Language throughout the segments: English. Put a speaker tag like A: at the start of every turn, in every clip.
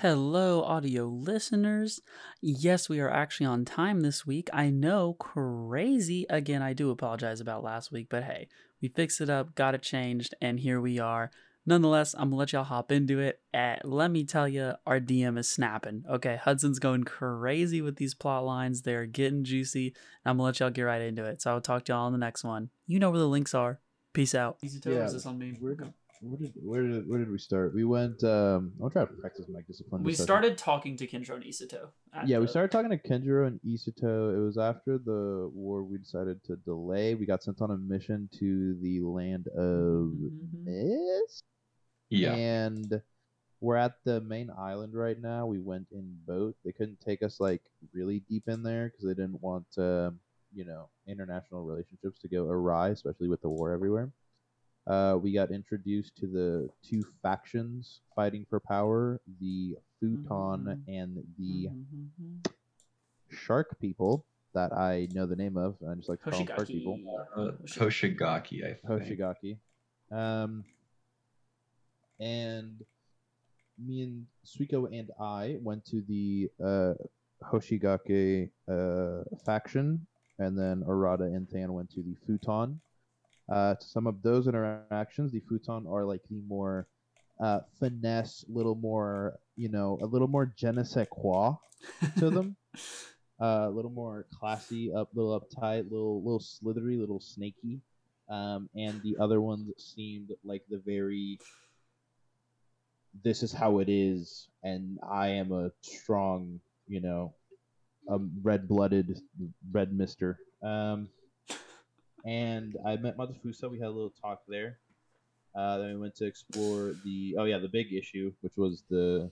A: Hello, audio listeners. Yes, we are actually on time this week. I know, crazy. Again, I do apologize about last week, but hey, we fixed it up, got it changed, and here we are. Nonetheless, I'm gonna let y'all hop into it. Uh, let me tell you, our DM is snapping. Okay, Hudson's going crazy with these plot lines. They're getting juicy. And I'm gonna let y'all get right into it. So I'll talk to y'all on the next one. You know where the links are. Peace out. Easy
B: toe, or this on me? Where did, where did where did where did we start? We went. um I'll try to practice my discipline.
A: We started talking to Kenjiro and Isato.
B: Yeah, we started talking to Kenjiro and Isato. It was after the war. We decided to delay. We got sent on a mission to the land of
A: Mhm.
B: Mist.
C: Yeah.
B: And we're at the main island right now. We went in boat. They couldn't take us like really deep in there because they didn't want, um, you know, international relationships to go awry, especially with the war everywhere. Uh, we got introduced to the two factions fighting for power: the Futon
A: Mhm.
B: and the
A: Mhm.
B: Shark People. That I know the name of. I just like to call them Shark People.
C: Uh, Hoshigaki, I think.
B: Hoshigaki. Um, and me and Suiko and I went to the uh, Hoshigaki uh, faction, and then Arata and Than went to the Futon. Uh, to some of those interactions, the Futon are like the more uh, finesse, little more, you know, a little more je ne sais quoi to them. Uh, a little more classy, up, little uptight, little little slithery, little snaky. Um, and the other ones seemed like the very. This is how it is, and I am a strong, you know, a red-blooded red Mister. Um, and I met Matafusa. We had a little talk there. Uh, then we went to explore the. Oh yeah, the big issue, which was the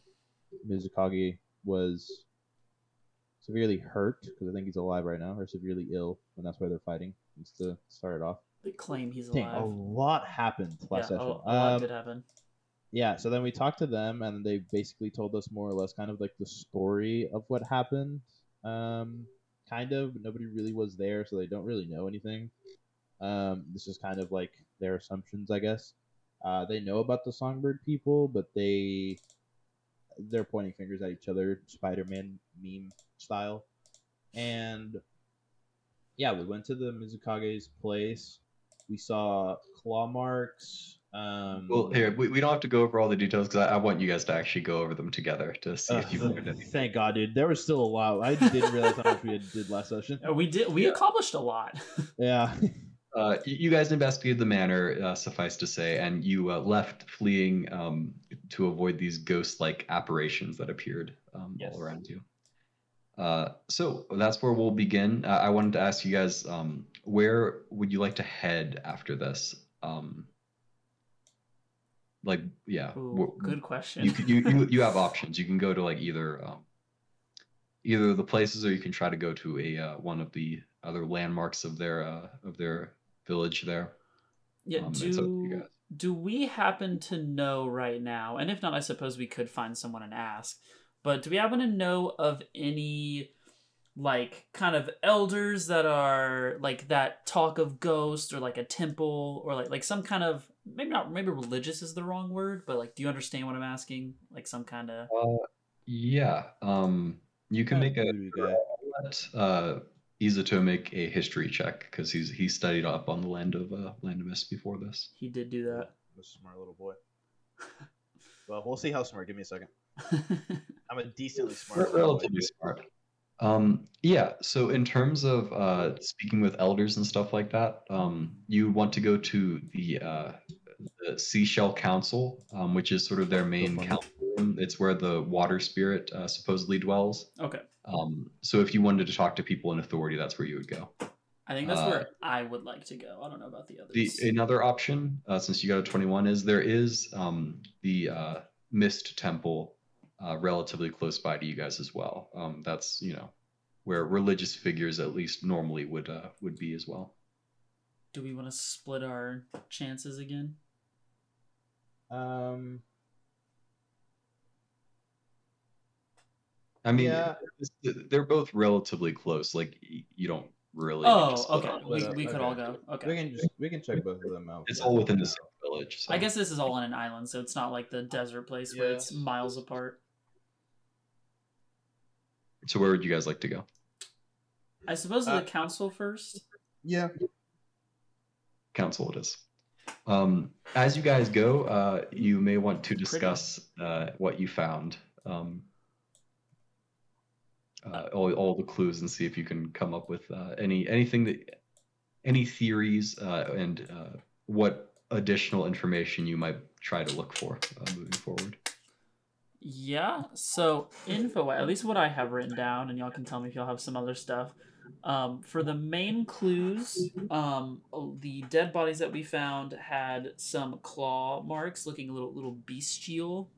B: Mizukage was severely hurt because I think he's alive right now, or severely ill, and that's why they're fighting. Just to start it off.
A: They claim he's
B: Dang,
A: alive.
B: a lot happened last
A: yeah, a,
B: session.
A: a lot
B: Um,
A: did happen.
B: yeah, so then we talked to them, and they basically told us more or less kind of like the story of what happened. Um, kind of. Nobody really was there, so they don't really know anything. Um, this is kind of like their assumptions, I guess. Uh, they know about the Songbird people, but they they're pointing fingers at each other, Spider-Man meme style. And yeah, we went to the Mizukage's place. We saw claw marks. Um,
C: Well, here we, we don't have to go over all the details because I, I want you guys to actually go over them together to see
B: Uh,
C: if you've learned anything.
B: thank God, dude. There was still a lot. I didn't realize how much we had did last session.
A: Uh, We did. We
C: Yeah.
A: accomplished a lot.
B: Yeah.
C: Uh, you, guys investigated the manor, uh, suffice to say, and you uh, left fleeing um, to avoid these ghost-like apparitions that appeared um,
A: Yes.
C: all around you. Uh, so that's where we'll begin. Uh, I wanted to ask you guys, um, where would you like to head after this? Um, like, yeah,
A: Ooh, good question.
C: you, you you you have options. You can go to like either um, either the places, or you can try to go to a uh, one of the other landmarks of their uh, of their village there.
A: yeah.
C: um, it's up to you
A: do do we happen to know right now? And if not, I suppose we could find someone and ask. But do we happen to know of any like kind of elders that are like that talk of ghosts or like a temple or like like some kind of maybe not maybe religious is the wrong word, but like do you understand what I'm asking? Like some kind of
C: Uh, yeah. Um, you can make a
B: Voodoo guy.
C: let uh, Izuto make a history check because he's he studied up on the land of uh, land of mist before this.
A: he did do that.
B: I'm a smart little boy. Well, we'll see how smart. Give me a second. I'm a decently smart.
C: Re-
B: little boy.
C: relatively smart. Um, yeah. So in terms of uh, speaking with elders and stuff like that, um, you want to go to the uh, the Seashell Council, um, which is sort of their main council room. It's where the water spirit uh, supposedly dwells.
A: okay.
C: Um, so if you wanted to talk to people in authority, that's where you would go.
A: I think that's
C: Uh,
A: where I would like to go. I don't know about the others.
C: The another option, uh, since you got a 21, is there is um, the uh, Mist Temple uh, relatively close by to you guys as well. Um, that's you know where religious figures at least normally would uh, would be as well.
A: Do we want to split our chances again?
B: Um.
C: I mean,
B: Yeah.
C: they're both relatively close. Like you don't really.
A: Oh,
C: need to split
A: okay. We, we could
B: okay.
A: all go. Okay.
B: We can just we can check both of them out.
C: It's all within the same village. So.
A: I guess this is all on an island, so it's not like the desert place where it's miles apart.
C: So where would you guys like to go?
A: I suppose
B: Uh,
A: the council first.
B: Yeah.
C: Council it is. Um, as you guys go, uh, you may want to discuss uh, what you found. Um, uh, all, all the clues and see if you can come up with uh, any anything that any theories uh, and uh, what additional information you might try to look for uh, moving forward.
A: Yeah. So info, at least what I have written down, and y'all can tell me if y'all have some other stuff. Um, for the main clues, um, the dead bodies that we found had some claw marks, looking a little little bestial.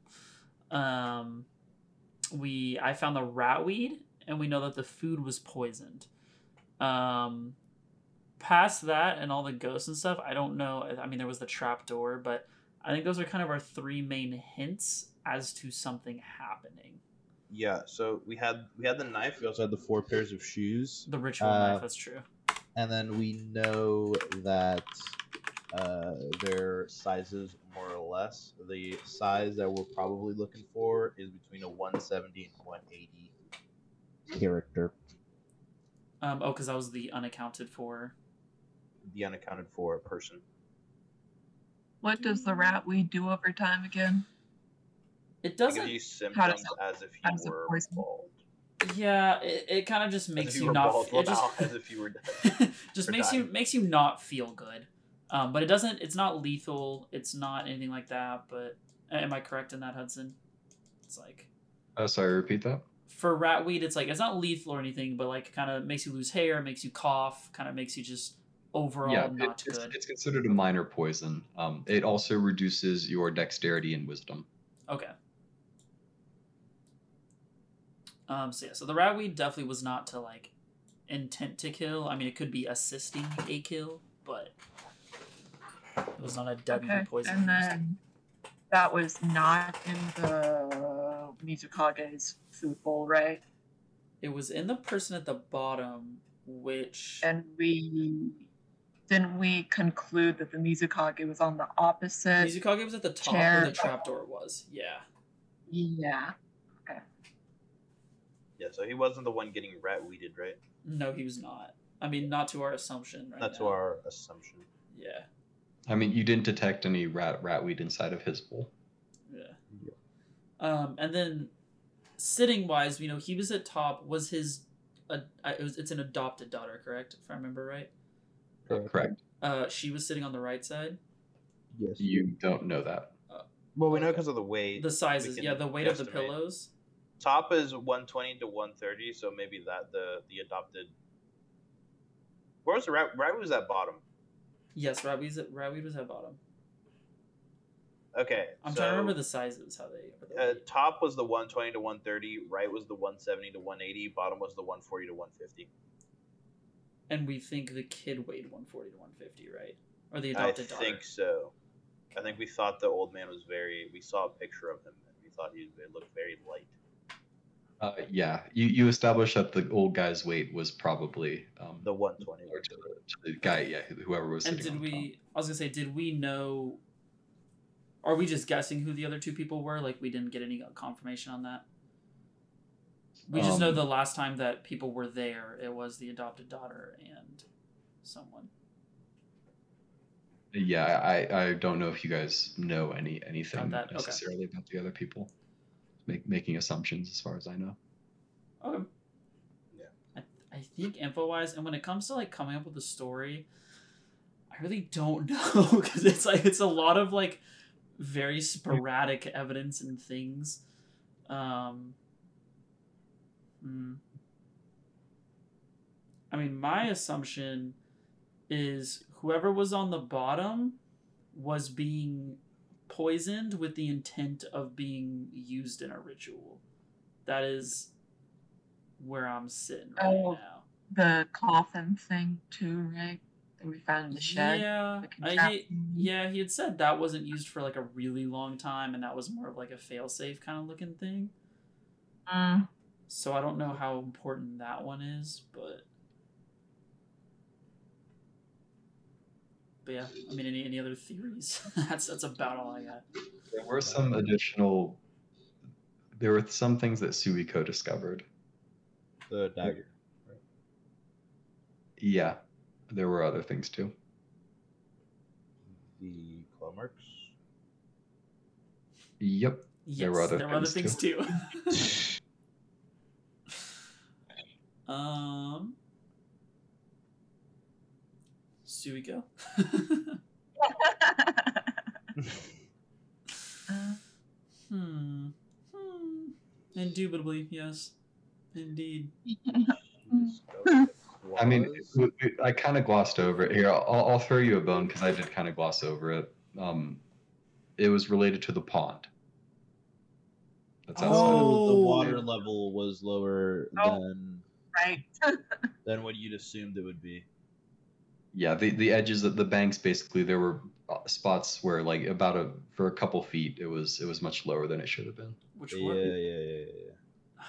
A: Um, we I found the ratweed, and we know that the food was poisoned. Um, past that and all the ghosts and stuff, I don't know. I mean, there was the trap door, but I think those are kind of our three main hints as to something happening.
B: Yeah. So we had we had the knife. We also had the four pairs of shoes,
A: The ritual
D: Uh,
A: knife, that's true.
D: and then we know that uh, their sizes more or less. The size that we're probably looking for is between a 170 and 180 character.
A: Um, oh, because I was the unaccounted for.
B: the unaccounted for person.
E: What does the rat weed do over time again?
A: It
B: It gives
A: doesn't.
B: you
E: How does
B: symptoms as if
E: how
B: you
E: does
B: were
E: poison?
B: bald.
A: Yeah, it, it kind of just makes
B: if
A: you
B: were
A: not.
B: bald.
A: It just
B: as if you were dead.
A: just
B: or
A: makes you makes you not feel good. Um, but it doesn't. It's not lethal. It's not anything like that. But am I correct in that, Hudson? It's like
C: Uh, sorry, repeat that.
A: For ratweed, it's like it's not lethal or anything, but like kind of makes you lose hair, makes you cough, kind of makes you just overall
C: yeah, it-
A: not
C: it's,
A: good.
C: it's considered a minor poison. Um, it also reduces your dexterity and wisdom.
A: Okay. Um. So yeah. So the ratweed definitely was not to like intent to kill. I mean, it could be assisting a kill, but it was not a deadly
E: Okay,
A: poison.
E: and then that was not in the Mizukage's food bowl, right?
A: it was in the person at the bottom, which
E: And we didn't we conclude that the Mizukage was on the opposite?
A: Mizukage was at the top
E: chair.
A: where the trapdoor was. Yeah.
E: yeah. Okay.
B: Yeah, so he wasn't the one getting rat weeded, right?
A: No, he was not. I mean, not to our assumption. Right
B: Not to our assumption.
A: Yeah.
C: I mean, you didn't detect any rat ratweed inside of his bowl.
A: Yeah.
B: Yeah.
A: Um, and then sitting wise, you know, he was at top. Was his, uh, it was, it's an adopted daughter, correct? If I remember right.
D: Correct.
C: Correct.
A: Uh, she was sitting on the right side.
D: Yes.
C: You don't know that.
B: Well, we know because of the weight.
A: The sizes, yeah, the weight of the pillows.
B: Top is 120 to 130, so maybe that the the adopted. Where was the rat? Rat was at bottom.
A: Yes, Rabi's Rabi was at bottom.
B: Okay.
A: I'm
B: so,
A: trying to remember the sizes, how they. Or the
B: Uh, top was the 120 to 130. Right was the 170 to 180. Bottom was the 140 to 150.
A: and we think the kid weighed 140 to 150, right? Or the
B: I
A: adopted daughter.
B: think so. I think we thought the old man was very. We saw a picture of him and we thought he it looked very light.
C: Uh, yeah, you, you established that the old guy's weight was probably um,
B: The 120.
C: or to the, to the guy, yeah, whoever was
A: And
C: sitting
A: did
C: on top.
A: we? I was gonna say, did we know? Are we just guessing who the other two people were? Like we didn't get any confirmation on that. We just know
C: Um,
A: the last time that people were there, it was the adopted daughter and someone.
C: Yeah, I, I don't know if you guys know any anything
A: that, okay.
C: necessarily about the other people. Make, making assumptions as far as I know.
A: Okay.
B: Yeah.
A: I, I think info wise, and when it comes to like coming up with a story, I really don't know because it's like it's a lot of like very sporadic evidence and things. Um. hmm. I mean, my assumption is whoever was on the bottom was being poisoned with the intent of being used in a ritual. That is where I'm sitting right
E: Oh.
A: now.
E: The coffin thing too, right? That we found in the shed.
A: Yeah,
E: the
A: I, he, yeah, he had said that wasn't used for like a really long time, and that was more of like a failsafe kind of looking thing.
E: Mm,
A: So I don't know how important that one is, but but yeah, I mean, any any other theories? that's that's about all I got.
C: There were some additional. There were some things that Suiko discovered.
B: The dagger.
C: Yeah, there were other things too.
B: The claw marks.
C: Yep.
A: Yes,
C: There were other
A: there were other
C: things,
A: things too. um, Suiko.
E: Uh,
A: hmm. Hmm. Indubitably, yes. Indeed.
C: I mean,
B: Claws.
C: it- it- I kind of glossed over it here. I'll, I'll throw you a bone because I did kind of gloss over it. Um, it was related to the pond. That's outside.
A: Oh.
B: the water level was lower
E: Oh.
B: than
E: right.
B: than what you'd assumed it would be.
C: Yeah, the the edges of the banks basically there were uh, spots where like about a for a couple feet it was it was much lower than it should have been.
A: Which
B: Yeah,
A: one?
B: yeah, yeah, yeah. yeah.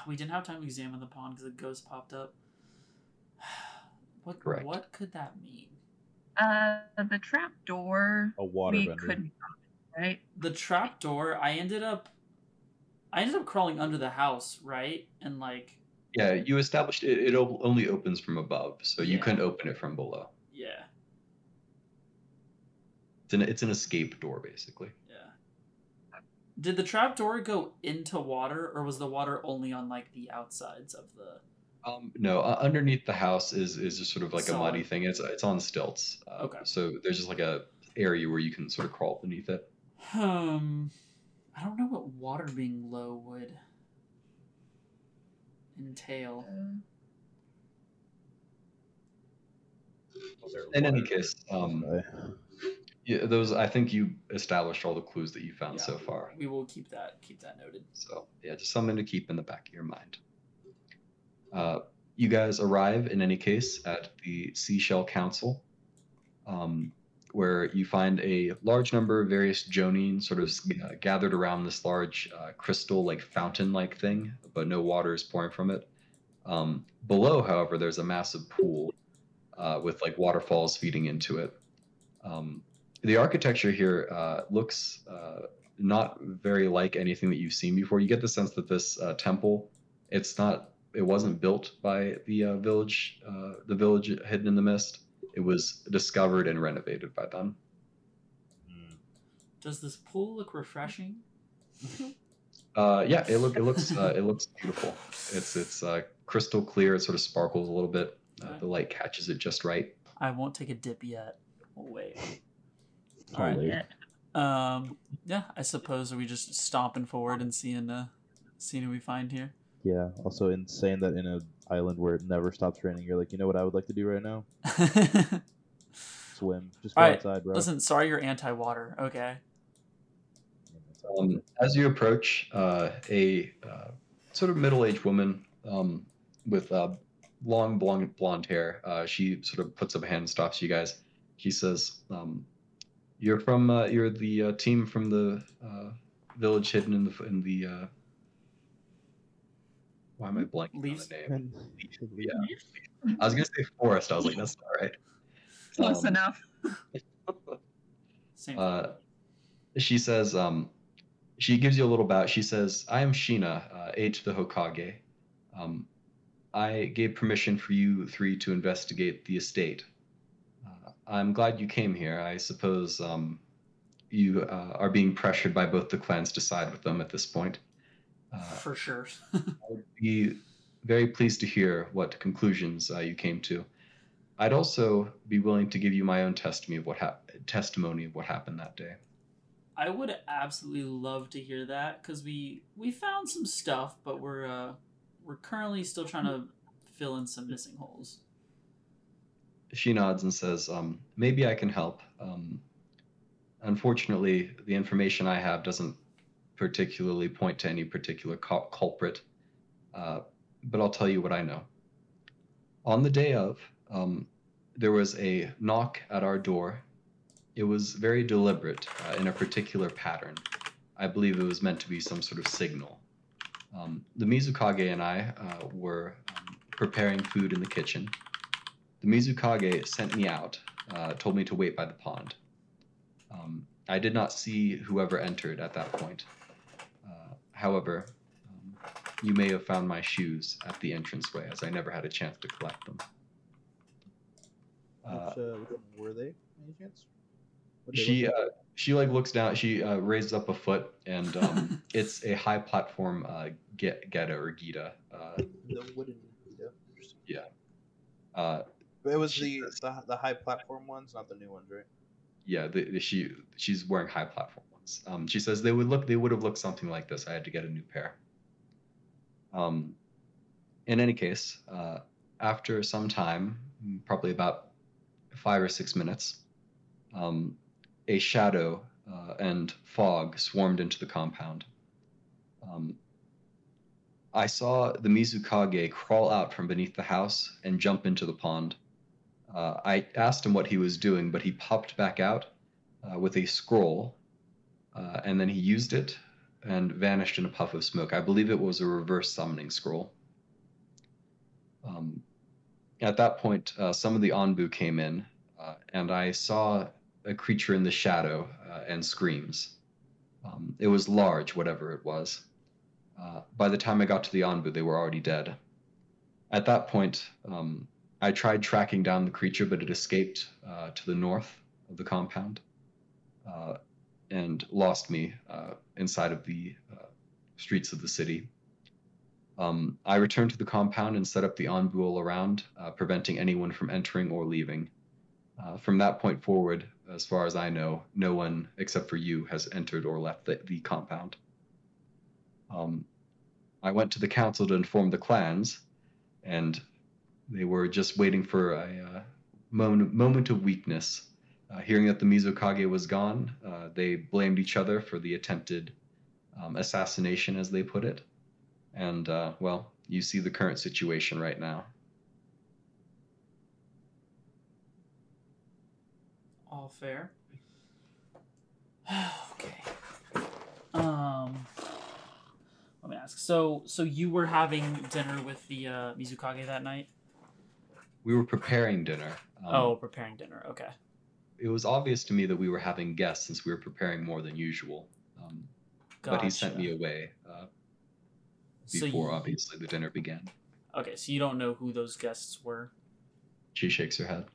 A: We didn't have time to examine the pond because a ghost popped up. What?
C: Correct.
A: What could that mean?
E: Uh, the trap door
B: A water
E: we couldn't, right?
A: The trap door. I ended up. I ended up crawling under the house, right? And like,
C: Yeah, you established it. It only opens from above, so you
A: Yeah.
C: couldn't open it from below.
A: yeah,
C: It's an it's an escape door basically.
A: yeah. Did the trap door go into water, or was the water only on like the outsides of the?
C: Um, no, uh, underneath the house is is just sort of like a muddy thing. It's it's on stilts. Uh,
A: Okay.
C: So there's just like a area where you can sort of crawl beneath it.
A: Um, I don't know what water being low would entail.
C: In any case, um, yeah, those I think you established all the clues that you found
A: Yeah.
C: so far.
A: We will keep that keep that noted.
C: So yeah, just something to keep in the back of your mind. Uh, you guys arrive in any case at the Seashell Council, um, where you find a large number of various Jonin sort of uh, gathered around this large uh, crystal like fountain like thing, but no water is pouring from it. Um, below, however, there's a massive pool uh, with like waterfalls feeding into it. Um, the architecture here uh, looks not very like anything that you've seen before. You get the sense that this temple, it's not, it wasn't built by the uh, village, uh, the village hidden in the mist. It was discovered and renovated by them.
B: Hmm.
A: Does this pool look refreshing?
C: Uh, yeah, it look it looks uh, it looks beautiful. It's it's uh, crystal clear. It sort of sparkles a little bit. Uh,
A: Okay.
C: the light catches it just right.
A: I won't take a dip yet. We'll wait.
D: All
A: Alright.
E: yeah.
A: Um, yeah, I suppose are we just stomping forward and seeing uh seeing who we find here?
D: Yeah. Also insane that in an island where it never stops raining, you're like, you know what I would like to do right now? Swim. Just go
A: All right,
D: outside, bro.
A: Listen, sorry you're anti-water. Okay.
C: Um, as you approach, uh, a uh, sort of middle-aged woman um, with uh, long blonde blonde hair, uh, she sort of puts up a hand and stops you guys. She says, um, "You're from uh, you're the uh, team from the uh, village hidden in the in the." Why am I blanking on the name?
D: And-
C: Yeah, I was gonna say forest. I was like, that's not right.
E: Close
C: Um,
E: enough.
A: Same.
C: Uh, she says, um, she gives you a little bow. She says, I am Sheena, uh, aide to the Hokage. Um, I gave permission for you three to investigate the estate. Uh, I'm glad you came here. I suppose um, you uh, are being pressured by both the clans to side with them at this point. Uh,
A: For sure.
C: I would be very pleased to hear what conclusions uh, you came to. I'd also be willing to give you my own testimony of what hap- testimony of what happened that day.
A: I would absolutely love to hear that because we we found some stuff, but we're uh we're currently still trying to fill in some missing holes.
C: She nods and says, um, "Maybe I can help. Um, unfortunately, the information I have doesn't particularly point to any particular cul- culprit, uh, but I'll tell you what I know. On the day of, um, there was a knock at our door. It was very deliberate uh, in a particular pattern. I believe it was meant to be some sort of signal. Um, the Mizukage and I uh, were um, preparing food in the kitchen. The Mizukage sent me out, uh, told me to wait by the pond. Um, I did not see whoever entered at that point. Uh, however, you may have found my shoes at the entranceway, as I never had a chance to collect them. Uh,
D: which, uh, which were they? Any chance? They
C: she
D: look
C: uh, she like looks down. She uh, raises up a foot, and um, it's a high platform uh, get Geta or Gita. Uh,
D: the wooden. Yeah. Interesting.
C: uh,
B: it was
C: She-
B: the, the the high platform ones, not the new ones, right?
C: yeah, the, the- she she's wearing high platform ones. Um, she says they would look they would have looked something like this. I had to get a new pair. Um, in any case, uh, after some time, probably about five or six minutes, um, a shadow uh, and fog swarmed into the compound. Um, I saw the Mizukage crawl out from beneath the house and jump into the pond. Uh, I asked him what he was doing, but he popped back out uh, with a scroll, uh, and then he used it and vanished in a puff of smoke. I believe it was a reverse summoning scroll. Um, at that point, uh, some of the Anbu came in, uh, and I saw a creature in the shadow uh, and screams. Um, it was large, whatever it was. Uh, by the time I got to the Anbu, they were already dead. At that point, um, I tried tracking down the creature, but it escaped uh, to the north of the compound uh, and lost me inside of the uh, streets of the city. Um, I returned to the compound and set up the Anbu around, uh, preventing anyone from entering or leaving. Uh, from that point forward, as far as I know, no one except for you has entered or left the, the compound. Um, I went to the council to inform the clans, and they were just waiting for a uh, moment, moment of weakness. Uh, hearing that the Mizukage was gone, uh, they blamed each other for the attempted um, assassination, as they put it. And, uh, well, you see the current situation right now.
A: All fair. okay. Um, let me ask. So, so you were having dinner with the uh, Mizukage that night?
C: We were preparing dinner. Um,
A: oh, preparing dinner. Okay.
C: It was obvious to me that we were having guests since we were preparing more than usual. Um, But he sent me away uh,
A: So
C: before,
A: you-
C: obviously, the dinner began.
A: Okay, so you don't know who those guests were,
C: She shakes her head.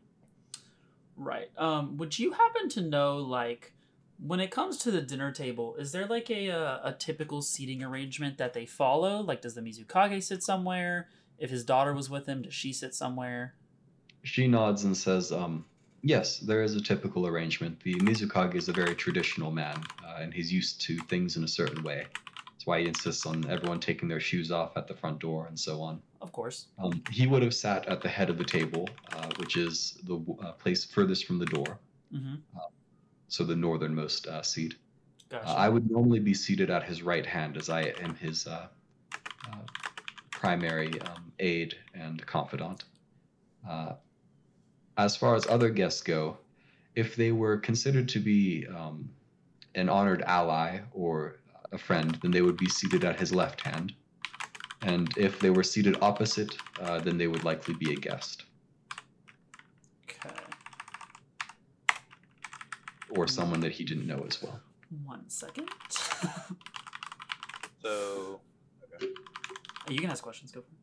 A: right? Um, would you happen to know, like, when it comes to the dinner table, is there like a uh, a typical seating arrangement that they follow? Like, does the Mizukage sit somewhere? If his daughter was with him, does she sit somewhere?
C: She nods and says, um, Yes, there is a typical arrangement. The Mizukage is a very traditional man, uh, and he's used to things in a certain way. That's why he insists on everyone taking their shoes off at the front door and so on.
A: Of course.
C: Um, he would have sat at the head of the table, uh, which is the uh, place furthest from the door,
A: Mm-hmm.
C: so the northernmost uh, seat.
A: Gotcha.
C: Uh, I would normally be seated at his right hand, as I am his uh, uh, primary um, aide and confidant. As far as other guests go, if they were considered to be um, an honored ally or a friend, then they would be seated at his left hand. And if they were seated opposite, uh, then they would likely be a guest
A: okay.
C: or someone that he didn't know as well.
A: One second.
B: So
A: you can ask questions. Go for it.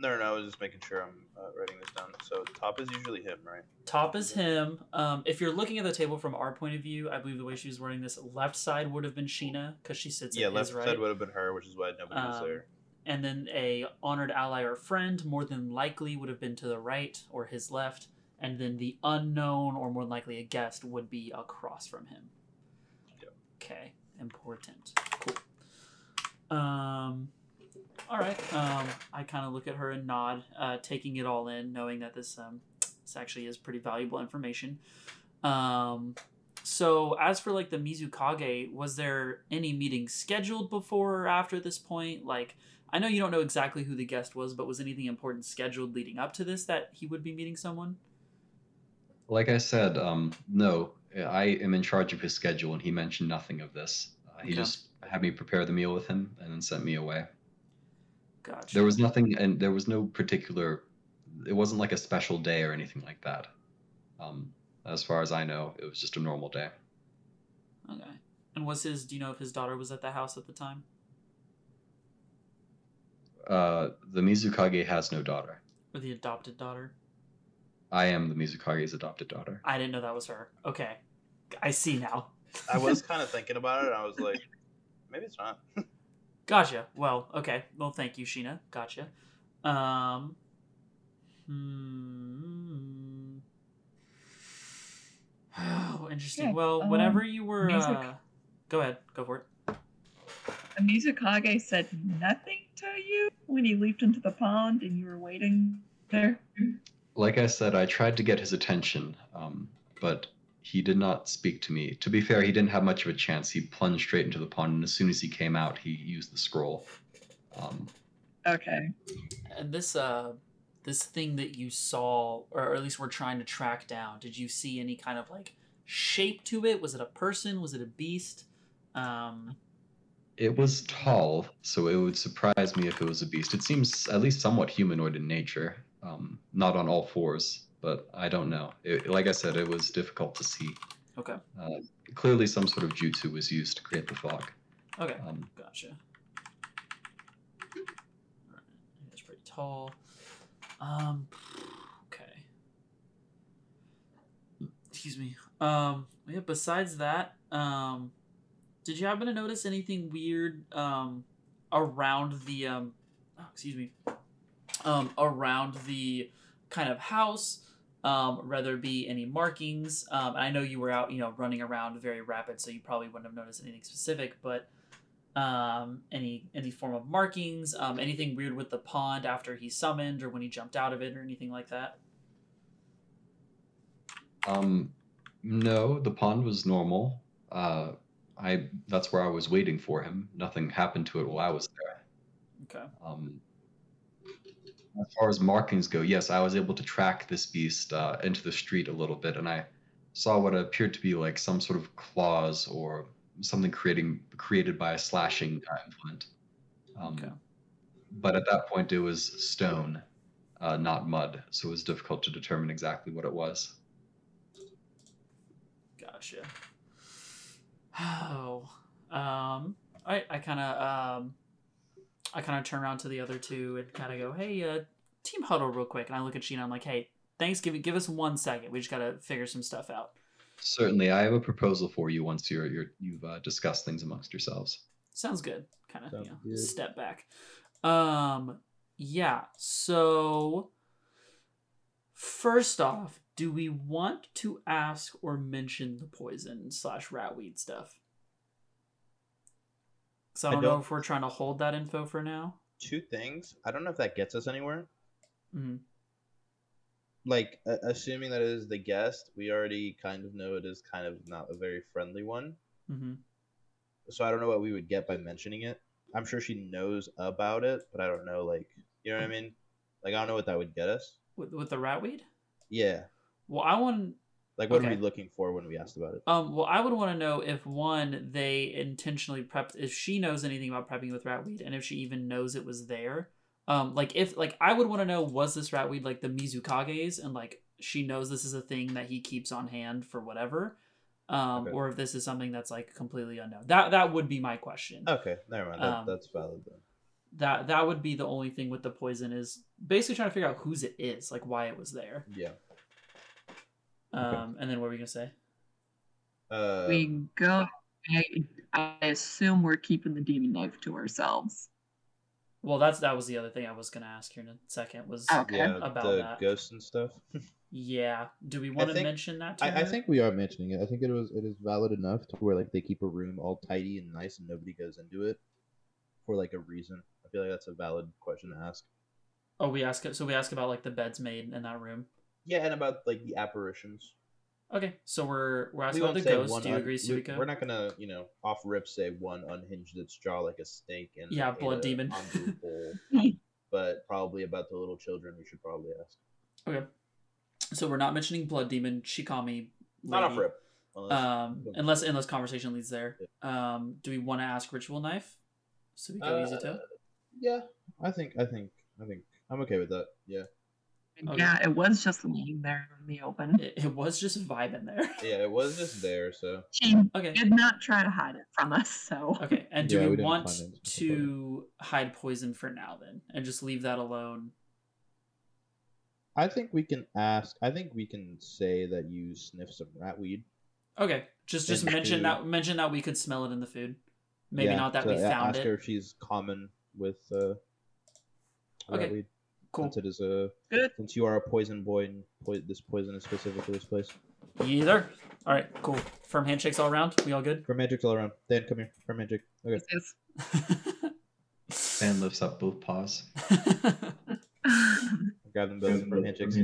B: No, no, no, I was just making sure I'm uh, writing this down. So top is usually him, right?
A: Top is him. Um, if you're looking at the table from our point of view, I believe the way she was wording this, left side would have been Sheena because she sits
B: yeah, left
A: his right.
B: side would have been her, which is why nobody was
A: Um,
B: there.
A: and then a honored ally or friend more than likely would have been to the right or his left and then the unknown or more than likely a guest would be across from him
B: Yep.
A: okay important cool um all right um i kind of look at her and nod uh taking it all in knowing that this um this actually is pretty valuable information um so as for like the Mizukage, was there any meeting scheduled before or after this point? Like I know you don't know exactly who the guest was, but was anything important scheduled leading up to this that he would be meeting someone?
C: Like I said, um, no, I am in charge of his schedule, and he mentioned nothing of this. Uh, he
A: Okay.
C: just had me prepare the meal with him and then sent me away.
A: Gotcha.
C: There was nothing, and there was no particular. It wasn't like a special day or anything like that. Um, as far as I know, it was just a normal day.
A: Okay. And was his? Do you know if his daughter was at the house at the time?
C: Uh, the Mizukage has no daughter.
A: Or the adopted daughter?
C: I am the Mizukage's adopted daughter.
A: I didn't know that was her. Okay. I see now.
B: I was kind of thinking about it. And I was like, maybe it's not.
A: Gotcha. Well, okay. Well, thank you, Sheena. Gotcha. Um. Hmm. Oh, interesting.
E: Yeah,
A: well,
E: um,
A: whenever you were,
E: music-
A: uh, go ahead. Go for it.
E: And Mizukage said nothing to you when he leaped into the pond and you were waiting there.
C: Like I said, I tried to get his attention, um, but he did not speak to me. To be fair, he didn't have much of a chance. He plunged straight into the pond, and as soon as he came out, he used the scroll. Um,
E: Okay.
A: And this, uh, this thing that you saw, or at least we're trying to track down, did you see any kind of like shape to it? Was it a person? Was it a beast? Um.
C: it was tall, so it would surprise me if it was a beast. It seems at least somewhat humanoid in nature, um, not on all fours, but I don't know. It, like I said, it was difficult to see.
A: Okay.
C: Uh, clearly, some sort of jutsu was used to create the fog.
A: Okay.
C: Um,
A: Gotcha. Alright, It's pretty tall. Um. Okay. Excuse me. Um. Yeah. Besides that, um, did you happen to notice anything weird um around the um? Oh, excuse me. Um, around the kind of house. Um, it be any markings. Um, and I know you were out, you know, running around very rapid, so you probably wouldn't have noticed anything specific. But um, any any form of markings, um, anything weird with the pond after he summoned or when he jumped out of it or anything like that.
C: Um, no, the pond was normal. Uh, I that's where I was waiting for him. Nothing happened to it while I was there.
A: Okay.
C: Um, as far as markings go, yes, I was able to track this beast uh, into the street a little bit, and I saw what appeared to be like some sort of claws or something creating created by a slashing uh, implement. Um,
A: Okay.
C: But at that point, it was stone, uh, not mud, so it was difficult to determine exactly what it was.
A: Gotcha. Oh. Um. I I kind of um. I kind of turn around to the other two and kind of go, "Hey, uh, team huddle real quick." And I look at Sheena. I'm like, "Hey, thanks. Give give us one second. We just gotta figure some stuff out."
C: Certainly, I have a proposal for you once you're, you're you've uh, discussed things amongst yourselves.
A: Sounds good. Kind of,
D: Sounds
A: you know,
D: good.
A: step back. Um, yeah. So, first off, do we want to ask or mention the poison slash ratweed stuff? So I
B: I
A: don't, know
B: don't-
A: if we're trying to hold that info for now.
B: Two things. I don't know if that gets us anywhere.
A: hmm
B: Like, uh, assuming that it is the guest, we already kind of know it is kind of not a very friendly one.
A: hmm
B: So I don't know what we would get by mentioning it. I'm sure she knows about it, but I don't know, like, you know what I mean? Like, I don't know what that would get us.
A: With with the rat weed?
B: Yeah.
A: Well, I want
B: Like, what are we looking for when we asked about it?
A: Um, well, I would want to know if one they intentionally prepped, if she knows anything about prepping with ratweed, and if she even knows it was there. Um, like if like I would want to know was this ratweed like the Mizukage's, and like she knows this is a thing that he keeps on hand for whatever, um,
B: Okay.
A: or if this is something that's like completely unknown. That that would be my question.
B: Okay, never mind. That,
A: Um,
B: that's valid then.
A: That that would be the only thing with the poison is basically trying to figure out whose it is, like why it was there.
B: Yeah.
A: Um, and then what were we gonna say?
B: Uh,
E: we go. I, I assume we're keeping the demon knife to ourselves.
A: Well, that's that was the other thing I was gonna ask here in a second was
E: Okay.
B: yeah,
A: about
B: the
A: that.
B: ghosts and stuff.
A: Yeah. Do we want to mention that? To
D: I, I think we are mentioning it. I think it was it is valid enough to where like they keep a room all tidy and nice and nobody goes into it for like a reason. I feel like that's a valid question to ask.
A: Oh, we ask. So we ask about like the beds made in that room.
B: Yeah, and about like the apparitions.
A: Okay, so we're we're
B: We
A: asking about
B: won't
A: the
B: say
A: ghost.
B: one
A: Do you
B: un-
A: agree,
B: we-
A: Suiko?
B: We're not gonna, you know, off rip say one unhinged its jaw like a snake and
A: Yeah, blood
B: a
A: demon.
B: Anbu but probably about the little children. We should probably ask.
A: Okay. So we're not mentioning blood demon Shikami.
B: Not off rip. Unless,
A: Um, unless unless conversation leads there. Um, do we want to ask ritual knife? Suiko
B: Uh,
A: Izuto.
D: Yeah, I think I think I think I'm okay with that. Yeah.
E: And
A: Okay.
E: Yeah, it was just laying there in the open.
A: It, it was just vibing there.
B: Yeah, it was just there, so
E: She
A: Okay.
E: did not try to hide it from us, so
A: Okay. And do
D: Yeah, we
A: we, want to hide poison for now then, and just leave that alone?
B: I think we can ask. I think we can say that you sniff some ratweed.
A: Okay. Just just mention
B: to-
A: that mention that we could smell it in the food. Maybe
B: Yeah,
A: not that
B: to
A: we
B: a-
A: found
B: ask
A: it.
B: her if she's common with uh,
A: Okay,
B: ratweed.
A: Cool.
B: Since it is a
E: Good.
B: since you are a poison boy and po- this poison is specific to this place.
A: Either. All right. Cool. Firm handshakes all around. We all good?
B: For magic all around. Dan, come here. For magic. Okay.
E: this is
C: Than lifts up both paws.
B: Grab them both for handshakes.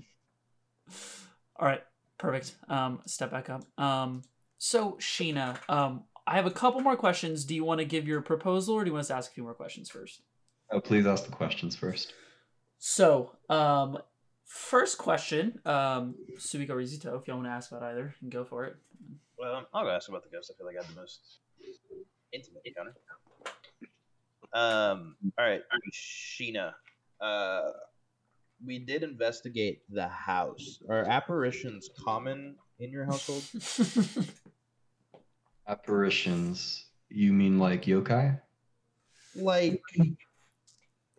A: All right, perfect. Um, step back up. Um, so Sheena, um, I have a couple more questions. Do you want to give your proposal, or do you want us to ask a few more questions first?
C: Oh, please ask the questions first.
A: So, um, first question, um, Suiko Rizito, if y'all want to ask about either, you can go for it.
B: Well, I'll go ask about the ghost. I feel like I have the most intimate encounter. Um. All right, Sheena. Uh, we did investigate the house. Are apparitions common in your household?
C: Apparitions. You mean like yokai?
B: like,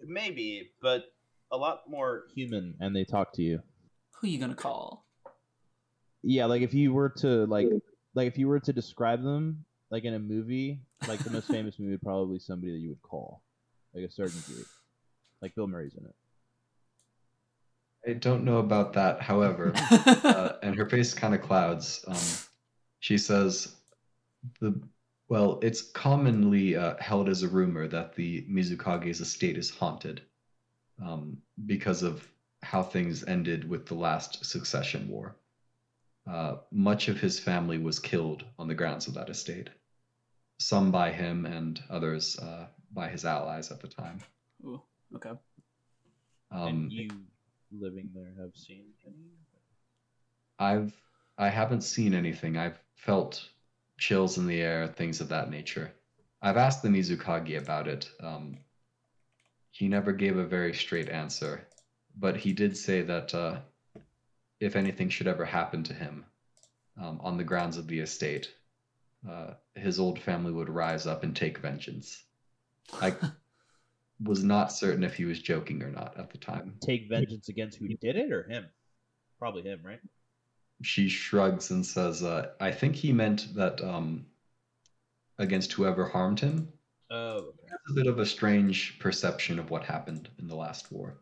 B: maybe, but a lot more
D: Human, and they talk to you.
A: Who are you gonna call?
D: Yeah, like if you were to like, like if you were to describe them, like in a movie, like the most famous movie probably somebody that you would call, like a certain group, like Bill Murray's in it.
C: I don't know about that. However, uh, and her face kind of clouds. Um, she says, "the well, it's commonly uh, held as a rumor that the Mizukage's estate is haunted, um, because of how things ended with the last succession war. Uh, much of his family was killed on the grounds of that estate. Some by him, and others uh, by his allies at the time.
A: Ooh, okay.
C: Um,
B: and you living there have seen any?
C: I've I haven't seen anything. I've felt chills in the air, things of that nature. I've asked the Mizukage about it. Um, he never gave a very straight answer, but he did say that uh, if anything should ever happen to him um, on the grounds of the estate, uh, his old family would rise up and take vengeance. I was not certain if he was joking or not at the time.
B: Take vengeance against who did it or him? Probably him, right?
C: she shrugs and says, uh, "I think he meant that um, against whoever harmed him."
B: Oh, okay.
C: A bit of a strange perception of what happened in the last war.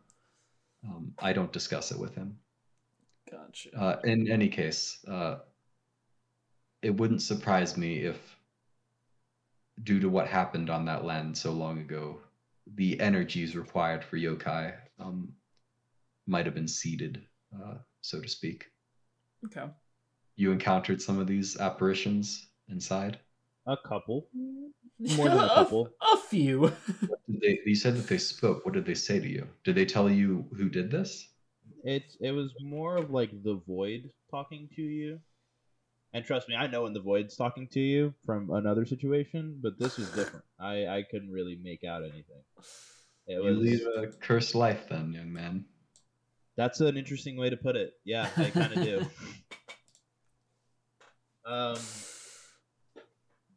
C: Um, I don't discuss it with him.
A: Gotcha.
C: Uh, in any case, uh, it wouldn't surprise me if, due to what happened on that land so long ago, the energies required for yokai um, might have been seeded, uh, so to speak.
A: okay.
C: You encountered some of these apparitions inside.
D: A couple, more than a couple.
A: A, few.
C: They, you said that they spoke. What did they say to you? Did they tell you who did this?
B: It it was more of like the void talking to you. And trust me, I know when the void's talking to you from another situation, but this was different. I I couldn't really make out anything. It
C: You lead a cursed life, then, young man.
B: that's an interesting way to put it. Yeah, I kind of do. Um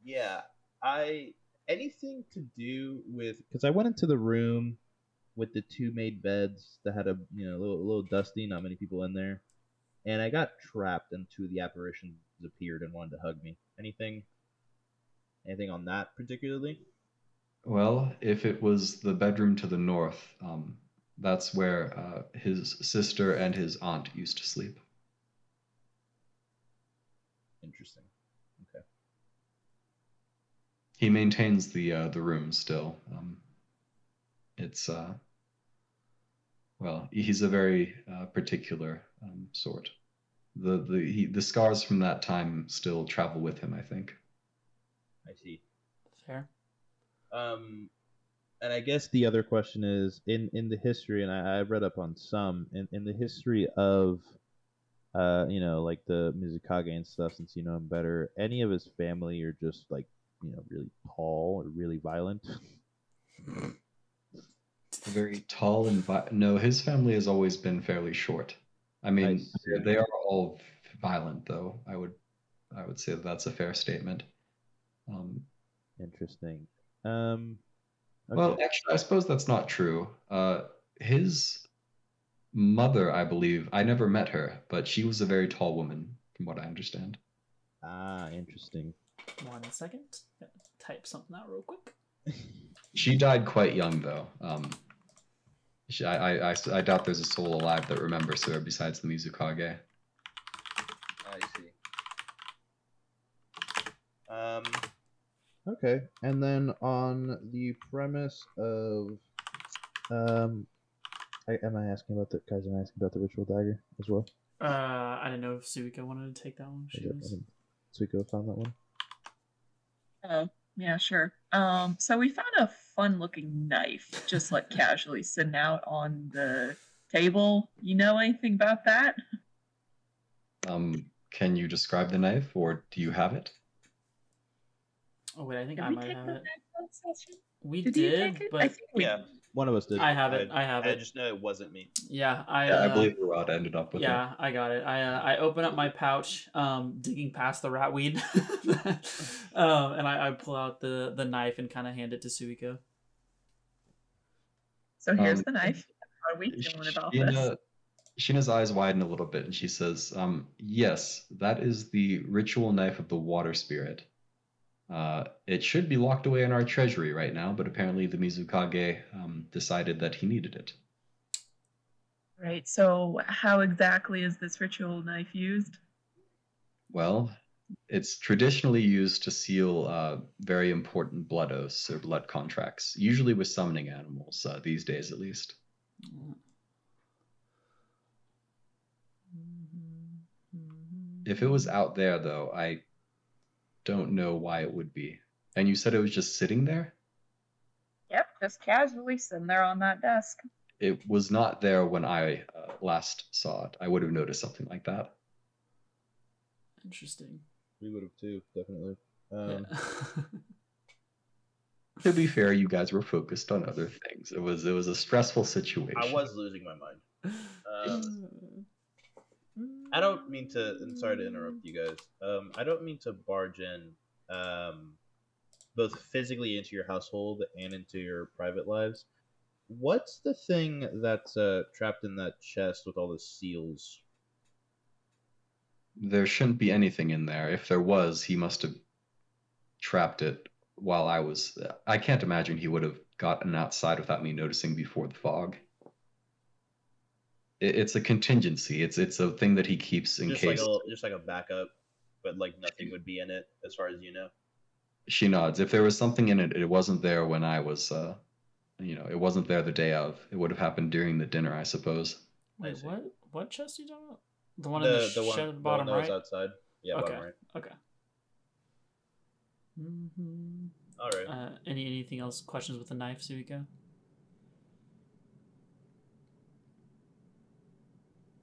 B: yeah, I anything to do with because I went into the room with the two made beds that had a you know a little, a little dusty, not many people in there, and I got trapped and two of the apparitions appeared and wanted to hug me. Anything, anything on that particularly?
C: Well, if it was the bedroom to the north, um, that's where uh, his sister and his aunt used to sleep.
B: Interesting. Okay.
C: He maintains the uh, the room still. Um, it's uh, well, he's a very uh, particular um, sort. The the he, the scars from that time still travel with him. I think.
B: I see.
A: Fair.
B: Um,
D: And I guess the other question is in in the history, and I, I read up on some in in the history of, uh, you know, like the Mizukage and stuff. Since you know him better, any of his family are just like you know really tall or really violent.
C: very tall and vi- no, his family has always been fairly short. I mean,
B: see.
C: they're- all violent, though. I would, I would say that that's a fair statement. Um,
B: Interesting. Um.
C: Well, actually, I suppose that's not true. Uh, his mother, I believe, I never met her, but she was a very tall woman, from what I understand.
B: Ah, interesting.
A: One second. Type something out real quick.
C: She died quite young, though. Um, she, I, I, I, I doubt there's a soul alive that remembers her besides the Mizukage.
B: I see. Um.
D: Okay, and then on the premise of, um, I, am I asking about the guys? Am I asking about the ritual dagger as well?
A: Uh, I didn't know if Suiko wanted to take that one. She
D: Is
A: was...
D: I didn't- Suiko found that one.
E: Oh, yeah, sure. Um, so we found a fun-looking knife, just like casually sitting out on the table. You know anything about that?
C: Um, can you describe the knife, or do you have it?
A: Oh wait, I think
E: Did
A: I might have it.
E: knife on session?
A: We
E: Did
A: did,
E: you take it?
A: but
E: I think we
B: Yeah, one of us did.
A: I have it. I have
B: I
A: it.
B: I just know it wasn't me.
A: yeah, I.
C: Yeah, I
A: uh,
C: believe Rod ended up with it.
A: Yeah, I got it. I uh, I open up my pouch, um, digging past the rat weed, um, and I, I pull out the the knife and kind of hand it to Suiko.
E: So here's
C: Um,
E: the knife. How are we feeling about this?
C: Sheena, Sheena's eyes widen a little bit and she says, um, Yes, that is the ritual knife of the water spirit. Uh, it should be locked away in our treasury right now, but apparently the Mizukage um, decided that he needed it.
E: Right. So how exactly is this ritual knife used?
C: Well, it's traditionally used to seal uh, very important blood oaths or blood contracts, usually with summoning animals, uh, these days at least. If it was out there, though, I don't know why it would be. And you said it was just sitting there?
E: Yep, just casually sitting there on that desk.
C: It was not there when I uh, last saw it. I would have noticed something like that.
A: Interesting.
D: We would have too, definitely. Um,
A: Yeah.
C: To be fair, you guys were focused on other things. It was it was a stressful situation.
B: I was losing my mind. Um, I don't mean to. I'm sorry to interrupt you guys. Um, I don't mean to barge in, um, both physically into your household and into your private lives. What's the thing that's uh, trapped in that chest with all the seals?
C: There shouldn't be anything in there. If there was, he must have trapped it while I was. I can't imagine he would have gotten outside without me noticing before the fog. It, it's a contingency. It's it's a thing that he keeps in
B: just
C: case.
B: like a little- just like a backup, but like nothing would be in it as far as you know.
C: She nods. If there was something in it, it wasn't there when I was. Uh, you know, it wasn't there the day of. It would have happened during the dinner, I suppose.
A: Wait,
B: see.
A: what? What chest are you talking about? The one in the,
B: the
A: shed at the
B: the
A: bottom
B: one
A: right.
B: outside. Yeah,
A: Okay.
B: bottom right.
A: Okay. hmm
B: All right.
A: Uh, any anything else? Questions with the knife, Suiko?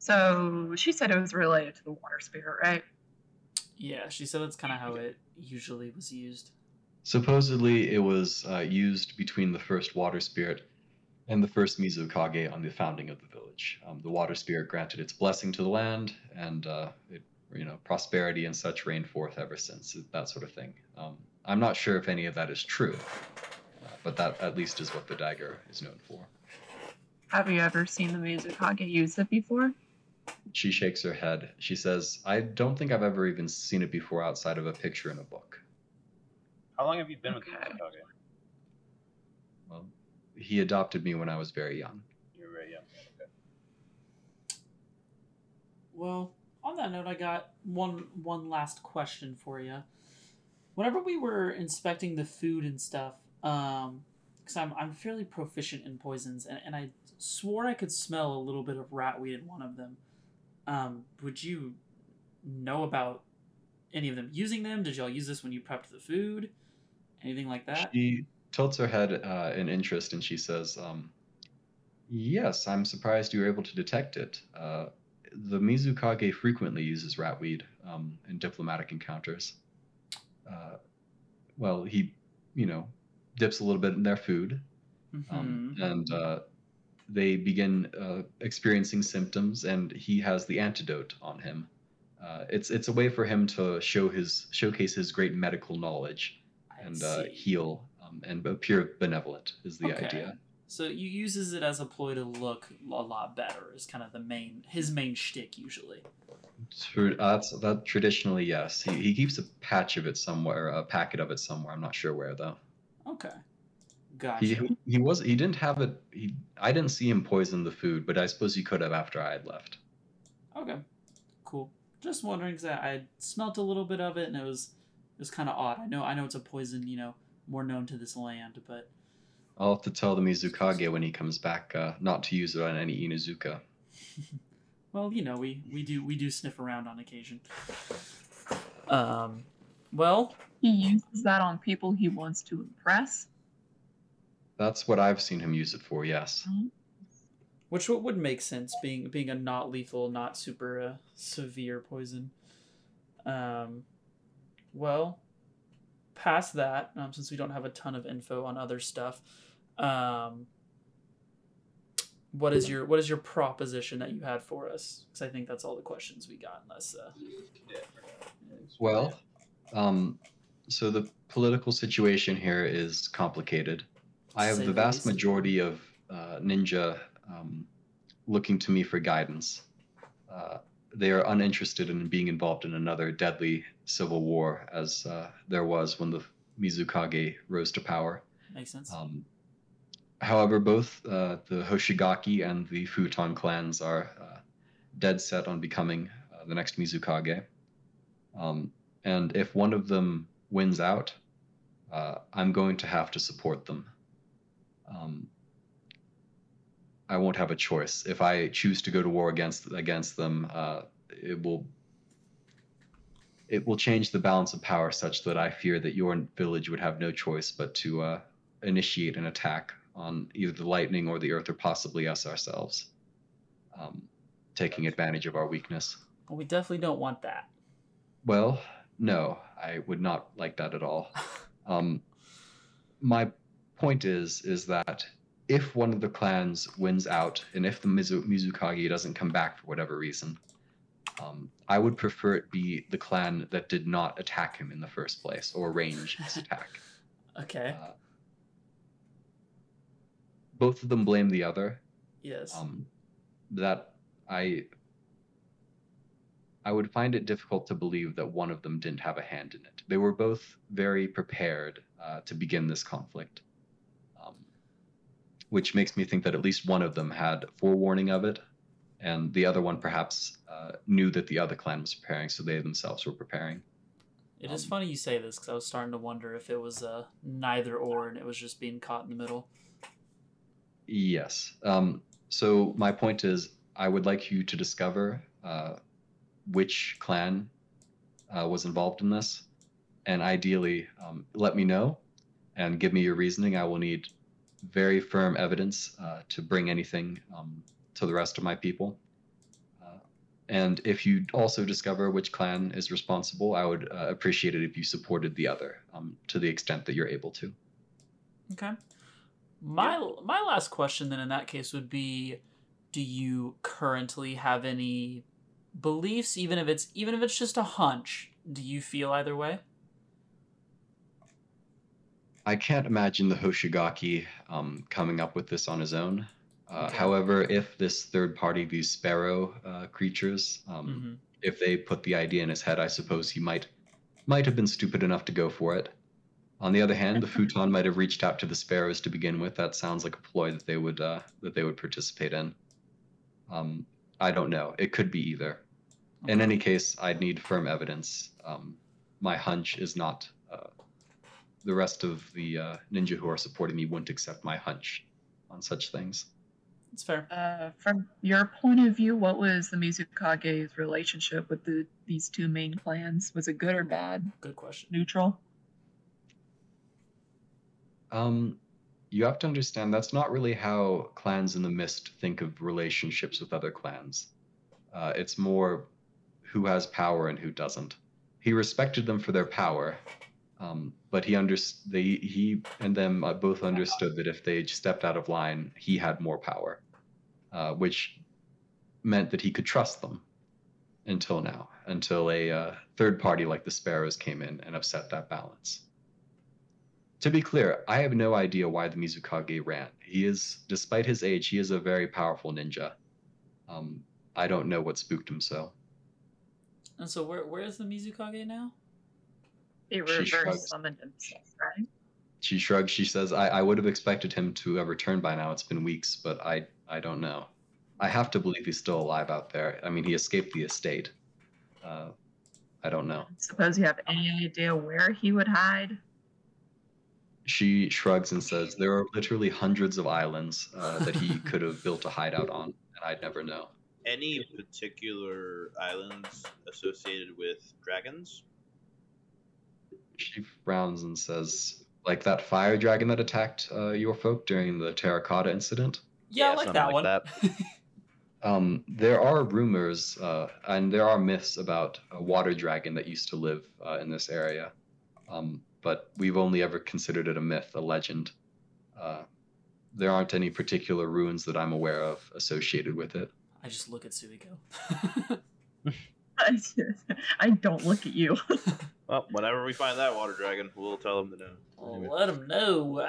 E: So she said it was related to the water spirit, right?
A: Yeah, she said that's kind of how it usually was used.
C: Supposedly, it was uh, used between the first water spirit and the first Mizukage on the founding of the village. Um, the water spirit granted its blessing to the land, and uh, it, you know, prosperity and such reigned forth ever since. That sort of thing. Um, I'm not sure if any of that is true, uh, but that at least is what the dagger is known for.
E: Have you ever seen the Mizukage use it before?
C: She shakes her head. She says, "I don't think I've ever even seen it before outside of a picture in a book."
B: How long have you been
E: Okay.
B: with Mizukage?
C: Well, he adopted me when I was very young.
B: You're very young. Okay.
A: Well, on that note, I got one one last question for you. Whenever we were inspecting the food and stuff, um, because I'm I'm fairly proficient in poisons, and, and I swore I could smell a little bit of ratweed in one of them. Um, would you know about any of them using them? Did y'all use this when you prepped the food? Anything like that?
C: She tilts her head uh, in interest and she says, um, Yes, I'm surprised you were able to detect it. Uh, the Mizukage frequently uses ratweed um, in diplomatic encounters. Uh, well, he, you know, dips a little bit in their food, um,
A: Mhm.
C: and uh, they begin uh, experiencing symptoms, and he has the antidote on him. Uh, it's it's a way for him to show his showcase his great medical knowledge and uh, heal um, and appear benevolent is the
A: Okay.
C: idea.
A: So he uses it as a ploy to look a lot better. Is kind of the main his main shtick usually.
C: True, uh, that's that traditionally yes. He, he keeps a patch of it somewhere, a packet of it somewhere. I'm not sure where though.
A: Okay, gotcha.
C: He he was he didn't have it. He I didn't see him poison the food, but I suppose he could have after I had left.
A: Okay, cool. Just wondering because I, I smelt a little bit of it and it was it was kind of odd. I know I know it's a poison, you know, more known to this land, but
C: I'll have to tell the Mizukage when he comes back uh, not to use it on any Inuzuka.
A: well, you know, we we do we do sniff around on occasion. Um, well,
E: He uses that on people he wants to impress.
C: That's what I've seen him use it for. Yes.
A: which would would make sense being being a not lethal, not super uh, severe poison. Um, well, past that, um, since we don't have a ton of info on other stuff, um, what is your what is your proposition that you had for us? Because I think that's all the questions we got. Unless, uh,
C: Well, um, so the political situation here is complicated. I have the vast
A: least.
C: majority of uh, ninja um, looking to me for guidance. Uh, they are uninterested in being involved in another deadly civil war, as uh, there was when the Mizukage rose to power.
A: makes sense.
C: Um, however, both uh, the Hoshigaki and the Futon clans are uh, dead set on becoming uh, the next Mizukage. Um, and if one of them wins out, uh, I'm going to have to support them. Um, I won't have a choice. If I choose to go to war against against them, uh, it will it will change the balance of power such that I fear that your village would have no choice but to uh, initiate an attack on either the lightning or the earth, or possibly us ourselves, um, taking advantage of our weakness.
A: well, we definitely don't want that.
C: Well, no, I would not like that at all. Um, my point is is that if one of the clans wins out, and if the Mizu- Mizukage doesn't come back for whatever reason, um, I would prefer it be the clan that did not attack him in the first place or arrange his attack.
A: Okay.
C: Uh, both of them blame the other.
A: yes.
C: Um, that I I would find it difficult to believe that one of them didn't have a hand in it. They were both very prepared uh, to begin this conflict, which makes me think that at least one of them had forewarning of it, and the other one perhaps uh, knew that the other clan was preparing, so they themselves were preparing.
A: It is
C: Um,
A: funny you say this because I was starting to wonder if it was uh, neither or and it was just being caught in the middle.
C: Yes. Um, so my point is, I would like you to discover uh, which clan uh, was involved in this, and ideally, um, let me know and give me your reasoning. I will need very firm evidence uh, to bring anything um, to the rest of my people. Uh, and if you also discover which clan is responsible, I would uh, appreciate it if you supported the other um, to the extent that you're able to.
A: Okay. My my last question then in that case would be do you currently have any beliefs even if it's even if it's just a hunch? Do you feel either way?
C: I can't imagine the Hoshigaki um, coming up with this on his own. Uh,
A: Okay.
C: However, if this third party, these sparrow uh, creatures, um,
A: Mhm.
C: if they put the idea in his head, I suppose he might might have been stupid enough to go for it. On the other hand, the futon might have reached out to the sparrows to begin with. That sounds like a ploy that they would uh, that they would participate in. Um, I don't know. It could be either. In any case, I'd need firm evidence. Um, my hunch is not. Uh, the rest of the uh, ninja who are supporting me wouldn't accept my hunch on such things.
A: It's fair.
E: Uh, from your point of view, what was the Mizukage's relationship with the these two main clans? Was it good or bad?
A: Good question.
E: Neutral?
C: Um, you have to understand that's not really how clans in the mist think of relationships with other clans. Uh, it's more who has power and who doesn't. He respected them for their power, um, but he he and them uh, both understood that if they stepped out of line, he had more power. uh, which meant that he could trust them until now, until a uh, third party like the Sparrows came in and upset that balance. To be clear, I have no idea why the Mizukage ran. He is, despite his age, he is a very powerful ninja. Um, I don't know what spooked him so.
A: And so where where is the Mizukage now?
E: He
C: She
E: reverse
C: shrugs.
E: summoned himself, right?
C: She shrugs. She says, I, I would have expected him to have returned by now. It's been weeks, but I, I don't know. I have to believe he's still alive out there. I mean, he escaped the estate. Uh, I don't know.
E: Suppose you have any idea where he would hide?
C: She shrugs and says, There are literally hundreds of islands uh, that he could have built a hideout on, and I'd never know.
F: Any particular islands associated with dragons?
C: She frowns and says, Like that fire dragon that attacked uh, your folk during the terracotta incident?
A: Yeah,
F: Yeah,
A: I like that
F: like
A: one.
C: Um, there are rumors uh, and there are myths about a water dragon that used to live uh, in this area, um, but we've only ever considered it a myth, a legend. Uh, there aren't any particular ruins that I'm aware of associated with it.
A: I just look at Suiko.
E: I, I don't look at you.
F: Well, whenever we find that water dragon, we'll tell them to know.
A: Well, let them know.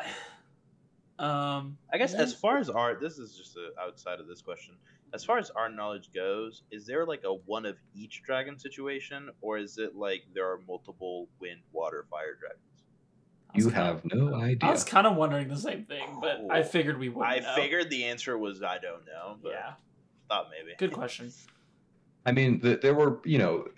A: Um,
F: I guess
A: yeah.
F: as far as art, this is just a, outside of this question. As far as our knowledge goes, is there like a one of each dragon situation, or is it like there are multiple wind, water, fire dragons?
C: You
A: kinda-
C: have no idea.
A: I was kind of wondering the same thing, but I
F: Oh.
A: figured we would.
F: I
A: know.
F: figured the answer was I don't know, but
A: Yeah,
F: thought maybe.
A: good question.
C: I mean, th- there were, you know,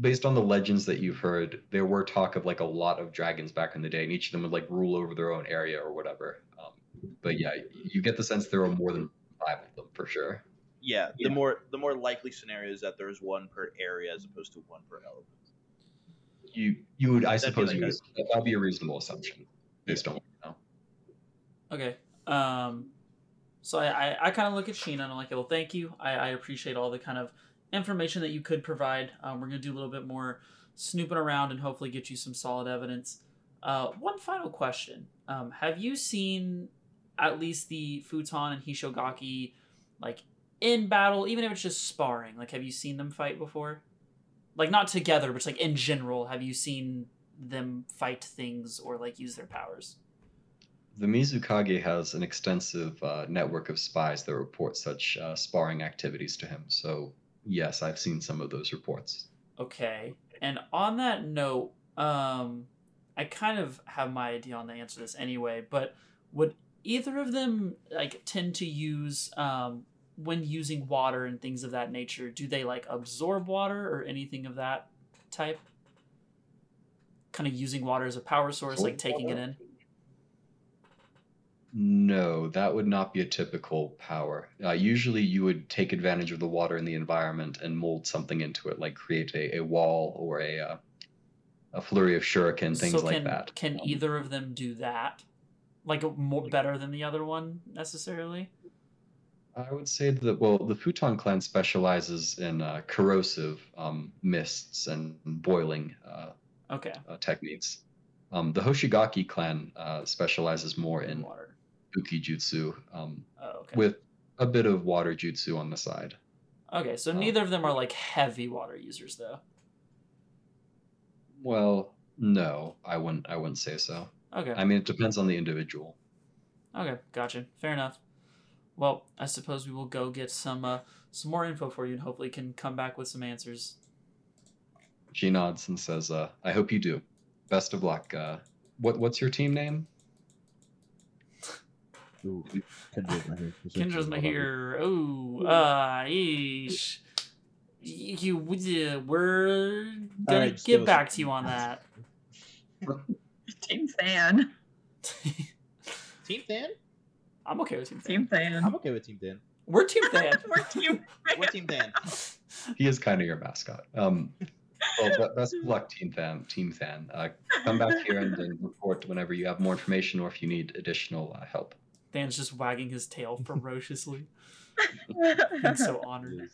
C: based on the legends that you've heard, there were talk of like a lot of dragons back in the day, and each of them would like rule over their own area or whatever. Um, but yeah, you get the sense there are more than five of them for sure.
F: Yeah, the
C: Yeah.
F: more the more likely scenario is that there's one per area as opposed to one per element.
C: You, you would, I
F: That'd
C: suppose,
F: like
C: you
F: a-
C: would, that'd be a reasonable assumption based on what you know.
A: Okay. Um, so I, I, I kind of look at Sheena and I'm like, well, thank you. I, I appreciate all the kind of information that you could provide. Um, we're going to do a little bit more snooping around and hopefully get you some solid evidence. Uh, one final question. Um, have you seen at least the Futon and Hoshigaki, like, in battle, even if it's just sparring? Like, have you seen them fight before? Like, not together, but just, like, in general, have you seen them fight things or, like, use their powers?
C: The Mizukage has an extensive uh, network of spies that report such uh, sparring activities to him. So, yes, I've seen some of those reports.
A: Okay. And on that note, um, I kind of have my idea on the answer to this anyway, but would either of them like tend to use um when using water and things of that nature, do they like absorb water or anything of that type? Kind of using water as a power source, like taking it in.
C: No, that would not be a typical power. Uh, usually, you would take advantage of the water in the environment and mold something into it, like create a, a wall or a uh, a flurry of shuriken, things
A: so
C: like that.
A: Can
C: Um,
A: either of them do that? Like more better than the other one necessarily?
C: I would say that well, the Futon clan specializes in uh, corrosive um, mists and boiling uh,
A: Okay.
C: uh, techniques. Um, the Hoshigaki clan uh, specializes more in
A: water.
C: Buki Jutsu, um,
A: Oh, okay.
C: with a bit of water jutsu on the side.
A: Okay, so
C: Oh.
A: neither of them are like heavy water users though.
C: Well, no, I wouldn't. I wouldn't say so.
A: Okay.
C: I mean, it depends on the individual.
A: Okay, gotcha. Fair enough. Well, I suppose we will go get some uh, some more info for you and hopefully can come back with some answers.
C: She nods and says, uh, "I hope you do. Best of luck. Uh, what What's your team name?"
D: Ooh, Kendra's my here. She's
A: Kendra's
D: searching.
A: not
D: Hold
A: Oh, uh, yeesh. You, we- uh, we're gonna
D: Alright, just
A: get
D: give
A: back to you on that.
E: Team fan.
D: Team Dan?
A: I'm okay with Team Fan.
E: Team fan.
D: I'm okay with Team Dan.
A: We're Team Fan.
E: We're team
D: We're Team Dan.
C: He is kind of your mascot. Um, well, best of luck, Team Fan. Team Fan. Uh, come back here and then report whenever you have more information or if you need additional uh, help.
A: Than's just wagging his tail ferociously. He's so honored.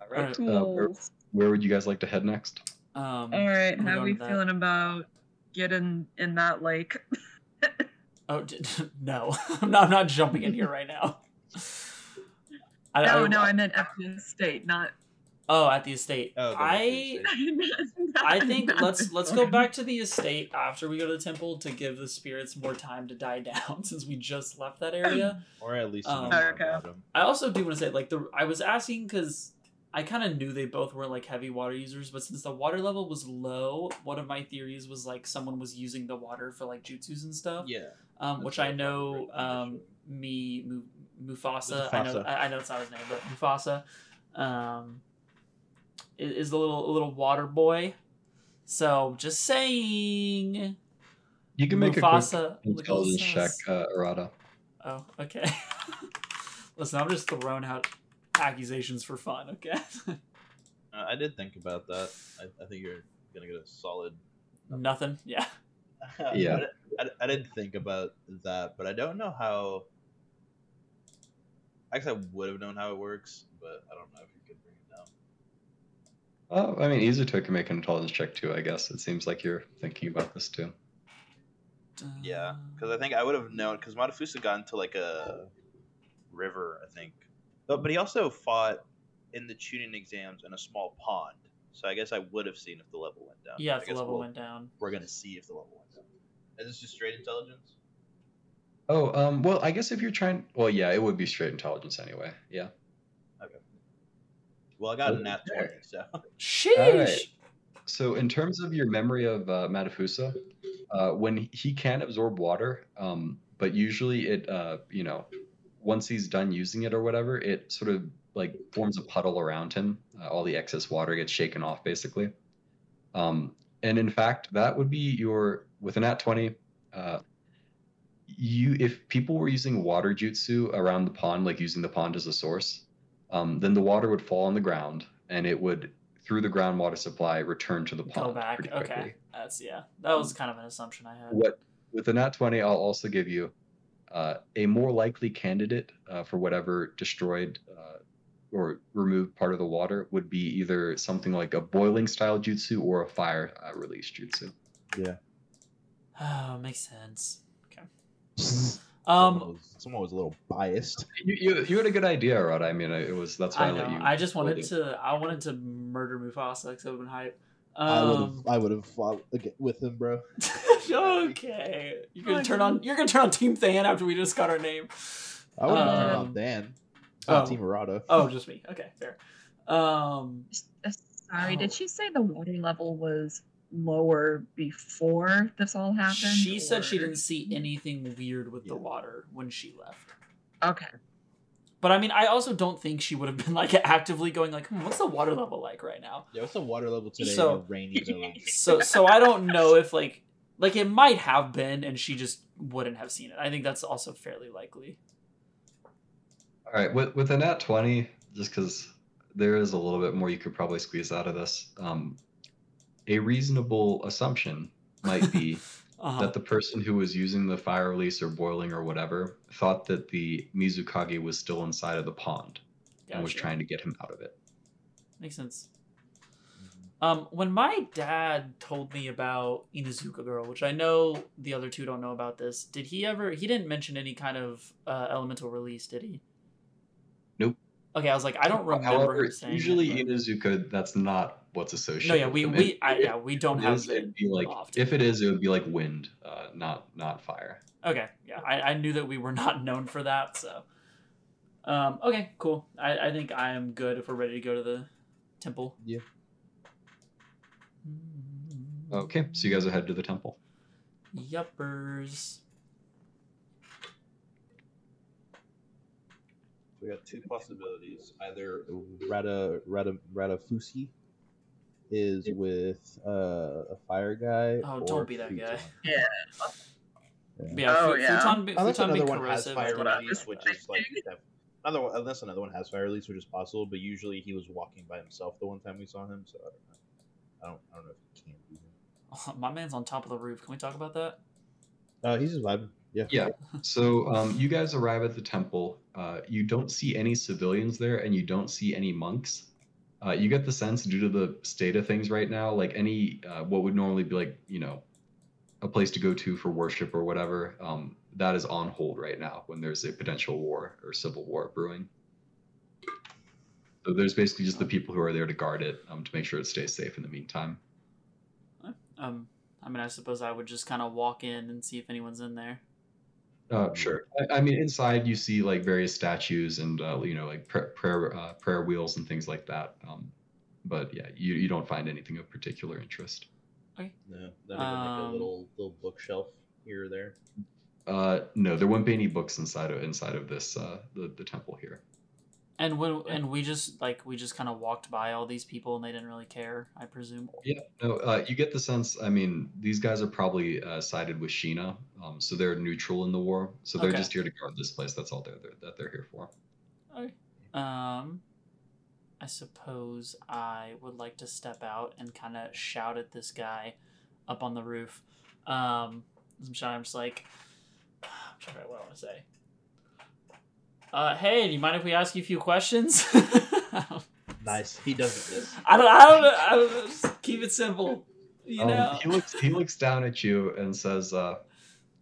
C: All right.
A: Alright.
C: Uh, where, where would you guys like to head next?
A: Um,
E: All right, How
A: are
E: we
A: to that.
E: feeling about getting in that lake?
A: Oh d- no, I'm not. I'm not jumping in here right now. I,
E: no,
A: I-
E: no, I meant at the estate, not.
A: Oh, at the estate.
F: Oh, the
A: I
F: estate.
A: I think let's let's go back to the estate after we go to the temple to give the spirits more time to die down since we just left that area.
B: Or at least
A: Um,
E: Okay.
A: I also do want to say like the I was asking because I kind of knew they both weren't like heavy water users, but since the water level was low, one of my theories was like someone was using the water for like jutsus and stuff.
B: Yeah.
A: um, which I
B: I
A: know um, me Mu, Mufasa, I know I, I know it's not his name, but Mufasa um, is, is the little little water boy. So just saying,
C: You can make a
A: Mufasa.
C: quick intelligence check, uh, Arata.
A: Oh, okay. Listen, I'm just throwing out accusations for fun. Okay.
B: Uh, I did think about that. I, I think you're gonna get a solid.
A: Nothing. Yeah.
C: Yeah.
B: I, I, I didn't think about that, but I don't know how. Actually, I would have known how it works, but I don't know if you could bring it down.
C: Oh, I mean, Izuto can make an intelligence check too. I guess it seems like you're thinking about this too.
B: Yeah, because I think I would have known because Matafusa got into like a river, I think. But, but he also fought in the chunin exams in a small pond. So I guess I would have seen if the level went down.
A: Yeah, if the level
B: we'll-
A: went down.
B: We're gonna see if the level went down. Is this just straight intelligence?
C: Oh, um, well, I guess if you're trying, well, yeah, it would be straight intelligence anyway. Yeah.
B: Well, I got a nat 20, so
A: Sheesh.
C: Alright. So, in terms of your memory of uh, Matafusa, uh, when he can absorb water, um, but usually it, uh, you know, once he's done using it or whatever, it sort of like forms a puddle around him. Uh, all the excess water gets shaken off, basically. Um, and in fact, that would be your with an at twenty. Uh, you, if people were using water jutsu around the pond, like using the pond as a source, um, then the water would fall on the ground and it would through the groundwater supply return to the
A: Go
C: pond
A: back. Okay. That's yeah. That was kind of an assumption I had.
C: What with the nat twenty, I'll also give you uh, a more likely candidate uh, for whatever destroyed uh, or removed part of the water would be either something like a boiling style jutsu or a fire uh, release jutsu. Yeah.
A: Oh, makes sense. Okay.
B: someone,
A: Um,
B: was, someone was a little biased.
C: You, you, you had a good idea, Rod. I mean, it was that's why I,
A: I
C: let you.
A: I just wanted
C: hold it.
A: to. I wanted to murder Mufasa because it would have been hype.
D: I would
A: Um,
D: have. I would have fought ag- with him, bro.
A: okay. You're gonna turn on. You're gonna turn on Team Than after we just got our name.
D: I would have turned
A: Um,
D: on Dan.
A: Oh.
D: Team Arata.
A: Oh, just me. Okay, fair. Um,
E: Uh, Sorry,
A: Oh.
E: did she say the water level was lower before this all happened?
A: she said she didn't see anything weird with the water when she left.
E: Okay.
A: But I mean, I also don't think she would have been like actively going like, hmm, "What's the water level like right now?"
D: Yeah, what's the water level today
A: So-
D: in a rainy village?
A: So, so I don't know if like, like it might have been, and she just wouldn't have seen it. I think that's also fairly likely.
C: All right, with with a nat twenty, just because there is a little bit more you could probably squeeze out of this. Um, a reasonable assumption might be
A: Uh-huh.
C: that the person who was using the fire release or boiling or whatever thought that the Mizukage was still inside of the pond and was trying to get him out of it.
A: Makes sense. Um, when my dad told me about Inuzuka Girl, which I know the other two don't know about this, did he ever? He didn't mention any kind of uh, elemental release, did he?
C: Nope.
A: Okay, I was like, I don't remember
C: However, usually
A: it, but-
C: Inuzuka, that's not what's associated.
A: no, yeah,
C: with
A: we we
C: If-
A: I,
C: if
A: yeah we don't
C: it
A: have
C: is,
A: it
C: it'd be like
A: often.
C: if it is, it would be like wind, uh, not not fire.
A: Okay, yeah, I, I knew that we were not known for that, so. Um, okay, cool. I, I think I am good if we're ready to go to the temple.
D: Yeah.
C: Okay, so you guys are headed to the temple.
A: Yuppers.
B: We got two possibilities.
D: Either Rada Rada Radafusi is with uh, a fire guy.
A: Oh,
D: or
A: don't be that
D: Futon.
A: guy.
E: Yeah.
A: Yeah,
E: Oh, yeah.
A: Futon, be-
D: Unless
A: Futon
D: another one has fire
A: I
E: what I
A: think.
E: was
B: which is like another one, unless another one has fire release, which is possible. But usually he was walking by himself the one time we saw him, so I don't know. I don't. I don't know if he can do him.
A: Oh, my man's on top of the roof. Can we talk about that?
D: Uh, he's just vibing. Yeah.
C: Yeah. So um, you guys arrive at the temple. Uh, you don't see any civilians there, and you don't see any monks. Uh, you get the sense, due to the state of things right now, like any uh, what would normally be like you know a place to go to for worship or whatever, um, that is on hold right now when there's a potential war or civil war brewing. So there's basically just the people who are there to guard it um, to make sure it stays safe in the meantime.
A: Um, I mean, I suppose I would just kind of walk in and see if anyone's in there.
C: Uh, sure. I, I mean, inside you see like various statues and uh, you know like prayer prayer, uh, prayer wheels and things like that. Um, but yeah, you, you don't find anything of particular interest. Okay.
B: No, not even like
A: Um,
B: a little little bookshelf here or there.
C: Uh, no, there wouldn't be any books inside of inside of this uh, the the temple here.
A: And when and we just like we just kind of walked by all these people and they didn't really care. I presume.
C: Yeah, no, uh, you get the sense. I mean, these guys are probably uh, sided with Sheena, um, so they're neutral in the war. So they're
A: Okay.
C: just here to guard this place. That's all they're, they're that they're here for. Okay.
A: Um, I suppose I would like to step out and kind of shout at this guy up on the roof. Um, I'm shouting, I'm just like, I'm trying to what I want to say. Uh, hey, do you mind if we ask you a few questions?
B: Nice. He does this.
A: I don't, I don't. I don't know. Just keep it simple. You
C: Um,
A: know.
C: he looks he looks down at you and says, uh,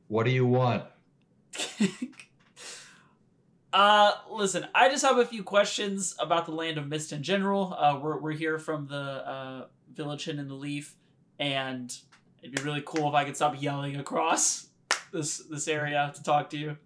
C: "What do you want?"
A: uh, listen, I just have a few questions about the land of mist in general. Uh, we're we're here from the uh, village hidden in the leaf, and it'd be really cool if I could stop yelling across this this area to talk to you.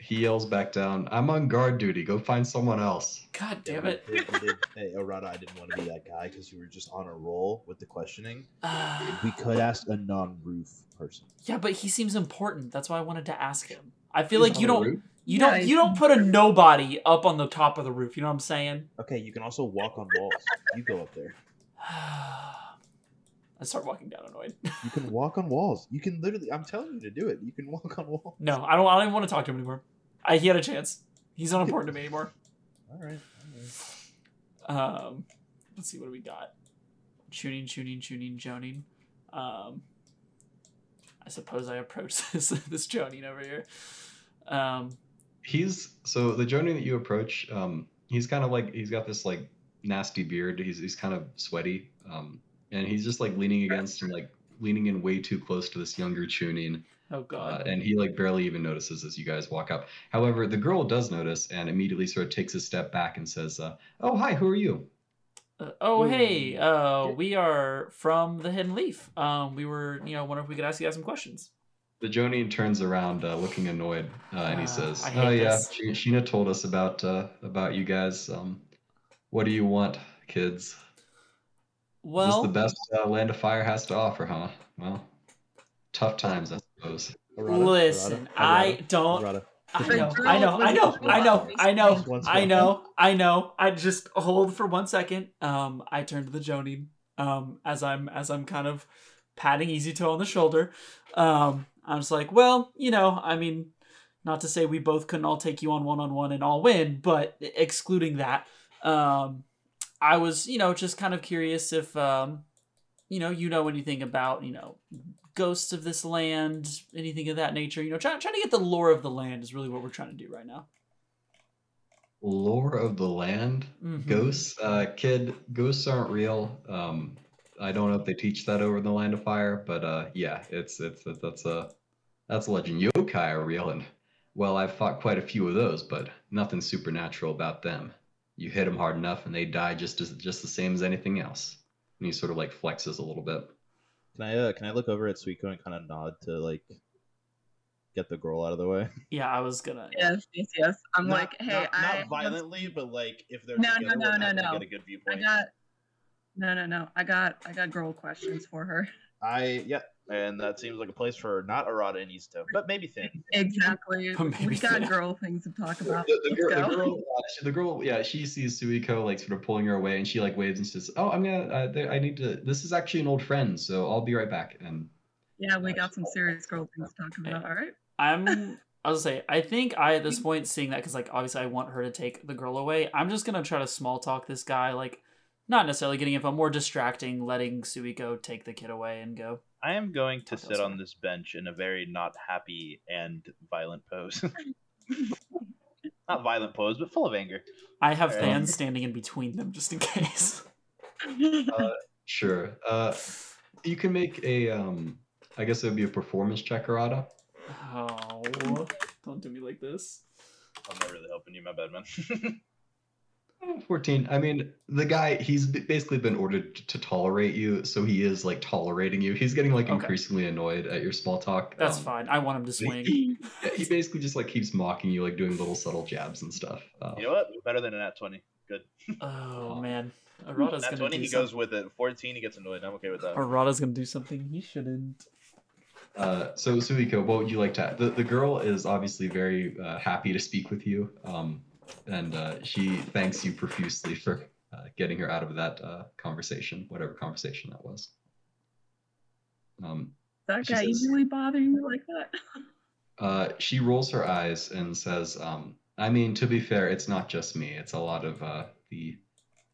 C: He yells back down, "I'm on guard duty. Go find someone else."
A: God damn it!
B: did- hey, Arata, oh, I didn't want to be that guy because you were just on a roll with the questioning.
D: We could ask a non-roof person.
A: yeah, but he seems important. That's why I wanted to ask him. I feel
C: He's
A: like you don't
C: roof.
A: you
E: Yeah,
A: don't you don't put a nobody up on the top of the roof. You know what I'm saying?
B: Okay, you can also walk on walls. You go up there.
A: I start walking down annoyed.
B: You can walk on walls. You can literally. I'm telling you to do it. You can walk on walls.
A: No, I don't. I don't even want to talk to him anymore. I, he had a chance. He's not important to me anymore.
B: All right. All right.
A: Um, let's see what do we got. Chunin, chunin, chunin, jonin. Um, I suppose I approach this this jonin over here. Um,
C: He's so the Jonin that you approach. Um, he's kind of like he's got this like nasty beard. He's he's kind of sweaty. Um, and he's just like leaning against and like leaning in way too close to this younger chunin.
A: oh
C: Uh,
A: god.
C: and he like barely even notices as you guys walk up. However, the girl does notice and immediately sort of takes a step back and says, uh, "Oh, hi. Who are you?"
A: Uh, oh
D: Ooh.
A: hey, uh,
D: Yeah.
A: we are from the Hidden Leaf. Um, we were, you know, wondering if we could ask you guys some questions.
C: The Jonin turns around, uh, looking annoyed, uh, and he
A: Ah,
C: says,
A: I
C: "Oh yeah,
A: this.
C: Sheena told us about uh, about you guys. Um, what do you want, kids?
A: Well,
C: Is this the best uh, Land of Fire has to offer, huh? Well, tough times, I suppose.
B: Arata,
A: listen,
B: Arata,
A: I don't.
B: Arata.
A: I know, I know, I know, I know, I know, I know, I know. I just hold for one second. Um, I turn to the Joni, um, as I'm as I'm kind of patting Izuto on the shoulder. Um, I'm just like, well, you know, I mean, not to say we both couldn't all take you on one on one and all win, but excluding that, um, I was, you know, just kind of curious if, um, you know, you know anything about, you know, ghosts of this land, anything of that nature. You know, trying trying to get the lore of the land is really what we're trying to do right now.
C: Lore of the land,
A: Mhm.
C: ghosts. Uh, kid, ghosts aren't real. Um, I don't know if they teach that over in the Land of Fire, but uh, yeah, it's it's that's a that's a legend. Yokai are real, and well, I've fought quite a few of those, but nothing supernatural about them. You hit them hard enough, and they die just as just the same as anything else. And he sort of like flexes a little bit.
B: Can I uh, can I look over at Suiko and kind of nod to like get the girl out of the way?
A: Yeah, I was gonna.
E: Yes, yes, yes. I'm
B: Not-
E: like, hey,
B: not,
E: I
B: not
E: have-
B: violently, but like if they're
E: No, no,
B: together,
E: no,
B: we're
E: no,
B: not gonna
E: no.
B: get a good
E: I got no, no, no. I got, I got girl questions for her.
F: I yeah, and that seems like a place for not Arata and Izuto, but maybe Than.
E: Exactly.
A: But maybe
E: we got
A: so.
E: girl things to talk about.
C: The, the
E: Let's
C: girl, the
E: go.
C: girl, uh, she, the girl, yeah, she sees Suiko like sort of pulling her away, and she like waves and says, "Oh, I'm gonna, uh, there, I need to. This is actually an old friend, so I'll be right back." And
E: Yeah, we got some serious girl things to talk about. All right.
A: I'm. I was gonna say, I think I at this point seeing that because like obviously I want her to take the girl away. I'm just gonna try to small talk this guy, like not necessarily getting info, more distracting, letting Suiko take the kid away and go.
F: I am going to sit on this bench in a very not happy and violent pose. not violent pose, but full of anger.
A: I have
F: Um,
A: fans standing in between them just in case.
C: uh, sure, uh, you can make a, um, I guess it would be a performance check, Arata.
A: Oh, don't do me like this.
F: I'm not really helping you, my bad man.
C: 14. I mean, the guy, he's basically been ordered to tolerate you, so he is like tolerating you. He's getting like
A: Okay.
C: increasingly annoyed at your small talk.
A: That's
C: um,
A: fine. I want him to swing.
C: Yeah, he basically just like keeps mocking you, like doing little subtle jabs and stuff. Uh,
F: You know what? Better than an at 20. Good.
A: Oh man, Arata's
F: nat
A: gonna
F: 20,
A: do
F: he
A: some-
F: goes with it. 14, he gets annoyed. I'm okay with that.
A: Arata's gonna do something he shouldn't.
C: Uh, so Suiko, what would you like to? The the girl is obviously very uh, happy to speak with you, um, and uh, she thanks you profusely for uh, getting her out of that uh, conversation, whatever conversation that was. Um,
E: that guy
C: says-
E: easily bothering you like that?
C: uh, she rolls her eyes and says, um, "I mean, to be fair, it's not just me. It's a lot of uh, the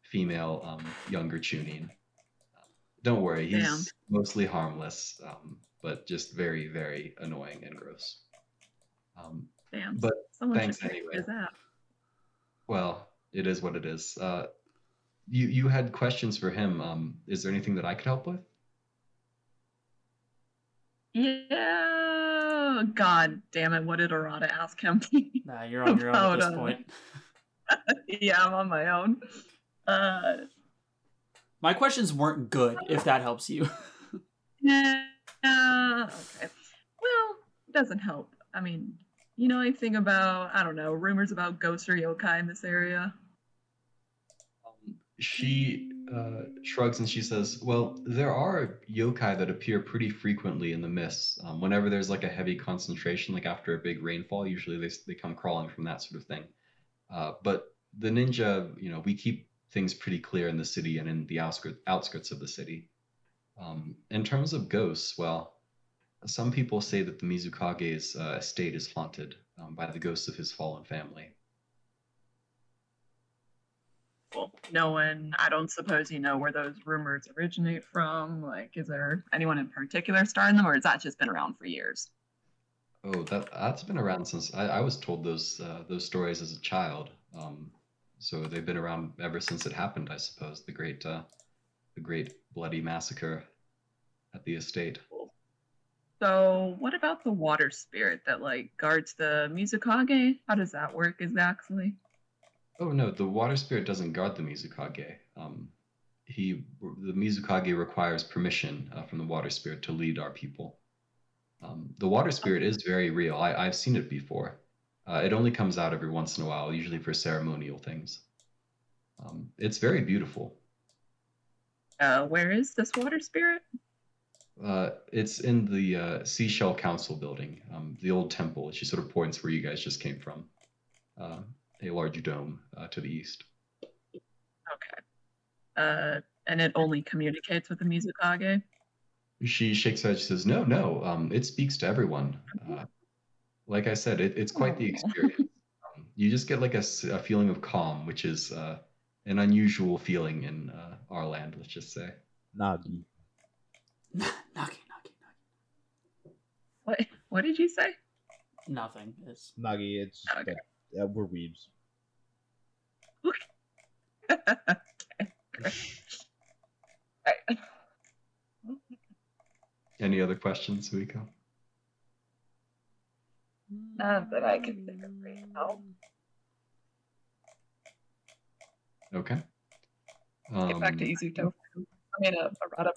C: female um, younger chunin. Don't worry, he's
E: Damn.
C: mostly harmless, um, but just very, very annoying and gross." Um,
E: Damn.
C: But
E: Someone
C: thanks anyway.
E: His app.
C: Well, it is what it is. Uh, you you had questions for him. Um, is there anything that I could help with?
E: Yeah. God damn it. What did Arata ask him?
A: Nah, you're on your own at this
E: uh,
A: point.
E: yeah, I'm on my own. Uh,
A: My questions weren't good. If that helps you.
E: yeah. Okay. Well, it doesn't help. I mean, you know anything about, I don't know, rumors about ghosts or yokai in this area?
C: Um, she uh, shrugs and she says, "Well, there are yokai that appear pretty frequently in the mists. Um, whenever there's like a heavy concentration, like after a big rainfall, usually they they come crawling from that sort of thing. Uh, but the ninja, you know, we keep things pretty clear in the city and in the outskirts outskirts of the city. Um, in terms of ghosts, well, some people say that the Mizukage's uh, estate is haunted um, by the ghosts of his fallen family.
E: Well, no one, I don't suppose you know where those rumors originate from. Like, is there anyone in particular starting them, or has that just been around for years?
C: Oh, that that's been around since I, I was told those uh, those stories as a child. Um, so they've been around ever since it happened, I suppose. The great uh, the great bloody massacre at the estate.
E: So, what about the water spirit that like guards the Mizukage? How does that work exactly?
C: Oh no, the water spirit doesn't guard the Mizukage. Um, he the Mizukage requires permission uh, from the water spirit to lead our people. Um, the water spirit is very real. I, I've seen it before. Uh, it only comes out every once in a while, usually for ceremonial things. Um, it's very beautiful.
E: Uh, where is this water spirit?
C: Uh, it's in the uh, Seashell Council building, um, the old temple. She sort of points where you guys just came from. Uh, a large dome uh, to the east.
E: Okay. Uh, and it only communicates with the Mizukage.
C: She shakes her head. She says, "No, no. Um, it speaks to everyone. Uh, like I said, it, it's quite the experience. Um, you just get like a, s- a feeling of calm, which is uh, an unusual feeling in uh, our land. Let's just say.
D: Nagi.
A: Naki, Naki, Naki.
E: What? What did you say?
A: Nothing. It's
D: Nagi, it's
E: Okay.
D: that, uh, we're weebs.
E: okay, great. Right.
C: Any other questions, Suiko?
E: Not that I can think of right now.
C: Okay.
E: Get back to
C: Um,
E: Izuto. I mean, a, uh, Arata.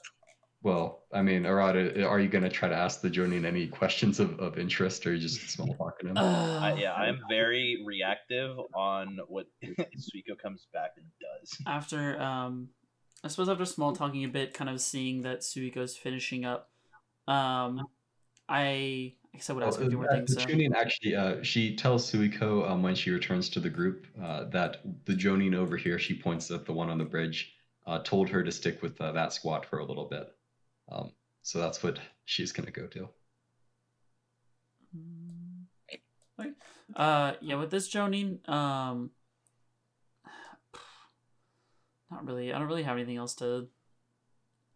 C: Well, I mean, Arata, are you going to try to ask the Jonin any questions of, of interest, or are you just small talking him?
A: Uh,
F: I, yeah, I'm very reactive on what Suiko comes back and does.
A: after um I suppose after small talking a bit, kind of seeing that Suiko's finishing up, um I I guess I would ask
C: Well,
A: a few more
C: uh,
A: things.
C: the
A: So.
C: Jonin actually, uh, she tells Suiko um, when she returns to the group uh, that the Jonin over here, she points at the one on the bridge, uh, told her to stick with uh, that squad for a little bit. Um, so that's what she's going to go to.
A: Okay. Uh, yeah, with this Jonin, um, not really. I don't really have anything else to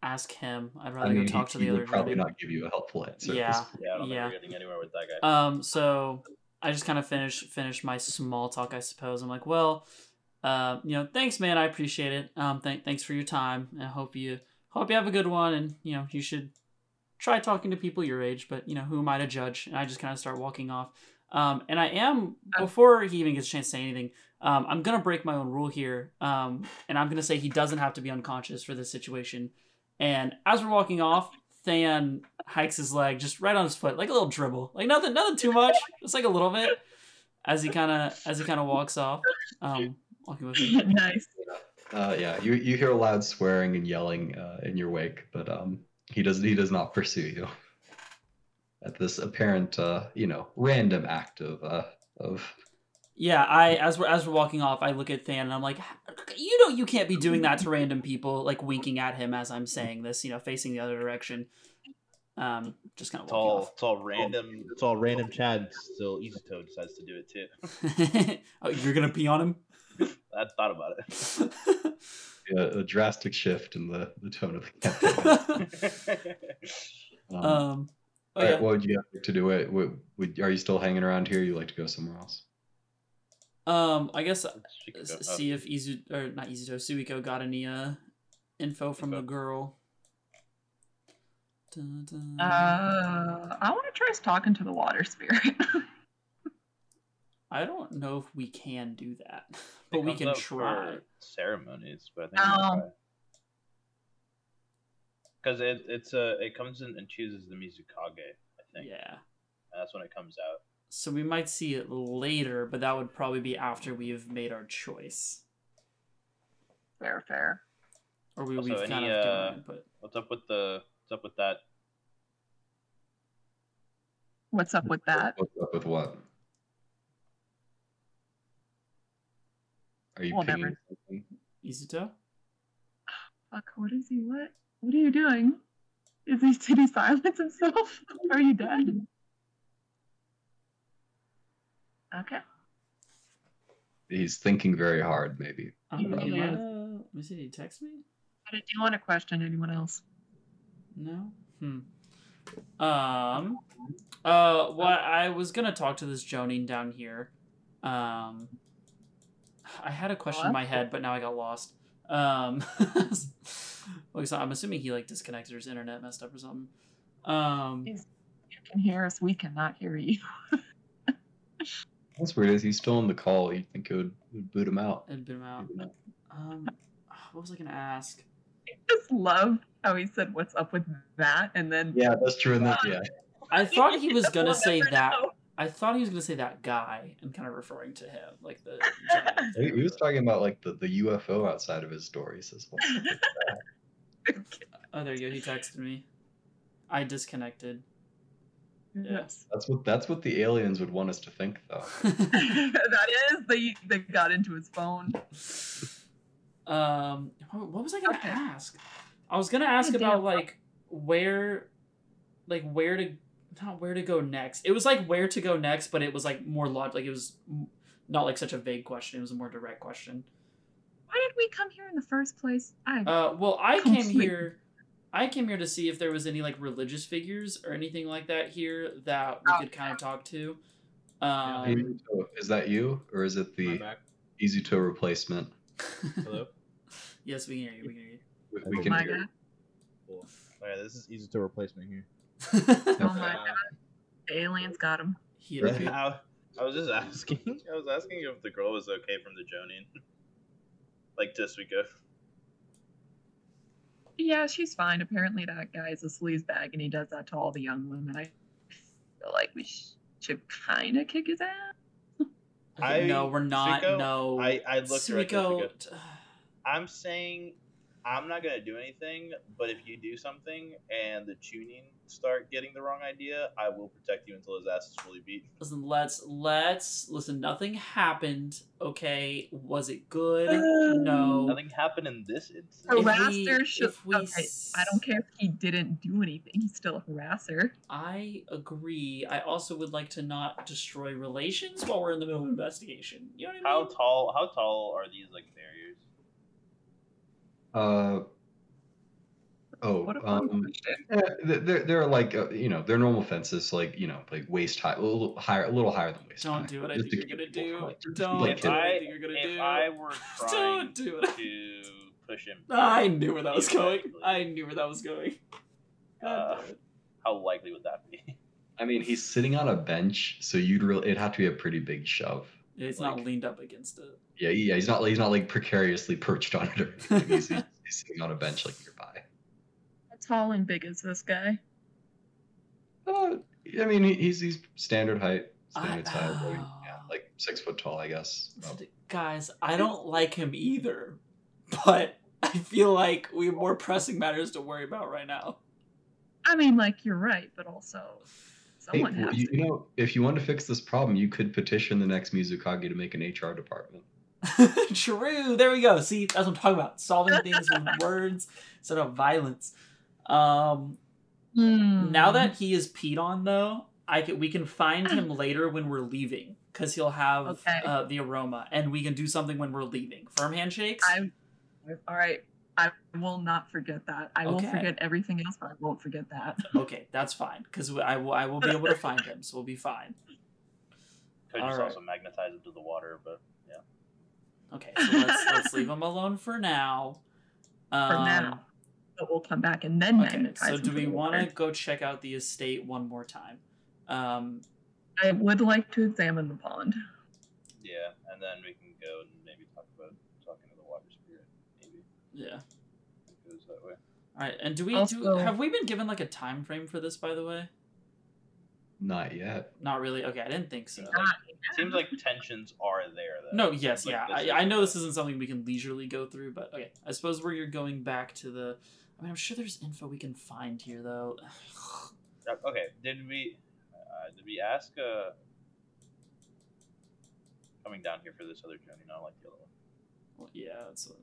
A: ask him. I'd rather
C: I mean,
A: go talk
C: he,
A: to
C: he
A: the
C: would
A: other
C: probably
A: Jonin.
C: not give you a helpful answer. at this
A: Yeah.
F: Yeah, I don't
A: Yeah.
F: think we're getting anywhere with that guy.
A: Um, so I just kind of finish finish my small talk, I suppose. I'm like, well, uh, you know, thanks, man. I appreciate it. Um, th- thanks for your time. I hope you hope you have a good one, and you know, you should try talking to people your age. But you know, who am I to judge? And I just kind of start walking off. Um, and I am before he even gets a chance to say anything. Um, I'm gonna break my own rule here, um, and I'm gonna say he doesn't have to be unconscious for this situation. And as we're walking off, Than hikes his leg just right on his foot, like a little dribble, like nothing, nothing too much, just like a little bit, as he kind of as he kind of walks off, um, walking with me.
E: nice.
C: Uh, yeah, you you hear loud swearing and yelling uh, in your wake, but um, he does he does not pursue you. At this apparent, uh, you know, random act of uh, of
A: Yeah, I as we're as we're walking off, I look at Than and I'm like, you know, you can't be doing that to random people, like winking at him as I'm saying this, you know, facing the other direction. Um, just kind of
F: It's all
A: off.
F: it's all random.
B: It's all random. Chad still Izuto decides to do it too.
A: oh, you're gonna pee on him?
F: I thought about it.
C: a, a drastic shift in the, the tone of the campaign. Um,
A: um, oh,
C: all right,
A: yeah.
C: what would you have to do? It would, would are you still hanging around here? You like to go somewhere else?
A: um, I guess
F: She could
A: s-
F: go- oh,
A: see if Izu or not Izuto Suiko got any uh info from the girl. Dun, dun.
E: Uh, I want to try talking to the water spirit.
A: I don't know if we can do that, but we can try.
F: ceremonies, but I think
E: Um,
F: because it it's a it comes in and chooses the Mizukage. I think
A: Yeah.
F: and that's when it comes out.
A: So we might see it later, but that would probably be after we have made our choice,
E: fair, fair.
A: or we,
F: Also,
A: we've kind
F: any,
A: of given
F: uh,
A: input.
F: What's up with the what's up with that?
E: What's up with that?
C: What's up with what? Are you
E: Well,
C: pinging
E: never-
C: something?
A: Izuto?
E: Fuck, what is he? What? What are you doing? Is he did he silence himself? Are you dead? Okay.
C: He's thinking very hard, maybe.
A: Uh,
E: Yeah.
A: you might, uh, let me. Did he text me?
E: But do you want to question anyone else?
A: No. Hmm. Um. Uh. What I was gonna talk to this Jonin down here. Um. I had a question in my head, but now I got lost. Um. like, so I'm assuming he like disconnected or his internet messed up or something. Um.
E: You can hear us. We cannot hear you.
C: That's weird is he's still on the call. You'd think it would, would boot him out.
A: It'd been out.
C: Maybe not.
A: Um. What was I gonna ask?
E: I just love how he said, "What's up with that?" and then
C: Yeah, that's true. And that, yeah,
A: I thought he was gonna
E: We'll
A: say that.
E: know.
A: I thought he was gonna say that guy and kind of referring to him, like the.
C: he, he was talking about like the, the UFO outside of his door. He says, "What the fuck is that?"
A: Oh, there you go. He texted me. I disconnected.
E: Yes.
C: That's what that's what the aliens would want us to think, though.
E: that is they they got into his phone.
A: um, what what was I gonna
E: Okay.
A: ask? I was gonna ask
E: God
A: about
E: damn.
A: like where, like where to, not where to go next. It was like where to go next, but it was like more log. Like it was not like such a vague question. It was a more direct question.
E: Why did we come here in the first place? I
A: Uh, well, I came here. I came here to see if there was any like religious figures or anything like that here that we could kind of talk to. Um,
C: Izuto, is that you, or is it the Izuto replacement?
B: Hello.
A: yes, we can hear you. We can hear
C: We, we
B: Oh
C: can
E: my
C: hear.
E: god!
B: Cool. Okay, this is Izuto replacement here.
A: You.
E: Oh my god! The aliens got him.
A: He had a good-
F: I, I was just asking. I was asking if the girl was okay from the Jonin, like just we go.
E: Yeah, she's fine. Apparently, that guy's a sleazebag, and he does that to all the young women. I feel like we should kind of kick his ass.
F: I-
A: no, we're not.
F: Suiko,
A: no,
F: I I looked directly at
A: Suiko,
F: Tsuika. I'm saying I'm not gonna do anything, but if you do something and the chunin start getting the wrong idea, I will protect you until his ass is fully beat.
A: Listen, let's let's listen. Nothing happened. Okay, was it good? no.
F: Nothing happened in this instance.
E: Harasser should.
A: we
E: okay, I don't care if he didn't do anything. He's still a harasser.
A: I agree. I also would like to not destroy relations while we're in the middle of investigation. You know what I mean?
F: How tall? How tall are these like barriers?
C: Uh, oh,
E: What
C: um, yeah, they're they're like uh, you know they're normal fences, like you know like waist high, a little higher, a little higher than waist high.
A: Don't do what I
C: Just
A: think you're
C: going to
A: do.
C: Like,
A: Don't
C: like
A: do what
F: I-
A: I think you're gonna
F: if
A: do.
F: I were trying
A: Don't do it.
F: to push him,
A: I knew where that was going. I knew where that was going.
F: Uh, how likely would that be?
C: I mean, he's sitting on a bench, so you'd really it'd have to be a pretty big shove.
A: It's
C: Like-
A: not leaned up against it.
C: Yeah, yeah, he's not he's not like precariously perched on it or anything. He's, he's sitting on a bench like nearby.
E: How tall and big is this guy?
C: Uh, I mean, he's he's standard height,
A: I-
C: standard size, like, yeah,
A: oh.
C: like six foot tall, I guess. Oh,
A: Guys, I don't like him either, but I feel like we have more pressing matters to worry about right now.
E: I mean, like you're right, but also someone
C: well,
E: has
C: you,
E: to.
C: you know, if you want to fix this problem, you could petition the next Mizukage to make an HR department.
A: True. There we go. See, that's what I'm talking about. Solving things with words instead of violence. Um,
E: Hmm.
A: now that he is peed on, though, I can, we can find him later when we're leaving because he'll have
E: Okay.
A: uh, the aroma, and we can do something when we're leaving. Firm handshakes.
E: I, all right, I will not forget that. I will forget everything else, but I won't forget that.
A: Okay, that's fine because I will. I will be able to find him, so we'll be fine.
B: Could
A: All
B: just
A: right.
B: also magnetize him to the water, but yeah.
A: Okay, so let's let's leave him alone for now. Um,
E: For now, but we'll come back and then
A: Okay,
E: magnetize.
A: so do we want to go check out the estate one more time? Um,
E: I would like to examine the pond.
B: Yeah, and then we can go and maybe talk about talking to the water spirit. Maybe
A: yeah.
B: it goes that way.
A: All right, and do we do? Have we been given like a time frame for this? By the way,
C: Not yet.
A: not really. Okay, I didn't think so.
B: Seems like, seems like tensions are there. Though.
A: No, yes,
B: Seems
A: yeah.
B: like
A: I, I know this isn't something we can leisurely go through, but okay. I suppose where you're going back to the. I mean, I'm sure there's info we can find here, though.
B: Uh, Okay, did we uh, did we ask uh coming down here for this other journey, not like the other one?
A: Well, yeah, it's. A...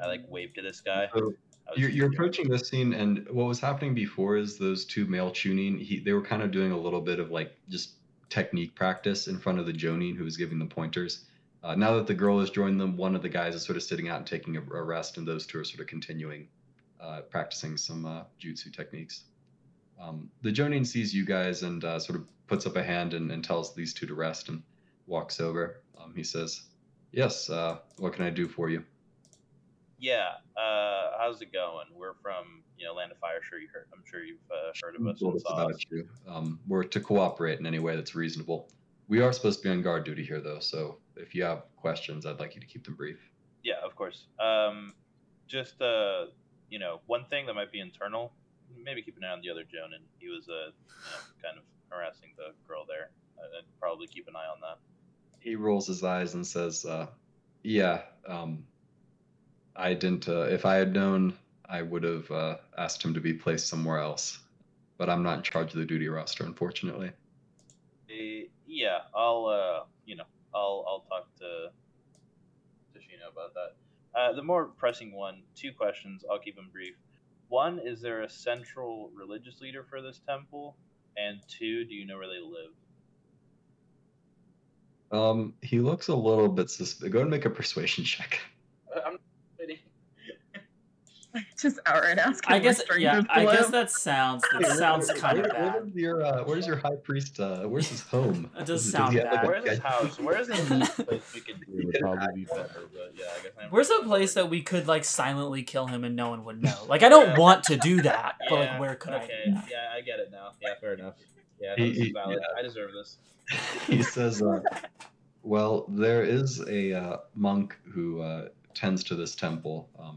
B: I like waved to this guy.
C: So
B: I was
C: you're, you're approaching this scene, and what was happening before is those two male chunin. He they were kind of doing a little bit of like just technique practice in front of the Jonin who was giving them pointers. Uh, now that the girl has joined them, one of the guys is sort of sitting out and taking a, a rest, and those two are sort of continuing uh, practicing some uh, jutsu techniques. Um, the Jonin sees you guys and uh, sort of puts up a hand and, and tells these two to rest and walks over. Um, he says, "Yes, uh, what can I do for you?"
B: Yeah, uh, how's it going? We're from you know Land of Fire. Sure, you heard. I'm sure you've uh, heard of us. saw
C: about
B: us.
C: you. Um, we're to cooperate in any way that's reasonable. We are supposed to be on guard duty here, though. So if you have questions, I'd like you to keep them brief.
B: Yeah, of course. Um, just uh, you know, one thing that might be internal. Maybe keep an eye on the other Jonin. He was uh, you know, kind of harassing the girl there. And probably keep an eye on that.
C: He rolls his eyes and says, uh, "Yeah, um, I didn't. Uh, if I had known, I would have uh, asked him to be placed somewhere else. But I'm not in charge of the duty roster, unfortunately."
B: Uh, yeah, I'll uh, you know, I'll I'll talk to to Shino about that. Uh, the more pressing one, two questions. I'll keep them brief. One, is there a central religious leader for this temple? And two, do you know where they live?
C: Um, he looks a little bit suspicious. Go and make a persuasion check.
B: I'm kidding.
E: Just outright asking.
A: I guess yeah.
E: strangers
A: I guess that sounds that sounds kind of
C: Where- where
A: bad.
C: is your, uh, where's your high priest? Uh, where's his home?
A: That does sound
C: have,
A: bad.
B: Where's his house? Where's the place we could
G: It would probably be better.
B: But yeah, I guess I'm
A: Where's a place that we could like silently kill him and no one would know? Like I don't want to do that, but like
B: Yeah,
A: where could
B: okay.
A: I do that?
B: Yeah, I get it now. Yeah, fair enough. Yeah,
C: He-
B: no, this is
C: he-
B: valid. I deserve this.
C: he says, uh, "Well, there is a uh, monk who uh, tends to this temple. Um,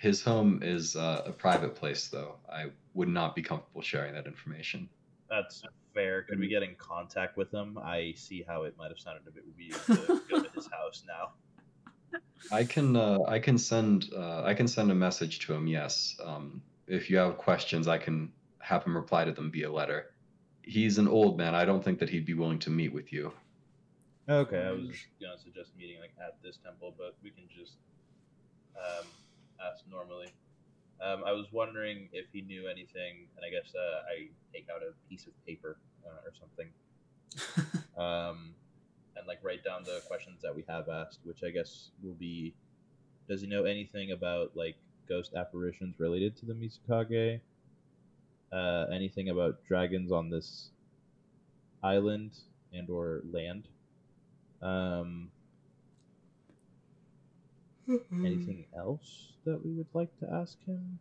C: his home is uh, a private place, though. I would not be comfortable sharing that information."
B: That's fair. Could we get in contact with him? I see how it might have sounded a bit weird to go to his house now.
C: I can uh, I can send uh, I can send a message to him. Yes, um, if you have questions, I can have him reply to them via letter. He's an old man. I don't think that he'd be willing to meet with you.
B: Okay, I was gonna suggest meeting like at this temple, but we can just um, ask normally. Um, I was wondering if he knew anything, and I guess uh, I take out a piece of paper uh, or something, um, and like write down the questions that we have asked, which I guess will be: Does he know anything about like ghost apparitions related to the Mizukage? Uh, anything about dragons on this island and or land? Um, anything else that we would like to ask him?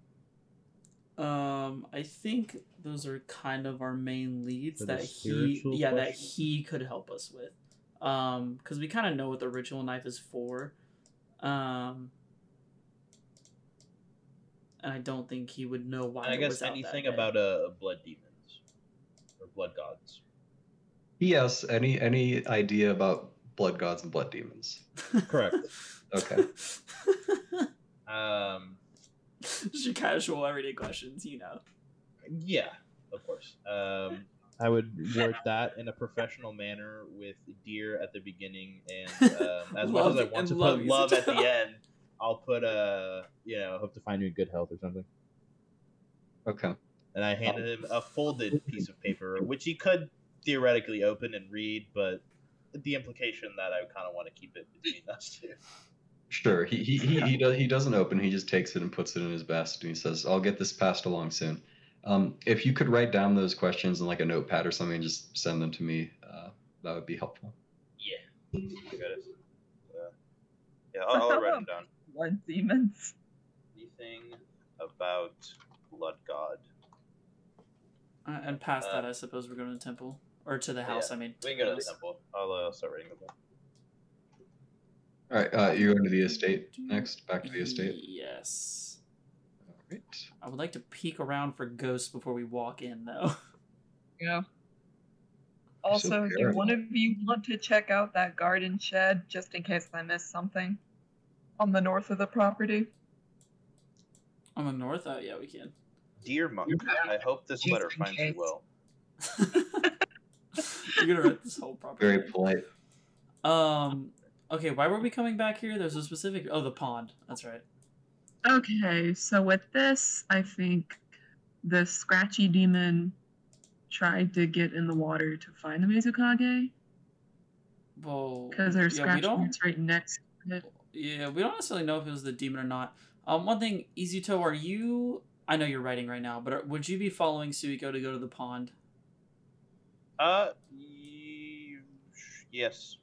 A: Um, I think those are kind of our main leads
B: For
A: that he,
B: spiritual
A: yeah, that he could help us with. Um, because we kind of know what the ritual knife is for. Um, and I don't think he would know why.
F: And I
A: it
F: guess
A: was out that
F: anything about uh blood demons or blood gods.
C: Yes. Any any idea about blood gods and blood demons?
F: Correct.
C: Okay.
F: Um,
A: Just your casual everyday questions, you know.
F: yeah, of course. Um, I would word that in a professional manner with deer at the beginning, and um, as much as I want to
A: love
F: put love at the end, I'll put a you know hope to find you in good health or something.
C: Okay.
F: And I handed him a folded piece of paper, which he could theoretically open and read, but the implication that I kind of want to keep it between us two.
C: Sure. He he he he, does, he doesn't open. He just takes it and puts it in his vest, and he says, "I'll get this passed along soon." Um, if you could write down those questions in like a notepad or something, and just send them to me. Uh, that would be helpful.
F: Yeah, I got it. Uh, yeah, I'll, I'll write them down.
E: Blood demons.
F: Anything about blood god?
A: Uh, and past
F: Uh,
A: that, I suppose we're going to the temple or to the house.
F: yeah.
A: I mean,
F: We can go to the temple. I'll uh, start writing them down.
C: All right. Uh, you're going to the estate next. Back to the estate.
A: Yes.
C: All right.
A: I would like to peek around for ghosts before we walk in, though.
E: Yeah.
C: You're so
E: Also, do one of you want to check out that garden shed just in case I missed something on the north of the property?
A: On the north, oh yeah, we can.
F: Dear monk, I hope this
E: Just
F: letter
E: in
F: finds you well.
A: You're gonna write this whole property.
C: Very polite.
A: Um. Okay, why were we coming back here? There's a specific. Oh, the pond. That's right.
E: Okay, so with this, I think the scratchy demon tried to get in the water to find the Mizukage
A: Well,
E: because there's
A: yeah, we
E: scratch marks right next to it.
A: Yeah, we don't necessarily know if it was the demon or not. Um, one thing, Izuto, are you? I know you're writing right now, but are, would you be following Suiko to go to the pond?
F: Uh, y- yes.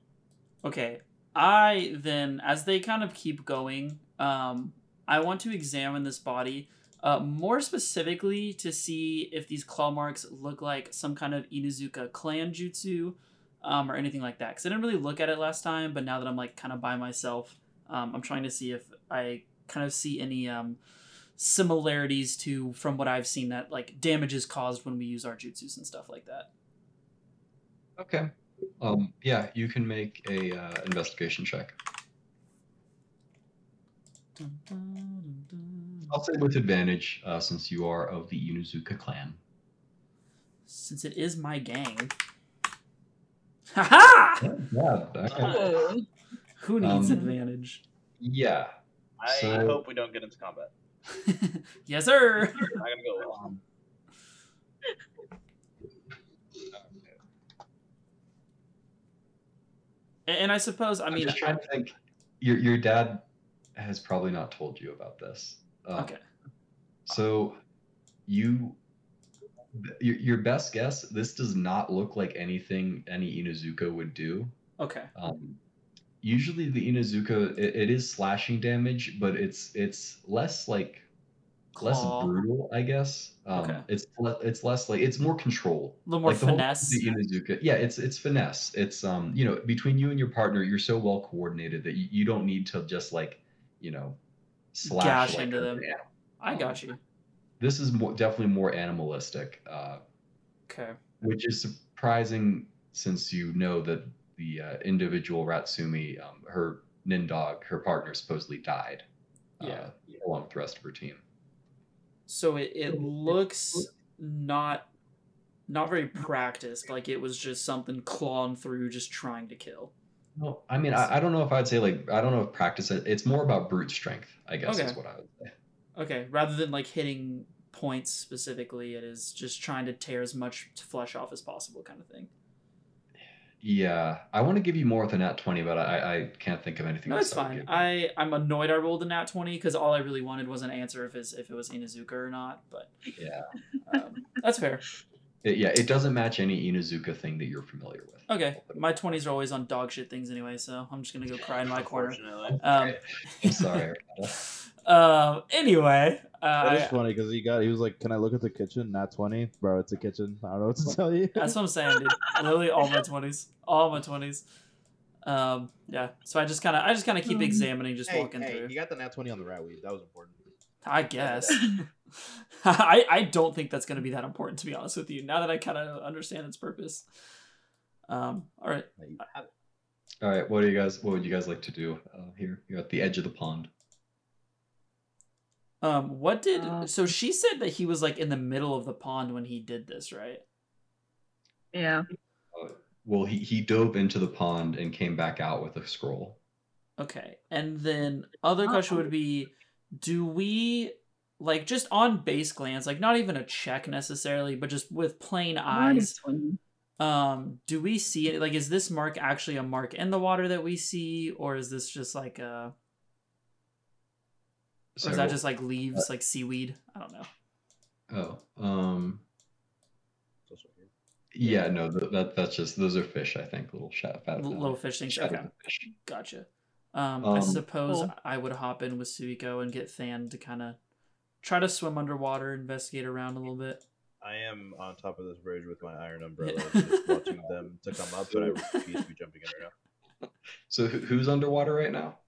A: Okay. I then, as they kind of keep going, um, I want to examine this body, uh, more specifically to see if these claw marks look like some kind of Inuzuka clan jutsu, um, or anything like that. Because I didn't really look at it last time, but now that I'm like kind of by myself, um, I'm trying to see if I kind of see any um, similarities to from what I've seen that like damage is caused when we use our jutsus and stuff like that.
C: Okay. Um. Yeah. You can make a uh, investigation check. I'll say with advantage, uh, since you are of the Inuzuka clan.
A: Since it is my gang. Haha!
C: Yeah. Okay.
E: Oh.
A: Who needs
C: Um,
A: advantage?
C: Yeah.
F: I
C: So-
F: hope we don't get into combat.
A: yes, sir.
F: Not gonna go well.
A: And, and I suppose I
C: I'm
A: mean
C: just trying to think. Your your dad has probably not told you about this. Um,
A: okay.
C: So, you, your, your best guess. This does not look like anything any Inuzuka would do.
A: Okay.
C: Um, usually, the Inuzuka it, it is slashing damage, but it's it's less like less brutal, I guess. Um,
A: Okay.
C: It's le- it's less like it's more control.
A: A little more
C: like the whole
A: finesse.
C: the Inuzuka, yeah, it's it's finesse. It's um, you know, between you and your partner, you're so well coordinated that you, you don't need to just like, you know, slash
A: Gash
C: like
A: into them.
C: man.
A: I got you.
C: This is more definitely more animalistic, uh,
A: Okay.
C: which is surprising since you know that the uh, individual Ratsumi, um, her Nindog, her partner, supposedly died. uh,
A: Yeah.
C: along with the rest of her team.
A: So it, it looks not not very practiced. Like it was just something clawing through, just trying to kill.
C: No, I mean, I, I don't know if I'd say like I don't know if practice. it- It's more about brute strength, I guess, is what I would say.
A: Okay. Rather than like hitting points specifically, it is just trying to tear as much flesh off as possible, kind of thing.
C: Yeah, I want to give you more with a nat twenty, but I, I can't think of anything
A: No, it's fine. I I'm annoyed I rolled a nat twenty because all I really wanted was an answer if it's, if it was Inuzuka or not. But
C: Yeah,
A: um, that's fair.
C: It- yeah, it doesn't match any Inuzuka thing that you're familiar with.
A: Okay, my twenties are always on dog shit things anyway, so I'm just gonna go cry in my corner.
F: Unfortunately.
A: Um,
C: I'm sorry.
A: Um. Anyway, uh,
D: That is funny because he got he was like, "Can I look at the kitchen?" Not twenty, bro. It's a kitchen. I don't know what to tell you.
A: that's what I'm saying, dude. Literally all my twenties, all my twenties. Um. Yeah. So I just kind of, I just kind of keep
E: Um,
A: examining, just
B: hey,
A: walking
B: hey,
A: through.
B: you got the nat twenty on the rat weed. That was important.
A: I guess. I I don't think that's gonna be that important to be honest with you. Now that I kind of understand its purpose. Um. All right.
B: Hey, you have it.
C: All right, what do you guys? What would you guys like to do uh, here? You're at the edge of the pond.
A: Um. What did?
E: Uh,
A: so she said that he was like in the middle of the pond when he did this, right?
E: Yeah.
C: Well, he he dove into the pond and came back out with a scroll.
A: Okay. And then other question would be do we like just on base glance, like not even a check necessarily, but just with plain eyes, um, do we see it like is this mark actually a mark in the water that we see, or is this just like a or is that just like leaves, like seaweed? I don't know.
C: Oh, um,
B: yeah.
C: yeah, no, th- that that's just those are fish. I think little shat, fat,
A: L-
C: uh,
A: little fish things.
C: shadow
A: Okay.
C: fish.
A: Gotcha. Um, I
C: Um,
A: suppose
E: Cool.
A: I would hop in with Suiko and get Than to kind of try to swim underwater, investigate around a little bit.
B: I am on top of this bridge with my iron umbrella, just watching them to come up, but I refuse to be jumping in right now.
C: So who's underwater right now?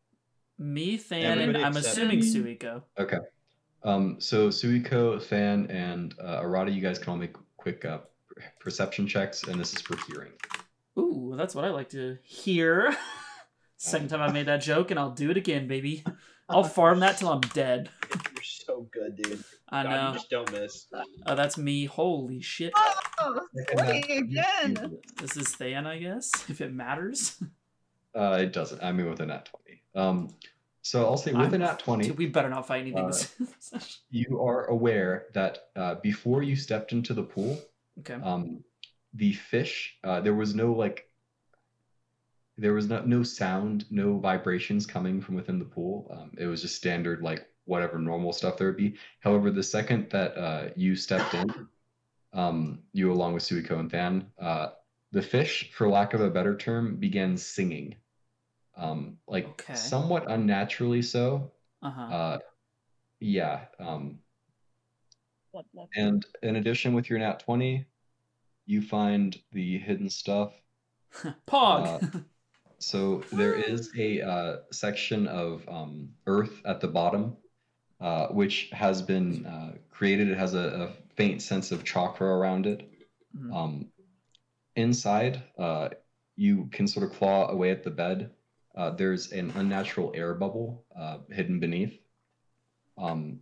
A: Me, Than, and I'm assuming
E: me.
A: Suiko.
C: Okay. Um, so Suiko, Than, and uh, Arata, you guys can all make quick uh, perception checks, and this is for hearing.
A: Ooh, that's what I like to hear. Second time I made that joke, and I'll do it again, baby. I'll farm that till I'm dead.
B: You're so good, dude.
A: I
B: God,
A: know.
B: You just don't miss.
A: Oh, that's me. Holy shit.
E: Oh, wait, again.
A: This is Than, I guess, if it matters.
C: Uh, it doesn't. I mean, with a nat twenty. Um, so I'll say with a
A: I'm-
C: nat twenty,
A: We better not fight anything.
C: Uh, you are aware that uh, before you stepped into the pool,
A: okay.
C: um, the fish, uh, there was no like, there was no no sound, no vibrations coming from within the pool. Um, it was just standard like whatever normal stuff there would be. However, the second that uh, you stepped in, um, you along with Suiko and Than, uh, the fish, for lack of a better term, began singing, um, like
A: Okay.
C: somewhat unnaturally so.
A: Uh-huh.
C: Uh, yeah. Um,
E: What, what?
C: and in addition, with your nat 20, you find the hidden stuff.
A: Pog.
C: So there is a uh, section of um, Earth at the bottom, uh, which has been uh, created. It has a, a faint sense of chakra around it.
A: Mhm.
C: Um, inside, uh, you can sort of claw away at the bed. Uh, there's an unnatural air bubble uh, hidden beneath. Um,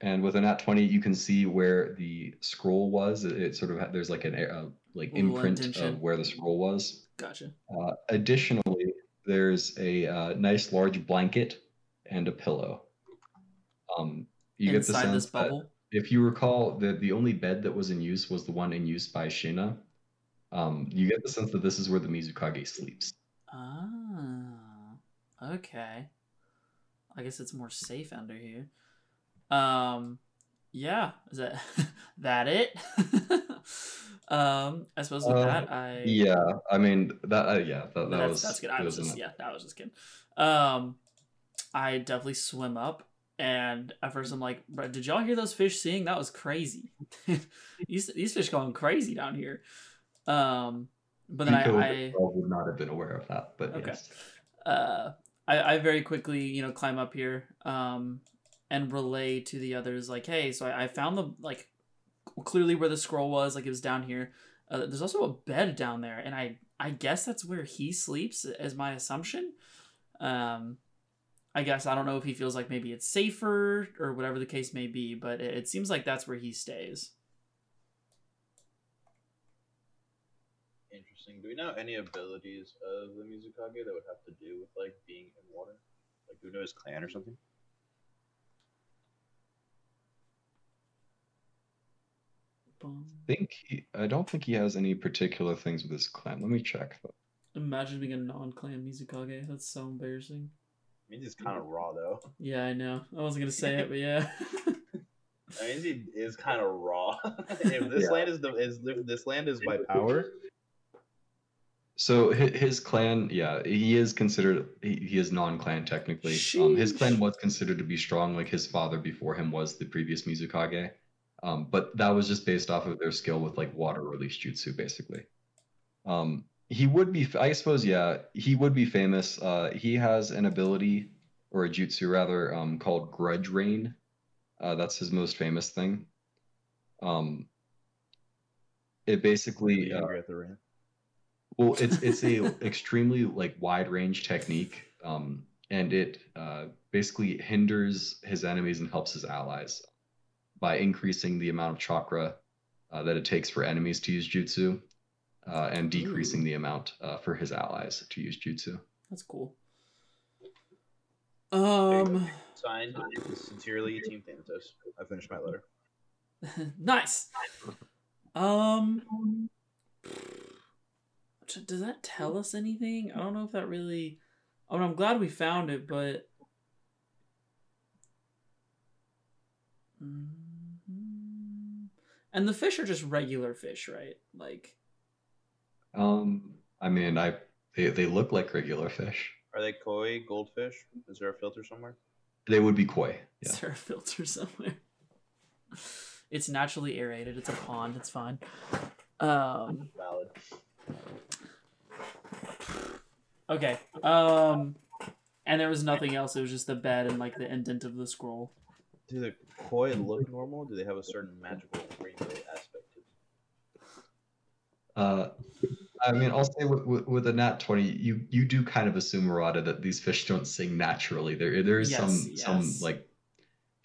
C: and with a nat 20, you can see where the scroll was. It, it sort of ha- there's like an air, uh, like imprint of where the scroll was.
A: gotcha.
C: Uh, additionally, there's a uh, nice large blanket and a pillow. Um, you get the
A: Inside
C: sense
A: this
C: that
A: bubble.
C: if you recall, the the only bed that was in use was the one in use by Shina. Um, you get the sense that this is where the Mizukage sleeps.
A: Ah, okay. I guess it's more safe under here. Um, yeah. Is that that it? um, I suppose with
C: Uh,
A: that, I
C: Yeah, I mean that. Uh, yeah, that, that
A: that's,
C: was
A: that's good. I was just yeah, that was just kidding. Um, I definitely swim up, and at first I'm like, did y'all hear those fish sing? That was crazy. these these fish going crazy down here. Um, but then I, I
C: would not have been aware of that, but
A: Okay.
C: yes.
A: uh, I, I very quickly, you know, climb up here, um, and relay to the others, like, hey, so I, I found the like clearly where the scroll was, like it was down here. Uh, there's also a bed down there, and I I guess that's where he sleeps, as my assumption. Um, I guess I don't know if he feels like maybe it's safer or whatever the case may be, but it, it seems like that's where he stays.
F: Interesting. Do we know any abilities of the Mizukage that would have to do with like being in water? Like, do we know his clan or something?
C: I think he, I don't think he has any particular things with his clan. Let me check. though.
A: Imagine being a non-clan Mizukage. That's so embarrassing.
F: I mean, he's kind of raw though.
A: Yeah, I know. I wasn't gonna say it, but yeah.
F: I mean, he is kind of raw. if this
C: Yeah.
F: land is the is this land is by power,
C: So his clan, yeah, he is considered he, is non-clan technically. Um, his clan was considered to be strong, like his father before him was the previous Mizukage. Um, but that was just based off of their skill with like water release jutsu, basically. Um, he would be, I suppose, yeah, he would be famous. Uh, he has an ability or a jutsu rather, um, called Grudge Rain. Uh, that's his most famous thing. Um, it basically uh,
B: Angry at the rain.
C: Well, it's it's a extremely like wide range technique, um, and it uh, basically hinders his enemies and helps his allies by increasing the amount of chakra uh, that it takes for enemies to use jutsu, uh, and decreasing
A: Ooh.
C: the amount uh, for his allies to use jutsu.
A: That's cool. Um,
F: Signed, sincerely, Team Thanatos. I finished my letter.
A: nice. Um, t- does that tell us anything? I don't know if that really. I mean, I'm glad we found it, but. Mhm. And the fish are just regular fish, right? Like,
C: Um, I mean, I they, they look like regular fish.
F: Are they koi, goldfish? Is there a filter somewhere?
C: They would be koi. Yeah.
A: is there a filter somewhere? It's naturally aerated. It's a pond. It's fine. Um.
F: Valid.
A: Okay. Um. And there was nothing else. It was just the bed and like the indent of the scroll.
F: Do the koi look normal? Do they have a certain magical rainbow aspect to them?
C: Uh, I mean, I'll say with, with, with a nat twenty, you you do kind of assume, Murata, that these fish don't sing naturally. There there is some
A: Yes,
C: some like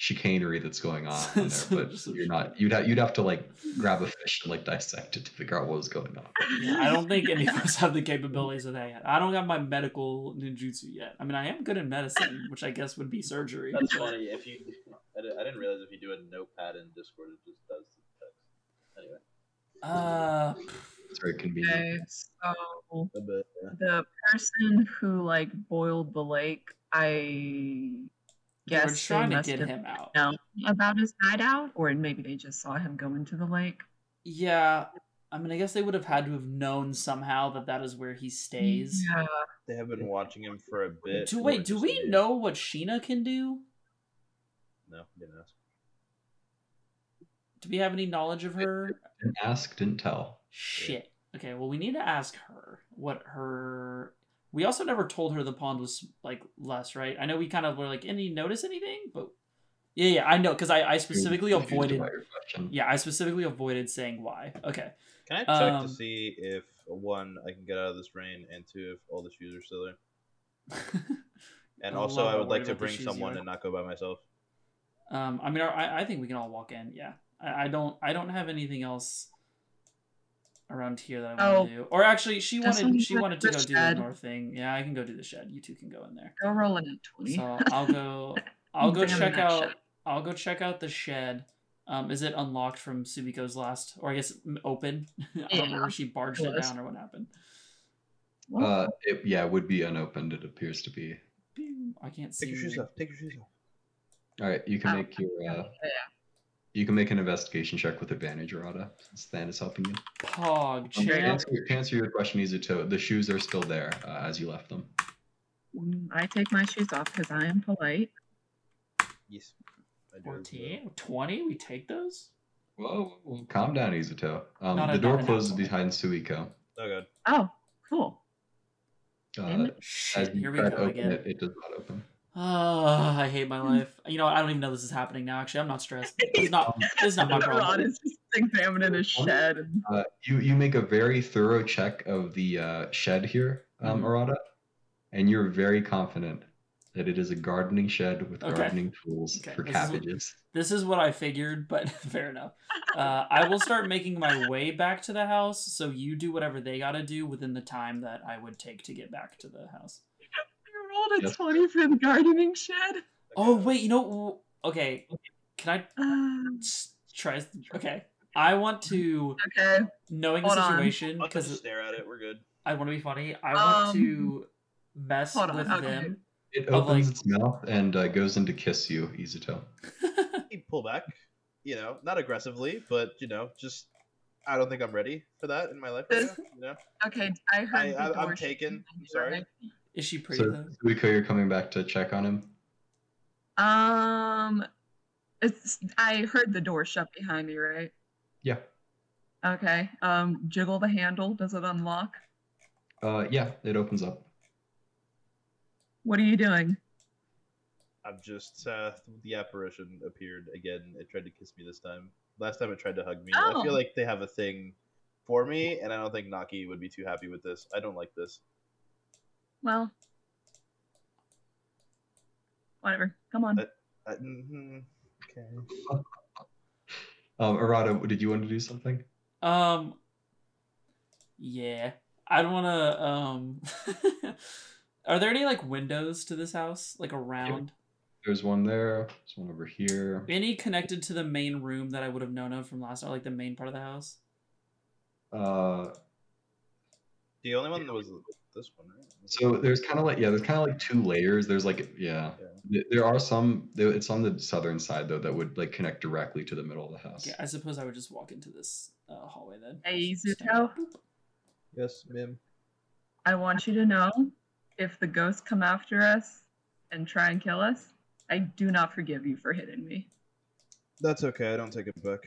C: chicanery that's going on in there, but
A: some
C: you're not. You'd have you'd have to like grab a fish and like dissect it to figure out what was going on.
A: Yeah, I don't think any of us have the capabilities of that yet. I don't have my medical ninjutsu yet. I mean, I am good in medicine, which I guess would be surgery.
F: That's funny. If you, I didn't realize if you do a notepad in Discord, it just does the text. Anyway,
A: Uh,
C: It's very convenient.
E: Okay, so
F: bit. Yeah.
E: the person who like boiled the lake, I
A: we're
E: guess they
A: trying to
E: must
A: get
E: have
A: him out.
E: known about his hideout, or maybe they just saw him go into the lake.
A: Yeah, I mean, I guess they would have had to have known somehow that that is where he stays.
E: Yeah,
F: They have been watching him for a bit.
A: Do wait, do we
F: knew.
A: know what Sheena can do?
F: No, didn't ask.
A: Do we have any knowledge of her?
C: Didn't ask, didn't tell.
A: Shit. Okay, well, we need to ask her what her. We also never told her the pond was like less, right? I know we kind of were like, any notice anything? But yeah, yeah, I know because I, I specifically
C: Confused
A: avoided.
C: about your question.
A: Yeah, I specifically avoided saying why. Okay.
F: Can I check
A: Um,
F: to see if one I can get out of this rain, and two if all the shoes are still there? And also, I would like to bring someone and not go by myself.
A: um, I mean, I, I think we can all walk in. Yeah, I, I don't, I don't have anything else around here that I want to
E: Oh.
A: do. Or actually, she wanted, she wanted
E: to
A: to
E: the
A: go do the north thing. Yeah, I can go do the shed. You two can go in there.
E: go roll in a twenty.
A: So I'll go. I'll go check out.
E: shed.
A: I'll go check out the shed. Um, is it unlocked from Suiko's last, or I guess m- open? I don't remember if she barged
E: it
A: it down or what happened.
C: Uh, it, yeah, it would be unopened. It appears to be.
A: I can't see.
F: Take your shoes off. Take your shoes off.
C: All right, you can make your. Uh,
E: yeah.
C: You can make an investigation check with advantage, Arata, since Than is helping you.
A: Pog
C: Um, to, answer, to answer your question, Izuto, the shoes are still there uh, as you left them.
E: Mm, I take my shoes off because I am polite.
F: Yes. I do as well.
A: 14, 20, we take those?
C: Whoa, whoa, calm down, Izuto. Um,
A: Not a-
C: the door closes
A: apple.
C: behind Suiko.
F: Oh good.
E: Oh, cool.
C: Uh,
E: Damn
C: as
A: Shit,
C: you
A: here we
C: try
A: go
C: to open
A: again.
C: it, it does not open.
A: Ah, I hate my life. You know, I don't even know this is happening now. Actually, I'm not stressed. It's not. It's not my
E: Rod
A: problem.
E: is just examining his shed.
C: Uh, you you make a very thorough check of the uh, shed here, um,
A: Mhm.
C: Arata, and you're very confident that it is a gardening shed with
A: Okay.
C: gardening tools
A: Okay,
C: for
A: this is
C: cabbages.
A: This is what I figured, but fair enough. Uh, I will start making my way back to the house, so you do whatever they got to do within the time that I would take to get back to the house.
E: I rolled a
C: Yes.
E: 20 for the gardening shed.
A: Oh wait, you know, okay. Can I
E: Um,
A: try? Okay, I want to
E: okay.
A: knowing the
E: Hold on.
A: situation
F: I'll just
A: because
F: stare at it. We're good.
A: I want to be funny. I want
E: Um,
A: to mess
E: on,
A: with
E: okay.
A: them.
C: It opens
A: like-
C: its mouth and uh, goes in to kiss you, Izuto.
F: He pull back. You know, not aggressively, but you know, just
B: I don't think I'm ready for that in my life right now. You know?
E: Okay, I heard.
B: I, I, I'm taken. I'm sorry.
E: Right?
A: Is she pretty
C: So,
A: though?
C: Suiko, you're coming back to check on him.
E: Um, it's. I heard the door shut behind me, right?
C: Yeah.
E: Okay. Um, jiggle the handle. Does it unlock?
C: Uh, yeah, it opens up.
E: What are you doing?
B: I'm just uh, the apparition appeared again. It tried to kiss me this time. Last time it tried to hug me. Oh. I
E: Oh.
B: feel like they have a thing for me, and I don't think Naki would be too happy with this. I don't like this.
E: Well, whatever. Come on.
B: Uh, Uh, mhm, Okay.
C: Um, Arata, did you want to do something?
A: Um. Yeah, I don't want to. Um. Are there any like windows to this house, like around?
C: There's one there. There's one over here.
A: Any connected to the main room that I would have known of from last, or like the main part of the house?
C: Uh,
B: The only one that was this one, right?
C: so there's kind of like yeah, there's kind of like two layers. There's like yeah, Th- there are some. It's on the southern side though that would like connect directly to the middle of the house.
A: Yeah, I suppose I would just walk into this uh, hallway then.
E: Hey,
A: Stand
E: Zuto.
H: Yes, ma'am.
E: I want you to know, if the ghosts come after us and try and kill us, I do not forgive you for hitting me.
B: That's okay. I don't take it back.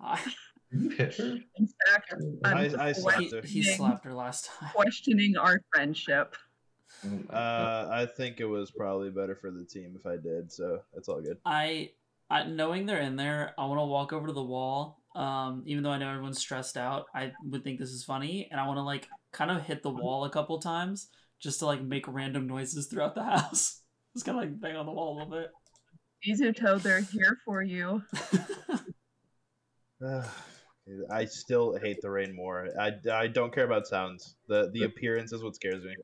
A: I-
C: You hit her.
E: In fact, I'm
B: I- I slapped
A: he,
B: her.
A: he
E: questioning-
A: slapped her last time.
E: questioning our friendship.
C: My God.
B: Uh, I think it was probably better for the team if I did, so it's all good.
A: I, I knowing they're in there, I want to walk over to the wall. Um, even though I know everyone's stressed out, I would think this is funny, and I want to like kind of hit the wall a couple times just to like make random noises throughout the house. Just kind of like bang on the wall a little bit.
E: Izuto, they're here for you.
A: bit.
B: I still hate the rain more. I, I don't care about sounds. The the appearance is what scares me.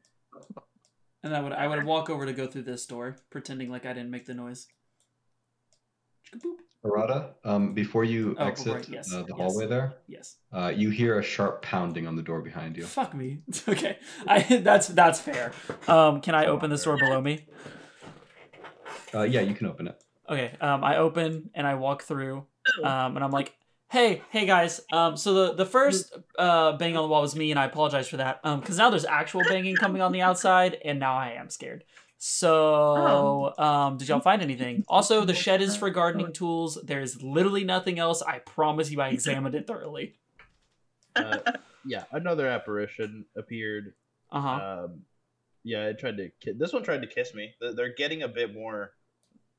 A: and I would I would walk over to go through this door, pretending like I didn't make the noise. Boop.
C: Arata, um, before you
A: Oh,
C: exit
A: right, yes,
C: uh, the
A: yes.
C: hallway there,
A: Yes.
C: uh, you hear a sharp pounding on the door behind you.
A: Fuck me. okay. I that's that's fair. Um, can I open this door below me?
C: Uh, yeah, you can open it.
A: Okay. Um, I open and I walk through. Um, and I'm like, hey, hey guys. Um, so the the first uh bang on the wall was me, and I apologize for that. Um, because now there's actual banging coming on the outside, and now I am scared. So, um, did y'all find anything? Also, the shed is for gardening tools. There's literally nothing else. I promise you, I examined it thoroughly.
B: Uh, yeah, another apparition appeared.
A: Uh huh.
B: Um, yeah, it tried to. Ki- this one tried to kiss me. They're, they're getting a bit more.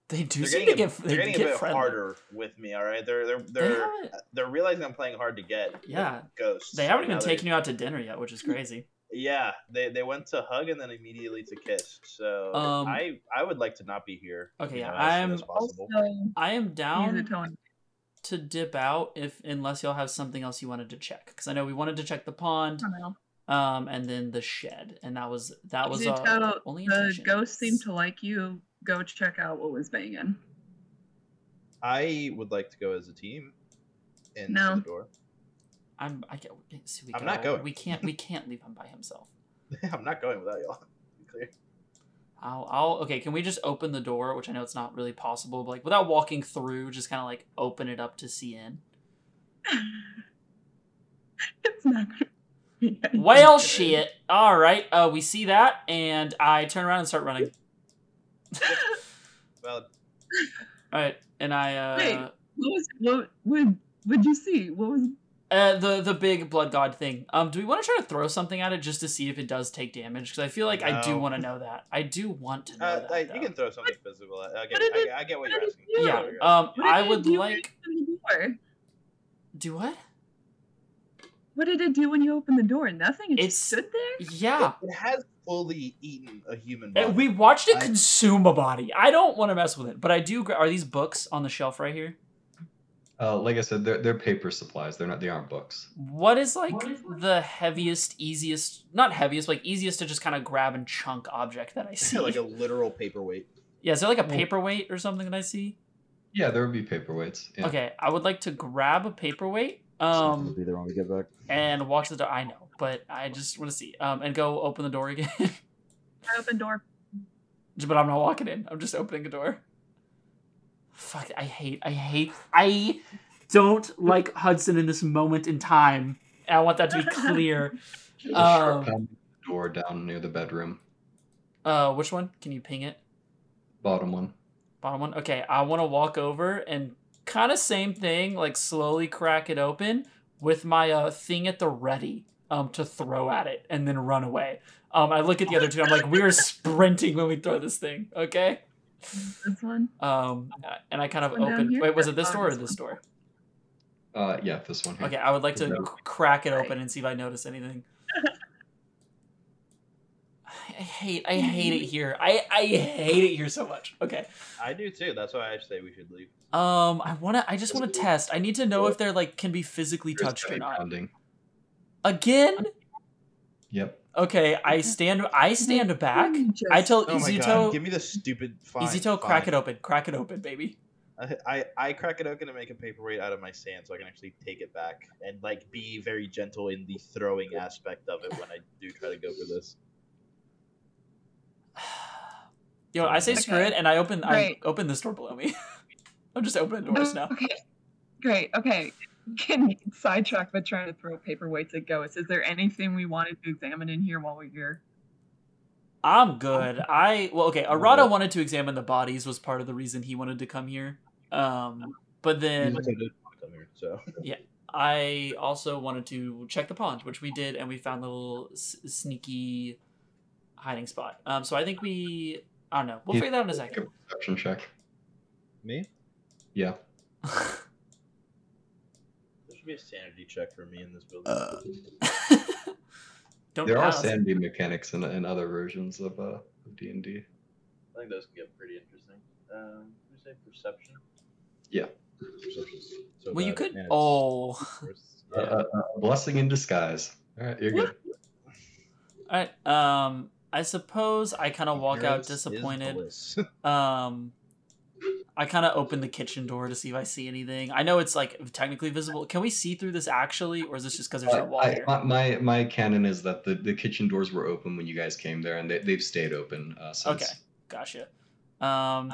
A: They do
B: They're
A: seem
B: getting,
A: to
B: a,
A: get
B: they're
A: they
B: getting a bit
A: friendly.
B: harder with me. All right, they're they're
A: They
B: they're
A: haven't,
B: they're realizing I'm playing hard to get.
A: Yeah.
B: ghosts.
A: they haven't
B: Now
A: even
B: they're-
A: taken you out to dinner yet, which is crazy.
B: Yeah, they they went to hug and then immediately to kiss. So
A: Um,
B: I I would like to not be here.
A: Okay,
B: you
A: yeah,
B: know, as
A: I'm-
E: Also,
A: I am down. To dip out if unless y'all have something else you wanted to check because I know we wanted to check the pond,
E: Kamel.
A: um, and then the shed, and that was that was our only
E: the
A: intention.
E: ghost seemed to like you. Go check out what was banging.
B: I would like to go as a team into
E: No.
B: the door.
A: I'm I get see, we
B: I'm not
A: go-
B: going.
A: We can't we can't leave him by himself.
B: I'm not going without y'all. Clear.
A: I'll I'll okay. Can we just open the door, which I know it's not really possible, but like without walking through, just kind of like open it up to see in.
E: it's not gonna be any
A: Well,
E: good.
A: shit. All right. Uh, we see that, and I turn around and start running.
B: Well,
A: All right, and I uh.
E: Wait. What was what would would you see? What was
A: Uh, the the big blood god thing. Um, do we want to try to throw something at it just to see if it does take damage? Because I feel like I do want to know that. I do want to know
B: uh,
A: that.
B: I, you can throw something physical. At, I, get,
E: What
B: I,
E: it-
B: get- I get what
E: what
B: you're asking.
E: it do?
B: I get
A: Yeah.
B: what you're asking.
A: Um,
E: what did
A: I would
E: do when you
A: like.
E: the door?
A: Do what?
E: What did it do when you opened the door? Nothing. It
A: It's-
E: just stood there.
A: Yeah.
B: It, it has fully eaten a human body.
A: We watched it
H: I-
A: consume a body. I don't want to mess with it, but I do. Are these books on the shelf right here?
C: Uh, like I said, they're, they're paper supplies. They're not. They aren't books.
A: What is like the heaviest, easiest, not heaviest, like easiest to just kind of grab and chunk object that I see?
B: like a literal paperweight.
A: yeah, is there like a paperweight or something that I see?
C: Yeah, there would be paperweights. Yeah.
A: Okay, I would like to grab a paperweight.
H: Um, be there when we get back.
A: and walk to the door. I know, but I just want to see. Um, and go open the door again.
E: I opened door.
A: but I'm not walking in. I'm just opening a door. Fuck! I hate. I hate. I don't like Hudson in this moment in time. And I want that to be clear.
C: Just
A: Um,
C: sharp door down near the bedroom.
A: Uh, which one? Can you ping it?
C: Bottom one.
A: Bottom one. Okay, I want to walk over and kind of same thing, like slowly crack it open with my uh thing at the ready, um, to throw at it and then run away. Um, I look at the other two. I'm like, we're sprinting when we throw this thing. Okay.
E: This one.
A: Um, and I kind of
E: One
A: open. Wait, was it this
E: Oh,
A: door or
E: this
A: this door?
C: Uh, yeah, this one here.
A: Okay, I would like to
C: Yeah.
A: crack it open and see if I notice anything. I hate, I hate it here. I, I hate it here so much. Okay.
B: I do too. That's why I say we should leave.
A: Um, I wanna, I just wanna test. I need to know if they're like can be physically touched or not.
C: pounding.
A: Again?
C: Yep.
A: Okay, I stand, I stand back. I tell
B: Oh my god!
A: Izuto,
B: Give me the stupid. Fine,
A: Izuto, crack it open, crack it open, baby.
B: I, I I crack it open and make a paperweight out of my sand so I can actually take it back and like be very gentle in the throwing aspect of it when I do try to go for this.
A: You know, I say screw it, and I open, I open this door below me. I'm just opening doors now.
E: Okay. Great. Okay. Can sidetrack by trying to throw paperweights at ghosts. Is there anything we wanted to examine in here while we're here?
A: I'm good. I well, okay. Arata wanted to examine the bodies was part of the reason he wanted to come here. Um, but then
B: Izuto did want to come here, so
A: I also wanted to check the pond, which we did, and we found a little s- sneaky hiding spot. Um, so I think we, I don't know, we'll
C: Yeah.
A: figure that out in a
C: Make a
A: second.
C: perception check.
B: me.
C: Yeah.
B: There should be a sanity check for me in this building.
A: don't
C: There are
A: pass.
C: sanity mechanics in, in other versions of uh of D and D.
B: I think those can get pretty interesting. Um, we say perception.
C: Yeah.
B: So
A: Well, you could. Oh,
B: worse.
C: Uh,
B: Yeah.
C: uh, uh, blessing in disguise. All right, you're good.
A: all right. Um, I suppose I kind of walk out disappointed. Um, I kind of open the kitchen door to see if I see anything. I know it's like technically visible. Can we see through this actually, or is this just because there's
C: Uh,
A: wall
C: I,
A: here?
C: my, my my canon is that the, the kitchen doors were open when you guys came there, and they, they've stayed open uh, since.
A: Okay, gotcha. Um,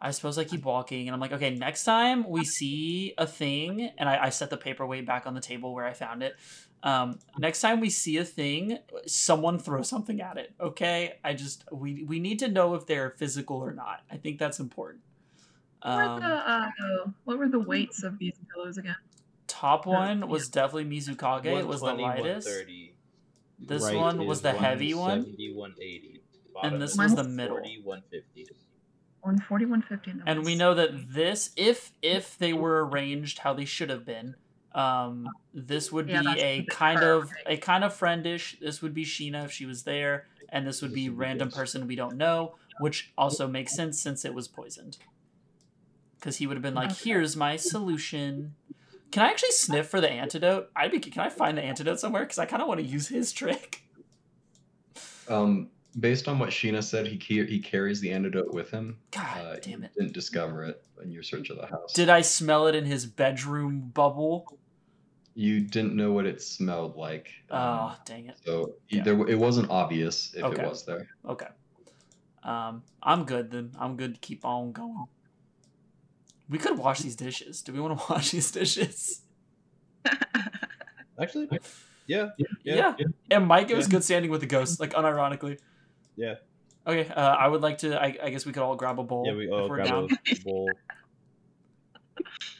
A: I suppose I keep walking, and I'm like, okay, next time we see a thing, and I, I set the paperweight back on the table where I found it. Um, next time we see a thing, someone throw something at it. Okay, I just we we need to know if they're physical or not. I think that's important.
E: What were
A: Um,
E: the uh, what were the weights of these pillows again?
A: top one was definitely Mizukage. It was the lightest. This
B: Right
A: one was the heavy one. And this
E: was the
A: middle.
B: 150.
E: 140, 150. and
A: we know that this if if they were arranged how they should have been um this would
E: Yeah,
A: be
E: that's
A: a kind
E: part,
A: of
E: right?
A: a kind of friendish this would be sheena if she was there and this would be random person we don't know which also makes sense since it was poisoned because he would have been like
E: Okay.
A: here's my solution can i actually sniff for the antidote i'd be can i find the antidote somewhere because i kind of want to use his trick
C: Um, based on what Sheena said, he ca- he carries the antidote with him.
A: god
C: Uh,
A: damn it
C: Didn't discover it in your search of the house.
A: did i smell it in his bedroom bubble
C: You didn't know what it smelled like.
A: oh
C: um,
A: dang it
C: so
A: Yeah.
C: there, it wasn't obvious if
A: Okay.
C: it was there.
A: Okay. Um, I'm good then. I'm good to keep on going. We could wash these dishes. Do we want to wash these dishes?
B: Actually, yeah.
A: Yeah. And Mike, it was
B: Yeah.
A: good standing with the ghost, like unironically.
B: Yeah.
A: Okay. Uh, I would like to. I, I guess we could all grab a bowl
B: Yeah, we all grab
A: down.
B: a bowl.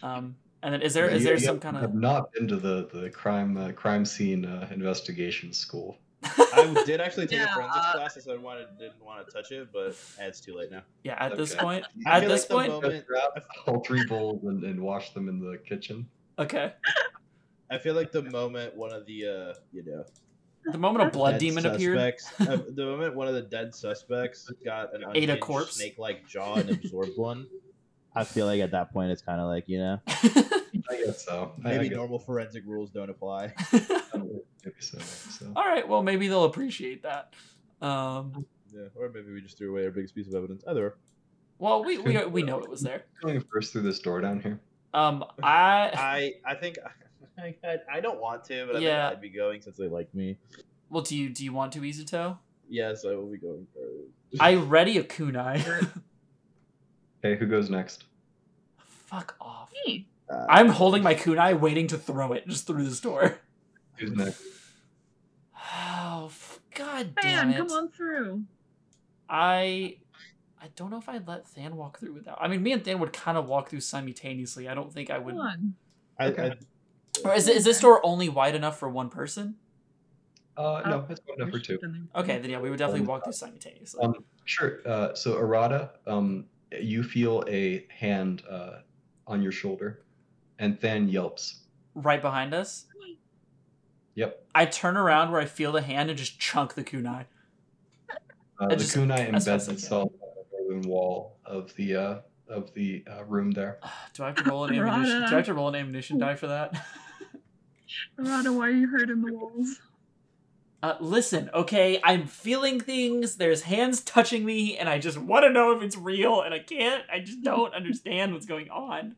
A: Um, and then is there
C: Yeah,
A: is there
C: you
A: some
C: have-
A: kind
C: have not been to the the crime uh, crime scene uh, investigation school.
B: I did actually take
E: Yeah,
B: a forensics
E: uh,
B: class, so I wanted didn't want to touch it, but eh, it's too late now.
A: yeah. At this point. At this
B: like
A: point.
B: moment-
C: Just three bowls and, and wash them in the kitchen.
A: Okay.
B: I feel like the moment one of the uh, you know
A: The moment a blood
B: dead
A: demon appeared.
B: uh, the moment one of the dead suspects got an
A: Ate a corpse.
B: snake-like jaw and absorbed one. I feel like at that point it's kind of like you know
C: I guess so. I- I
B: maybe
C: guess-
B: normal forensic rules don't apply.
C: Maybe so. Maybe so.
A: all right. Well, maybe they'll appreciate that. Um.
B: Yeah, or maybe we just threw away our biggest piece of evidence. Either.
A: Well, we we we know it was there.
C: Going first through this door down here.
A: Um. I.
B: I I think I, I, I don't want to, but I
A: Yeah.
B: think I'd be going since they like me.
A: Well, do you do you want to Izuto?
B: Yes, I will be going first.
A: I ready a kunai.
C: Okay, who goes next?
A: Fuck off.
E: Me.
D: Uh,
A: I'm holding my kunai, waiting to throw it just through this door.
C: Who's next?
A: Oh, f- god damn
E: Man,
A: it!
E: come on through.
A: I I don't know if I'd let Than walk through without. I mean, me and Than would kind of walk through simultaneously. I don't think I would.
E: Come on.
D: I,
C: Okay.
D: I,
A: Or is it, is this door only wide enough for one person?
C: Uh, no, it's one enough for two.
A: Okay, then yeah, we would definitely walk through simultaneously.
C: Um, sure. Uh, so Arata, um, you feel a hand uh, on your shoulder, and Than yelps.
A: right behind us.
C: Yep.
A: I turn around where I feel the hand and just chunk the kunai.
C: Uh, the
A: just-
C: kunai embeds
A: as I can.
C: itself on the northern wall of the uh, of the uh, room there.
A: Do I have to roll an ammunition?
E: Rada.
A: Do I have to roll an ammunition die for that?
E: Rada, why are you hurting the walls?
A: Uh, listen, okay, I'm feeling things. There's hands touching me, and I just want to know if it's real, and I can't. I just don't understand what's going on.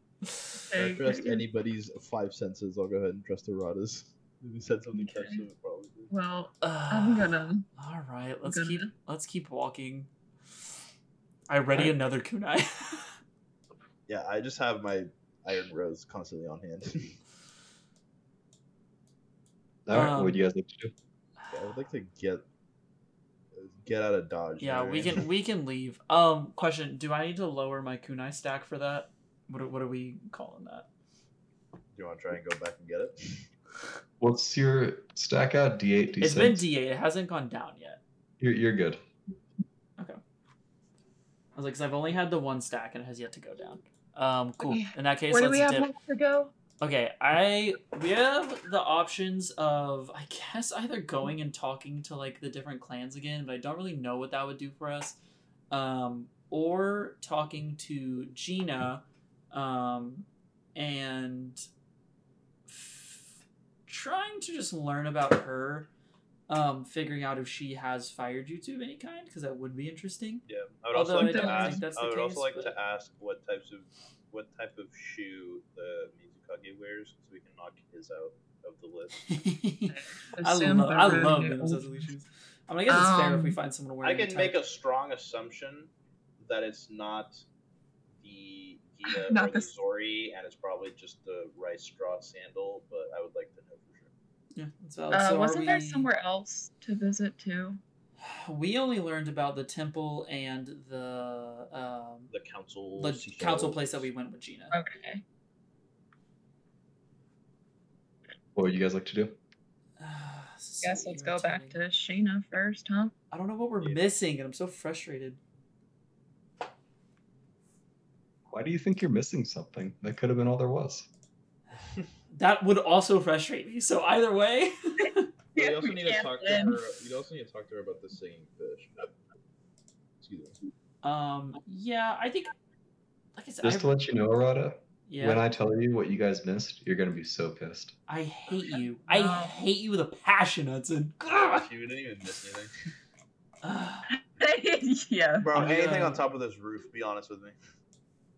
D: I
E: Okay,
D: trust anybody's five senses. I'll go ahead and trust Arata's. If he said something
E: Okay.
D: touched him, probably.
E: Well,
A: Uh,
E: I'm gonna.
A: All right, let's
E: gonna-
A: keep let's keep walking. I ready another kunai.
D: Yeah, I just have my iron rose constantly on hand.
C: All right,
A: Um,
C: what would you guys like to do?
D: Yeah, I would like to get get out of dodge.
A: yeah,
D: there.
A: we can we can leave. Um, question: Do I need to lower my kunai stack for that? What are, what are we calling that?
D: Do you want to try and go back and get it?
C: What's your stack out? D8, D6.
A: It's been D8. It hasn't gone down yet.
C: You're, you're good. Okay.
A: I was like, because I've only had the one stack and it has yet to go down. Um, cool.
E: Okay.
A: In that case,
E: Where do
A: let's
E: we have
A: dip.
E: left to go?
A: Okay, I we have the options of I guess either going and talking to like the different clans again, but I don't really know what that would do for us. Um, or talking to Gina, um, and f- trying to just learn about her, um, figuring out if she has fire jutsu of any kind, because that would be interesting.
F: Yeah, I would
A: Although
F: also
A: I
F: like to
A: don't
F: ask.
A: think that's the
F: I would also like
A: but-
F: to ask what types of what type of shoe the Mizukage wears, so we can knock his out of the list.
A: I
E: Assume
A: love
E: they're
A: I love
E: old.
A: Minnesota shoes. I mean, I guess it's fair if we
E: Um,
A: find someone wearing.
F: I
A: a
F: can
A: type.
F: make a strong assumption that it's not the
E: Not
F: the story, and it's probably just the rice straw sandal. But I would like to know for sure.
A: Yeah, that's valid.
E: Uh,
A: so
E: wasn't there somewhere else to visit too?
A: We only learned about the temple and the um,
F: The council.
A: the
F: seashells.
A: council place that we went with Gina.
E: Okay.
C: What would you guys like to do?
A: This is so
E: Guess let's go back to Sheena first, huh?
A: I don't know what we're
F: Yeah.
A: missing, and I'm so frustrated.
C: Why do you think you're missing something? That could have been all there was.
A: That would also frustrate me. So either way,
D: you also need to talk to her. You also need to talk to her about the singing fish. Excuse me.
A: um, yeah, I think, like I said,
C: Just
A: I,
C: to let you know, Arata,
A: yeah,
C: when I tell you what you guys missed, you're gonna be so pissed.
A: I hate you. I hate you with a passion, Hudson.
F: You didn't even miss anything.
A: Ugh.
E: yeah.
F: Bro, anything on top of this roof, be honest with me.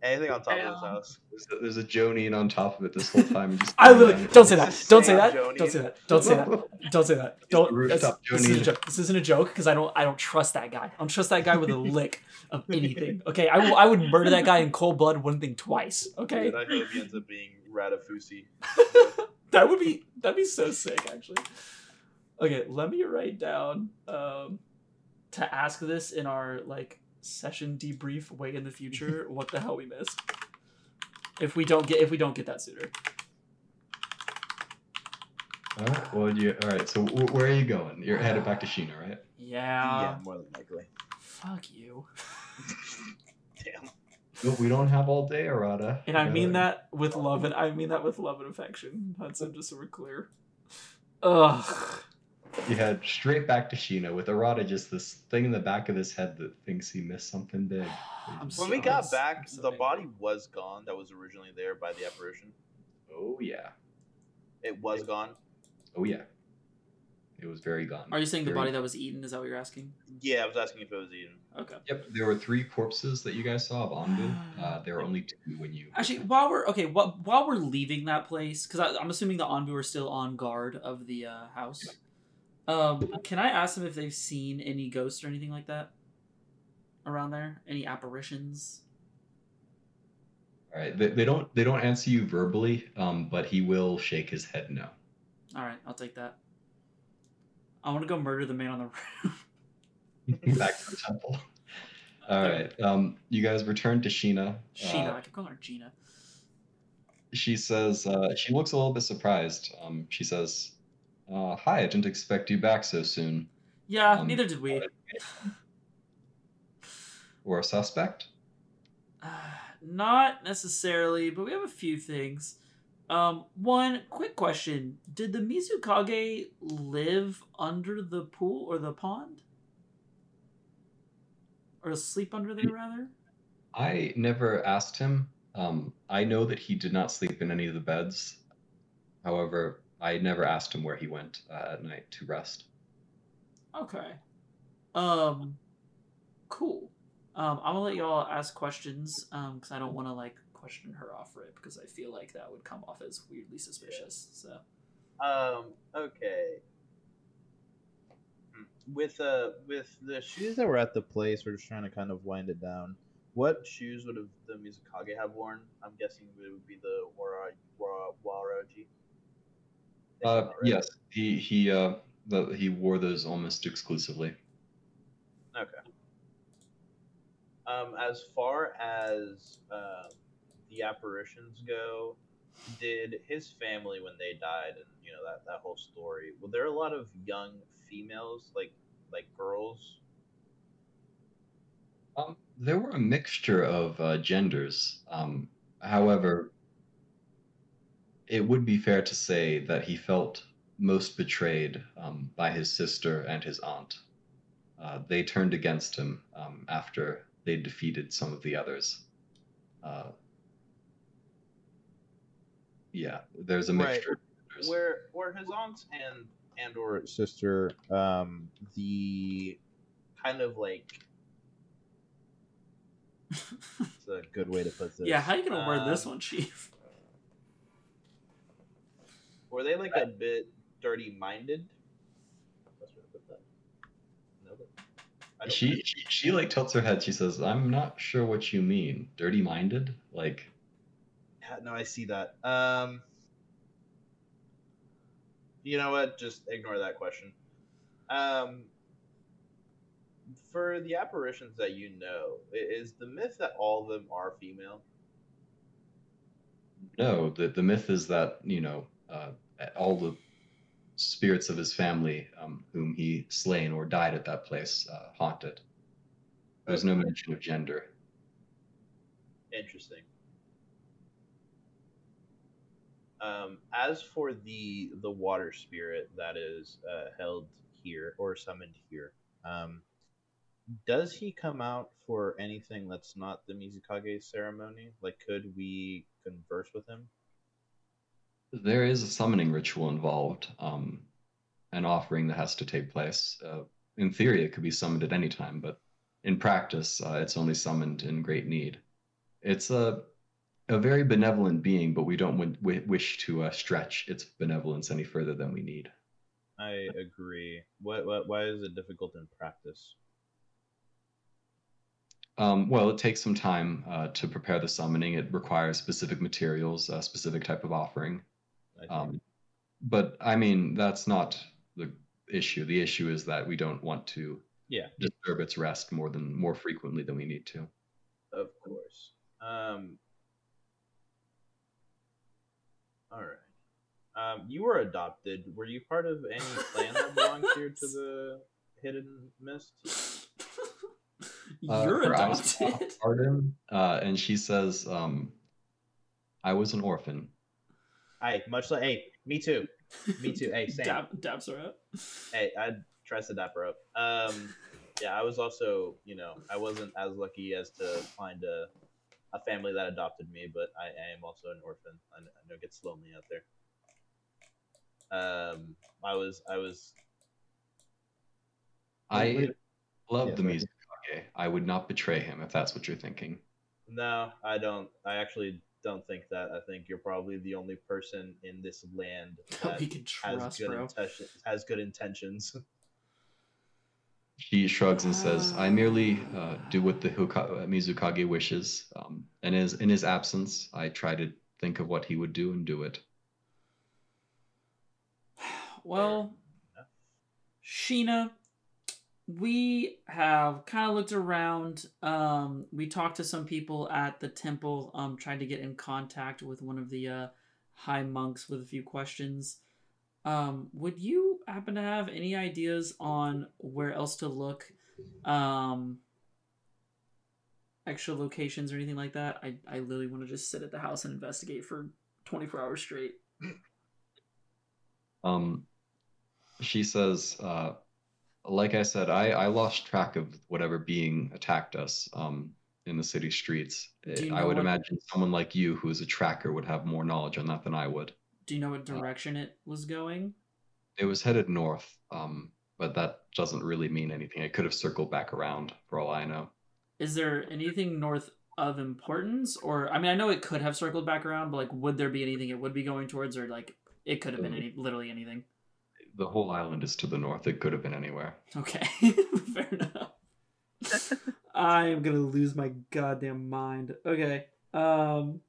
F: Anything on top of this house.
C: There's a, there's a Jonin on top of it this whole time. you just-
A: I literally don't say that. Don't say that. Don't say that. Don't say that. Don't say that. Don't.
C: rooftop
A: This isn't a
C: Joni.
A: joke. This isn't a joke because I don't. I don't trust that guy. I don't trust that guy with a lick of anything. Okay, I. I would murder that guy in cold blood. Wouldn't think twice. Okay,
F: And I hope he ends up being Ratafusi.
A: that would be. That'd be so sick, actually. Okay, let me write down um, to ask this in our like session debrief way in the future. what the hell we missed? If we don't get if we don't get that sooner.
C: All right. Well, you. All right. So w- where are you going? You're headed back to Sheena, right?
A: Yeah.
D: yeah, more than likely.
A: Fuck you.
F: Damn.
C: No, we don't have all day, Arata.
A: And I mean
C: gotta-
A: that with love, and I mean that with love and affection, Hudson. Just so we're clear. Ugh.
C: You head straight back to Sheena with Arata just this thing in the back of his head that thinks he missed something big.
F: When
A: so-
F: we got back,
A: so
F: the
A: angry.
F: body was gone that was originally there by the apparition.
C: Oh yeah.
F: It was gone.
C: Oh yeah. It was very gone.
A: Are you saying the body that was eaten? Is that what you're asking?
F: Yeah, I was asking if it was eaten.
A: Okay.
C: Yep, there were three corpses that you guys saw of Anbu. Uh, there were only two when you.
A: Actually, while we're okay, while, while we're leaving that place, because I'm assuming the Anbu are still on guard of the uh, house. Um, can I ask them if they've seen any ghosts or anything like that around there? Any apparitions?
C: All right. They, they don't they don't answer you verbally, um, but he will shake his head no.
A: All right, I'll take that. I want to go murder the man on the roof.
C: Back to the temple. All right. Um, you guys return to Sheena.
A: Sheena,
C: Uh,
A: I can call her Gina.
C: she says uh, she looks a little bit surprised. Um, she says, uh, "Hi, I didn't expect you back so soon.
A: Yeah,
C: um,
A: neither did we.
C: Or a suspect?
A: Uh, not necessarily, but we have a few things. Um, one quick question: Did the Mizukage live under the pool or the pond, or sleep under there rather?
C: I never asked him. Um, I know that he did not sleep in any of the beds. However, I never asked him where he went uh, at night to rest.
A: Okay. Um, cool. Um, I'm gonna let y'all ask questions. Um, because I don't want to like question her off rip because I feel like that would come off as weirdly suspicious. So.
B: Um. Okay. With uh, with the shoes that were at the place, we're just trying to kind of wind it down. What shoes would have the Mizukage have worn? I'm guessing it would be the Wara Wara Waraji.
C: Uh,
B: right.
C: yes, he he uh, the, he wore those almost exclusively.
B: Okay. Um, as far as um, the apparitions go, did his family when they died and you know that, that whole story? Were there a lot of young females, like like girls?
C: Um, there were a mixture of uh, genders. Um, however, it would be fair to say that he felt most betrayed um, by his sister and his aunt. Uh, they turned against him um, after they defeated some of the others. Uh, yeah, there's a
B: Right.
C: mixture. of genders.
B: Where his aunt and and or sister um the kind of like it's a good way to put this.
A: yeah, how you gonna word this
B: Um,
A: one, Chief?
B: Were they like a bit dirty minded? Best way to put that. No, but I don't
C: She, she she like tilts her head. She says, "I'm not sure what you mean. Dirty minded? Like
B: Yeah, no, I see that. Um, you know what? Just ignore that question. Um, for the apparitions that you know, is the myth that all of them are female?
C: No, the the myth is that you know uh, all the spirits of his family, um, whom he slain or died at that place, uh, haunted. There's no mention of gender.
B: Interesting. Um, as for the the water spirit that is uh, held here or summoned here, um, does he come out for anything that's not the Mizukage ceremony? Like, could we converse with him?
C: There is a summoning ritual involved, um, an offering that has to take place. Uh, in theory, it could be summoned at any time, but in practice, uh, it's only summoned in great need. It's a a very benevolent being, but we don't w- w- wish to uh, stretch its benevolence any further than we need.
B: I agree. What, what why is it difficult in practice?
C: Um, well, it takes some time uh, to prepare the summoning. It requires specific materials, a specific type of offering.
B: I think?
C: Um, but I mean, that's not the issue. The issue is that we don't want to
B: Yeah.
C: disturb its rest more than more frequently than we need to.
B: Of course. Um. All right. Um, you were adopted. Were you part of any clan that belonged here to the Hidden Mist?
C: Uh,
A: You're
C: her
A: adopted.
C: Pardon, uh, and she says, um, "I was an orphan."
B: Hey, much like hey, me too. Me too. Hey, same.
A: Dab, dabs her up.
B: Hey, I tries to dapper up. Um, yeah, I was also, you know, I wasn't as lucky as to find a a family that adopted me, but I, I am also an orphan. I, I know it gets lonely out there. Um, I was, I was.
C: I love
I: Yeah,
C: the
I: music.
C: Mizukage. I would not betray him if that's what you're thinking.
B: No, I don't. I actually don't think that. I think you're probably the only person in this land
A: That
B: that
A: we can
B: has good
A: bro.
B: intention, has good intentions.
C: She shrugs and says, "I merely uh, do what the Huka- uh, Mizukage wishes. Um, and is in his absence, I try to think of what he would do and do it."
A: Well, Sheena, we have kind of looked around. Um, we talked to some people at the temple, um, trying to get in contact with one of the uh, high monks with a few questions. Um, would you happen to have any ideas on where else to look? Um, extra locations or anything like that? I, I literally want to just sit at the house and investigate for 24 hours straight.
C: Um, she says, uh, like I said, I, I lost track of whatever being attacked us um, in the city streets.
A: You
C: I would
A: what-
C: imagine someone like you, who is a tracker, would have more knowledge on that than I would.
A: Do you know what direction it was going?
C: It was headed north, um, but that doesn't really mean anything. It could have circled back around, for all I know.
A: Is there anything north of importance? Or, I mean, I know it could have circled back around, but like, would there be anything it would be going towards? Or like, it could have been any, literally anything.
C: The whole island is to the north. It could have been anywhere.
A: Okay, fair enough. I am gonna lose my goddamn mind. Okay. Um,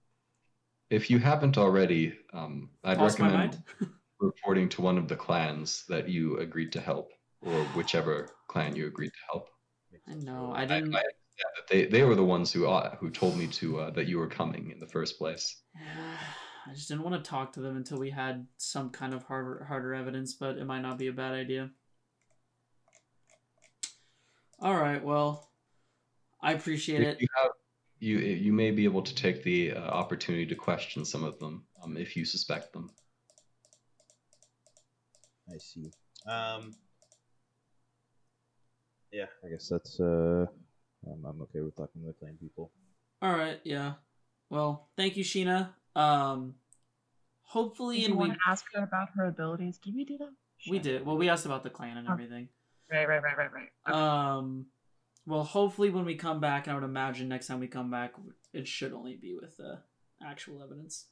C: If you haven't already, um, I'd recommend reporting to one of the clans that you agreed to help, or whichever clan you agreed to help.
A: I know. I
C: I, I
A: didn't.
C: understand that they, they were the ones who uh, who told me to uh, that you were coming in the first place.
A: I just didn't want to talk to them until we had some kind of harder, harder evidence, but it might not be a bad idea. All right, well, I appreciate
C: If
A: it.
C: you have you you may be able to take the uh, opportunity to question some of them um, if you suspect them.
B: I see. Um. Yeah, I guess that's uh. I'm, I'm okay with talking to the clan people.
A: All right, yeah. Well, thank you, Sheena. Um, hopefully,
E: Did
A: and
E: you
A: we
E: want to ask her about her abilities? Did we do that?
A: we did. Well, we asked about the clan and
E: Oh.
A: everything.
E: Right, right, right, right, right. Okay.
A: Um, well, hopefully, when we come back, and I would imagine next time we come back, it should only be with uh, actual evidence.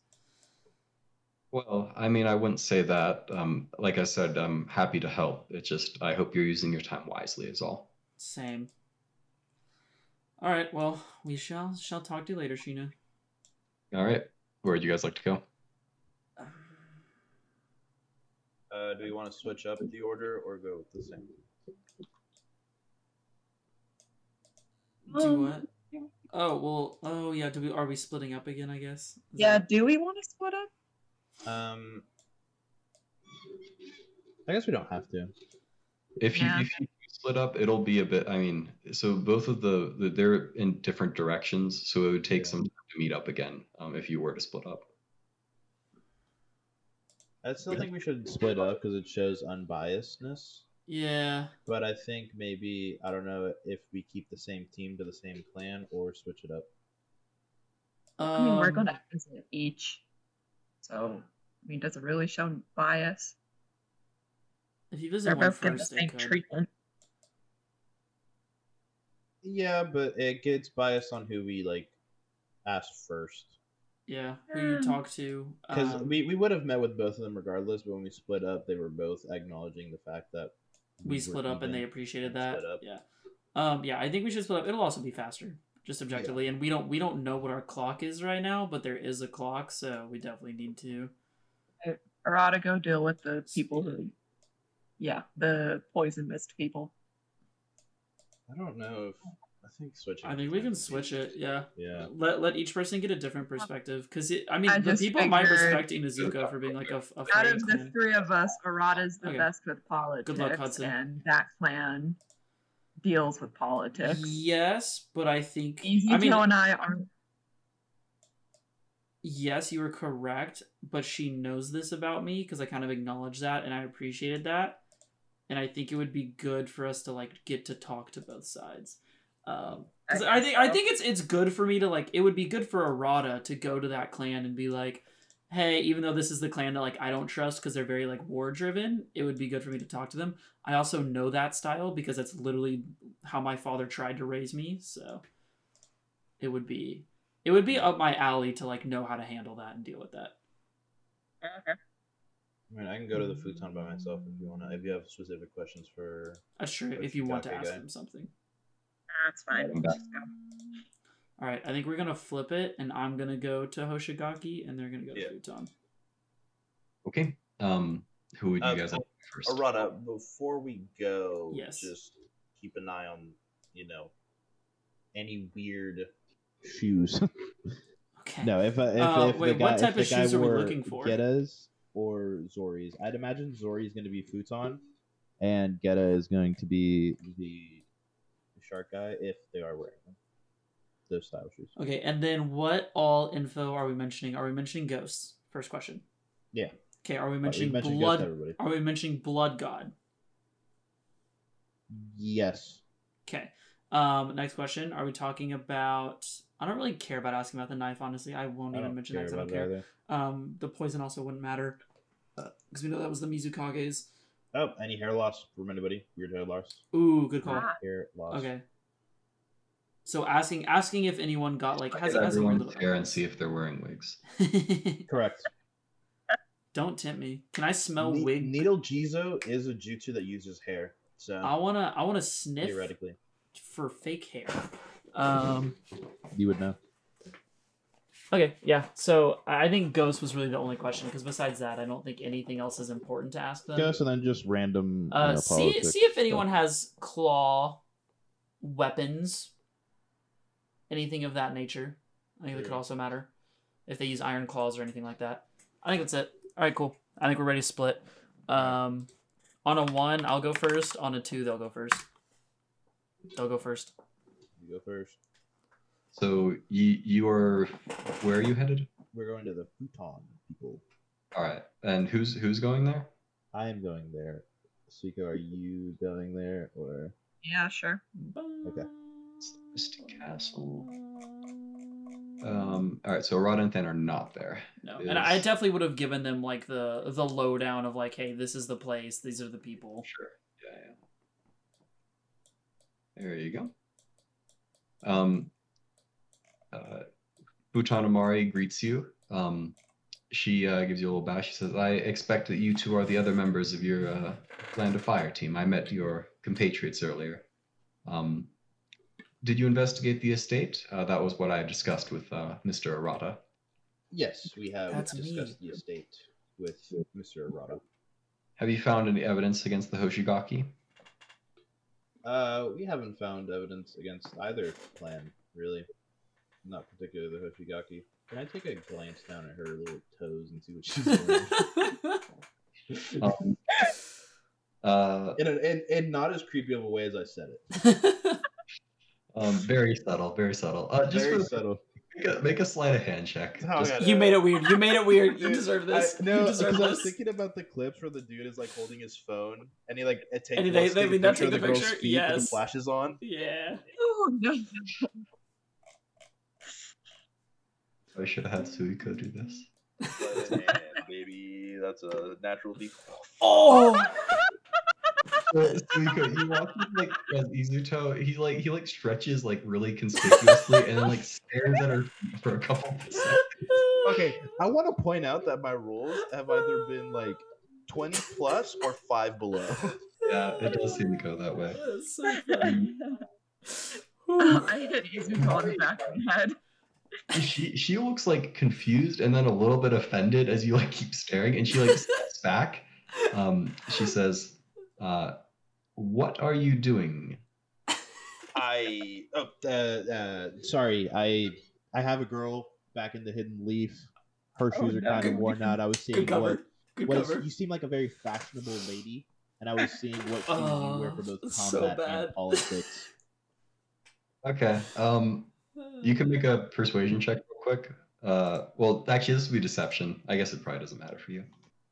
C: Well, I mean, I wouldn't say that. Um, like I said, I'm happy to help. It's just I hope you're using your time wisely. Is all.
A: Same. All right. Well, we shall shall talk to you later, Sheena.
C: All right. Where would you guys like to go?
B: Uh, do we want to switch up the order or go with the same?
A: Do
E: Um,
A: what? Oh well. Oh yeah. Do we are we splitting up again? I guess. Is
E: Yeah,
A: that-
E: do we want to split up?
B: Um. I guess we don't have to.
C: If you
E: Yeah.
C: if you split up, it'll be a bit. I mean, so both of the, the they're in different directions, so it would take
B: Yeah.
C: some time to meet up again. Um, if you were to split up.
B: I still think we should split up because it shows unbiasedness.
A: Yeah.
B: But I think maybe I don't know if we keep the same team to the same clan or switch it up.
E: I mean, we're
A: Um,
E: gonna visit each. So, I mean, does it really show bias?
A: If you visit
E: They're
A: one
E: both getting the same treatment.
B: Yeah, but it gets biased on who we like ask first.
A: Yeah. Who you
E: Um,
A: talk to?
B: Because
A: um,
B: we, we would have met with both of them regardless, but when we split up, they were both acknowledging the fact that
A: we
B: were
A: split up and they appreciated that. Yeah. Um. Yeah. I think we should split up. It'll also be faster, just objectively. And we don't we don't know what our clock is right now, but there is a clock, so we definitely need to.
E: Arata, go deal with the people who, yeah, the poison mist people.
B: I don't know if I think switching.
A: I think we can switch it. Yeah.
B: Yeah.
A: Let let each person get a different perspective, because I mean,
E: I
A: the people might
E: figured-
A: respect Inuzuka for being like a, a
E: Out
A: fighting
E: of the
A: clan.
E: three of us, Arata's the
A: Okay.
E: best with politics,
A: Hudson.
E: and that clan deals with politics.
A: Yes, but I think
E: Easy
A: I mean,
E: and I are
A: yes, you were correct, but she knows this about me because I kind of acknowledged that and I appreciated that. And I think it would be good for us to like get to talk to both sides. Um 'cause I,
E: I
A: think
E: guess
A: I think it's it's good for me to like it would be good for Arata to go to that clan and be like, hey, even though this is the clan that like I don't trust because they're very like war driven, it would be good for me to talk to them. I also know that style because that's literally how my father tried to raise me, so it would be it would be up my alley to like know how to handle that and deal with that.
E: okay.
B: I mean, I can go to the futon by myself if you want to. If you have specific questions for.
A: That's true. If you want to ask
B: guy.
A: them something.
E: That's fine.
C: I'm.
E: Just go.
A: All right, I think we're gonna flip it, and I'm gonna go to Hoshigaki, and they're gonna go to
B: Yeah.
A: Futon.
C: Okay. Um, who would you
B: Um,
C: guys like first?
B: Arata, before we go,
A: Yes.
B: just keep an eye on, you know, any weird.
J: Shoes.
A: Okay.
J: no, if uh, if,
A: Uh,
J: if
A: wait,
J: the guy,
A: what type
J: if
A: of
J: the guy
A: shoes are we looking for?
J: Geta's or Zori's, I'd imagine Zori's going to be futon, and Geta is going to be the
B: shark guy if they are wearing them.
J: those style shoes.
A: Okay, and then what all info are we mentioning? Are we mentioning ghosts? First question.
B: Yeah.
A: Okay, are we
J: Uh,
A: mentioning
J: mentioned
A: blood?
J: Ghost, everybody.
A: Are we mentioning blood god?
J: Yes.
A: Okay. Um, next question. Are we talking about? I don't really care about asking about the knife. Honestly, I won't
J: I
A: even mention that I don't care. Um, the poison also wouldn't matter because we know that was the Mizukage's.
B: Oh, any hair loss from anybody? Weird hair loss.
A: Ooh, good call.
E: Ah.
B: Hair loss.
A: Okay. So asking asking if anyone got like has,
C: at
A: has anyone
C: everyone's hair and see if they're wearing wigs.
B: Correct.
A: Don't tempt me. Can I smell
B: Ne-
A: wig?
B: Needle Jizo is a jutsu that uses hair. So
A: I wanna I wanna sniff
B: theoretically,
A: for fake hair. Um.
J: You would know.
A: Okay, yeah. So I think ghost was really the only question because besides that, I don't think anything else is important to ask them.
J: Ghost, and then just random. you
A: Uh,
J: know,
A: see see if
J: stuff.
A: anyone has claw weapons, anything of that nature. I think that could also matter if they use iron claws or anything like that. I think that's it. All right, cool. I think we're ready to split. Um, on a one, I'll go first. On a two, they'll go first. They'll go first.
B: you go first.
C: So you you are where are you headed?
J: We're going to the futon people.
C: All right, and who's who's going there?
J: I am going there. Suiko, are you going there or?
E: Yeah, sure.
J: Okay.
C: It's the Mystic Castle. Um. All right. So Rod and Than are not there.
A: No, and I definitely would have given them like the the lowdown of like, hey, this is the place, these are the people.
C: Sure. Yeah. yeah. There you go. Um. Uh, Futon Amari greets you. Um, she uh, gives you a little bow. She says, "I expect that you two are the other members of your uh, Land of Fire team. I met your compatriots earlier. Um, did you investigate the estate? Uh, that was what I discussed with uh, Mr. Arata.
B: Yes, we have
A: That's me.
B: discussed the estate with Mr. Arata.
C: Have you found any evidence against the Hoshigaki?
B: Uh, we haven't found evidence against either clan, really. Not particularly the Hoshigaki. Can I take a glance down at her little toes and see what she's wearing?
C: Um, uh,
B: in, a, in, in not as creepy of a way as I said it.
C: um, very subtle, very subtle. Uh, just
B: Very
C: for
B: subtle.
C: make, a, make a sleight of hand check.
B: Oh,
C: Just-
B: God.
A: you made it weird. You made it weird. You deserve this.
B: I, no,
A: you deserve
B: because I was
A: this.
B: thinking about the clips where the dude is like holding his phone and he like takes
A: And they-
B: wants to
A: they
B: take a picture of
A: the
B: girl's
A: picture?
B: feet with
A: Yes.
B: the flashes on.
A: Yeah.
E: Oh, no.
C: I should have had Suiko do this.
B: baby, that's a natural default.
A: Oh.
C: Uh, Suiko, you watch him, like as Izuto, he like he like stretches like really conspicuously and then like stares at her feet for a couple of seconds.
B: Okay, I want to point out that my rolls have either been like 20 plus or 5 below.
C: Yeah, it does seem to go that way.
A: That's so funny.
E: I hit Izuto on the back of the head.
C: She she looks like confused and then a little bit offended as you like keep staring, and she like steps back. Um, she says, uh, "What are you doing?"
B: I oh,
J: uh, uh, sorry, I I have a girl back in the hidden leaf. Her
E: Oh,
J: shoes are
E: no.
J: kind of worn out. I was seeing
A: Good cover.
J: what,
A: Good
J: what is,
A: cover.
J: you seem like a very fashionable lady, and I was seeing what shoes you wear for both
A: Oh, so
J: combat and politics.
C: Okay. Um, you can make a persuasion check real quick. Uh, well, actually, this would be deception. I guess it probably doesn't matter for you.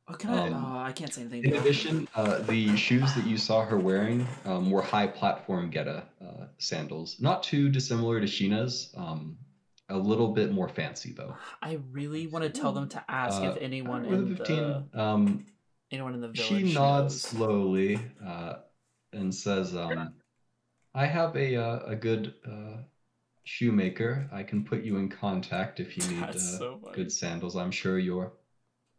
A: Oh, can I?
C: um,
A: oh, I can't say anything.
C: In addition, uh, the shoes that you saw her wearing um, were high platform Geta uh, sandals, not too dissimilar to Sheena's. Um, a little bit more fancy though.
A: I really want to tell them to ask
C: Uh,
A: if anyone in
C: 15,
A: the
C: um,
A: anyone in the village.
C: she nods
A: knows.
C: slowly uh, and says, um, "I have a uh, a good uh, shoemaker. I can put you in contact if you need uh,
A: so
C: good sandals. I'm sure your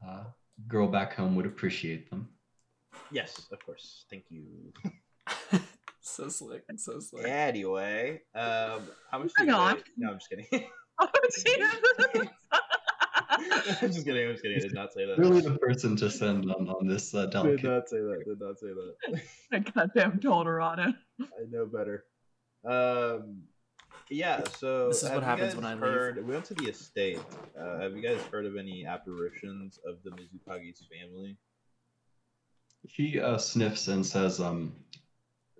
C: uh, girl back home would appreciate them.
B: Yes, of course. Thank you.
A: so slick. So slick.
B: Anyway, um, how much?
E: Hang
B: do you
E: on.
B: No, I'm just kidding.
E: Oh, Jesus.
B: I'm just kidding. I'm just kidding. I did not say that.
C: Really, the person to send on on this uh,
B: Did not say that. Did not say that.
E: I goddamn Tolerado.
B: I know better. Um, yeah. So
A: This is
B: have
A: what
B: you
A: happens
B: guys
A: when I leave.
B: heard, We went to the estate. Uh, have you guys heard of any apparitions of the Mizukage's family?
C: She uh, sniffs and says, um,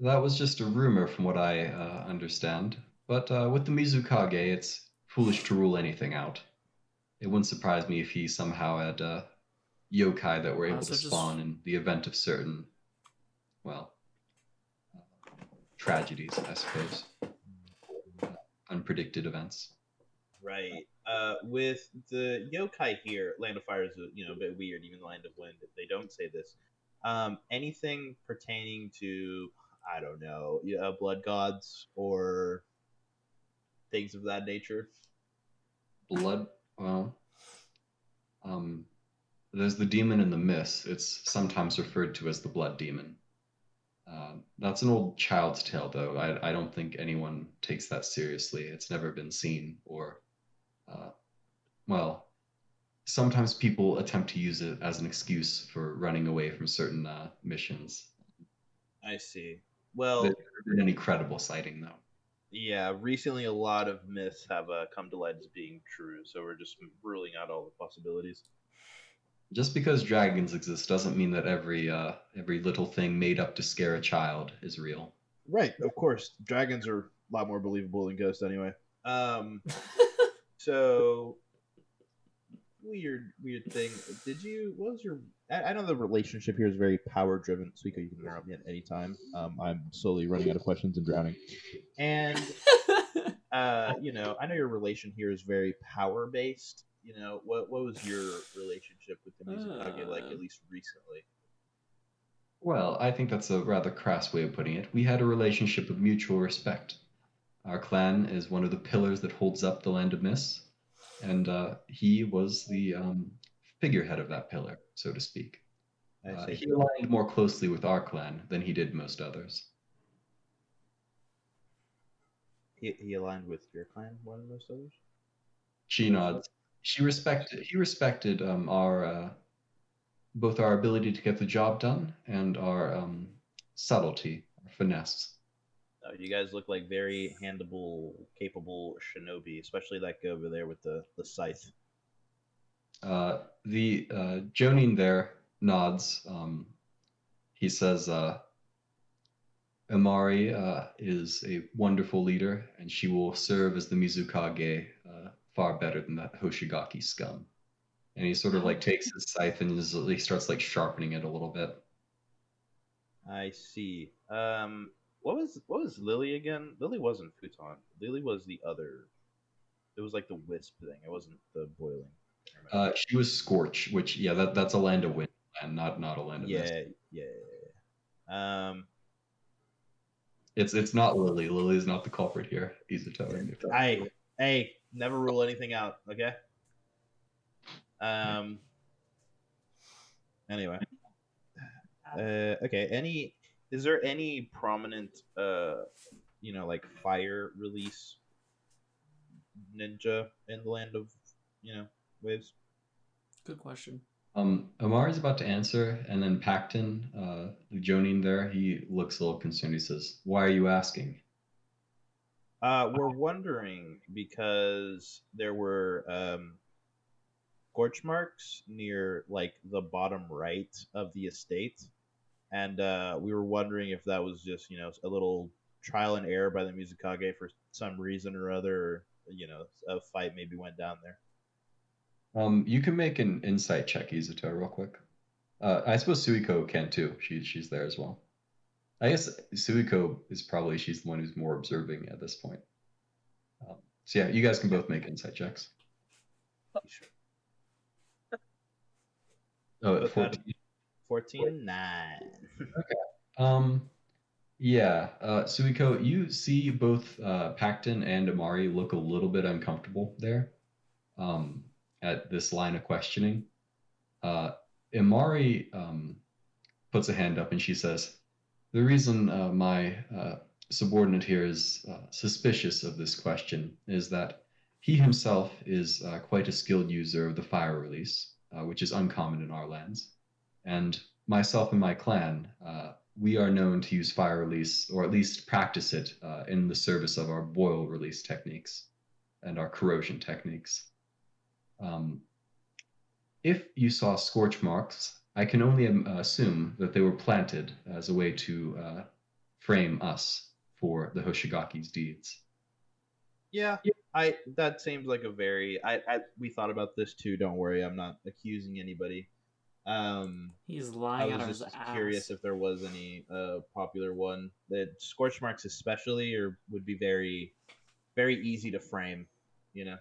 C: that was just a rumor from what I uh, understand. But uh, with the Mizukage, it's foolish to rule anything out. It wouldn't surprise me if he somehow had uh, yokai that were
A: Uh,
C: able
A: so
C: to
A: just-
C: spawn in the event of certain, well, uh, tragedies, I suppose. Unpredicted events.
B: Right. Uh, with the yokai here, Land of Fire is a, you know a bit weird. Even Land of Wind, they don't say this. Um, anything pertaining to I don't know, yeah, uh, blood gods or things of that nature.
C: blood well um there's the demon in the mist it's sometimes referred to as the blood demon uh, that's an old child's tale though I, I don't think anyone takes that seriously it's never been seen or uh, well sometimes people attempt to use it as an excuse for running away from certain uh, missions
B: I see. Well,
C: There's never been any credible sighting though
B: yeah. Recently, a lot of myths have uh, come to light as being true, so we're just ruling out all the possibilities.
C: Just because dragons exist doesn't mean that every uh, every little thing made up to scare a child is real
B: Right. Of course, dragons are a lot more believable than ghosts, anyway. Um. So weird, weird thing. Did you? What was your? I, I know the relationship here is very power driven. Suiko, you can interrupt me at any time. Um, I'm slowly running out of questions and drowning. And uh, you know, I know your relation here is very power based. You know, what what was your relationship with the Mizukage like
A: Uh.
B: at least recently?
C: Well, I think that's a rather crass way of putting it. We had a relationship of mutual respect. Our clan is one of the pillars that holds up the Land of Mist, and uh, he was the um, figurehead of that pillar, so to speak.
B: I
C: Uh, he aligned more closely with our clan than he did most others.
B: He, he aligned with your clan more than most others.
C: She nods. She respected. He respected um, our uh, both our ability to get the job done and our um, subtlety, our finesse.
B: Uh, you guys look like very handable, capable shinobi, especially that guy over there with the, the scythe.
C: Uh, the uh, Jonin there nods. Um, he says, uh, Amari uh, is a wonderful leader, and she will serve as the Mizukage uh, far better than that Hoshigaki scum. And he sort of like takes his scythe and just, he starts like sharpening it a little bit.
B: I see. Um, what was what was Lily again? Lily wasn't futon. Lily was the other. It was like the wisp thing. It wasn't the boiling.
C: Uh, she was Scorch, which yeah, that, that's a land of wind, and not not a land of mist.
B: yeah, yeah, yeah. Um,
C: It's it's not Lily. Lily is not the culprit here. He's a Izuto.
B: I hey, never rule anything out. Okay. Um. Anyway. Uh, okay. Any? Is there any prominent, uh, you know, like fire release ninja in the land of, you know, waves?
A: Good question.
C: Um, Amar is about to answer, and then Pacton, uh, the Jonin there, he looks a little concerned. He says, "Why are you asking?"
B: Uh, we're wondering because there were um, scorch marks near like the bottom right of the estate, and uh, we were wondering if that was just you know a little trial and error by the Mizukage for some reason or other. Or, you know, a fight maybe went down there.
C: Um, you can make an insight check, Izuto, real quick. Uh, I suppose Suiko can too. She she's there as well. I guess Suiko is probably she's the one who's more observing at this point. Um, so yeah, you guys can both make insight checks.
B: Sure.
C: Oh,
B: But
C: 14.
B: 14, 9.
C: Um, yeah, uh, Suiko, you see both uh, Pacton and Amari look a little bit uncomfortable there um, at this line of questioning. Uh, Amari um, puts a hand up and she says, The reason uh, my uh, subordinate here is uh, suspicious of this question is that he himself is uh, quite a skilled user of the fire release, uh, which is uncommon in our lands. And myself and my clan, we are known to use fire release, or at least practice it in the service of our boil release techniques and our corrosion techniques. Um, if you saw scorch marks, I can only um, assume that they were planted as a way to uh, frame us for the Hoshigaki's deeds.
B: Yeah, I that seems like a very I, I we thought about this too. Don't worry, I'm not accusing anybody. Um,
A: He's
B: I
A: lying out of
B: was
A: his
B: just
A: ass.
B: curious if there was any uh popular one that scorch marks especially or would be very very easy to frame, you know.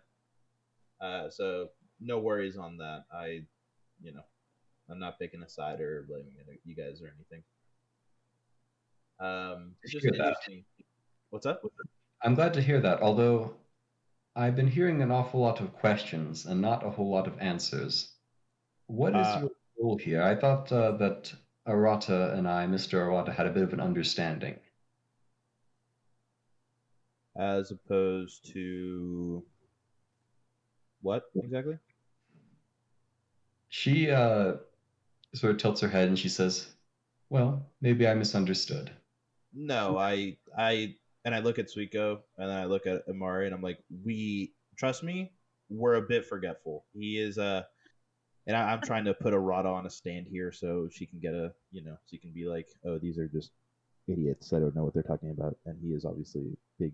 B: Uh, so no worries on that. I, you know, I'm not picking a side or blaming you guys or anything. Um, it's just
C: that.
B: interesting. What's up?
C: I'm glad to hear that, although I've been hearing an awful lot of questions and not a whole lot of answers. What is
B: Uh,
C: your role here? I thought uh, that Arata and I, Mr. Arata, had a bit of an understanding.
B: As opposed to what exactly?
C: She uh, sort of tilts her head and she says, Well, maybe I misunderstood.
B: No, I I and I look at Suiko and then I look at Amari and I'm like, we trust me, we're a bit forgetful. He is uh and I, I'm trying to put Arata on a stand here so she can get a you know, she can be like, Oh, these are just idiots. I don't know what they're talking about. And he is obviously a big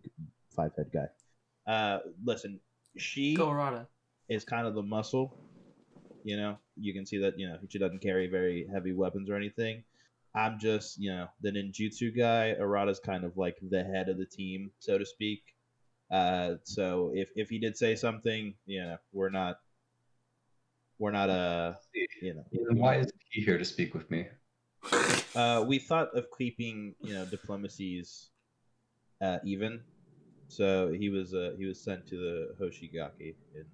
B: five head guy. Uh listen, she
A: Go Rada.
B: is kind of the muscle. You know, you can see that you know she doesn't carry very heavy weapons or anything. I'm just you know the ninjutsu guy. Arata's kind of like the head of the team, so to speak. Uh, so if if he did say something, you know, we're not we're not uh you know
C: why is he here to speak with me?
B: uh, we thought of keeping you know diplomacies uh, even. So he was uh, he was sent to the Hoshigaki in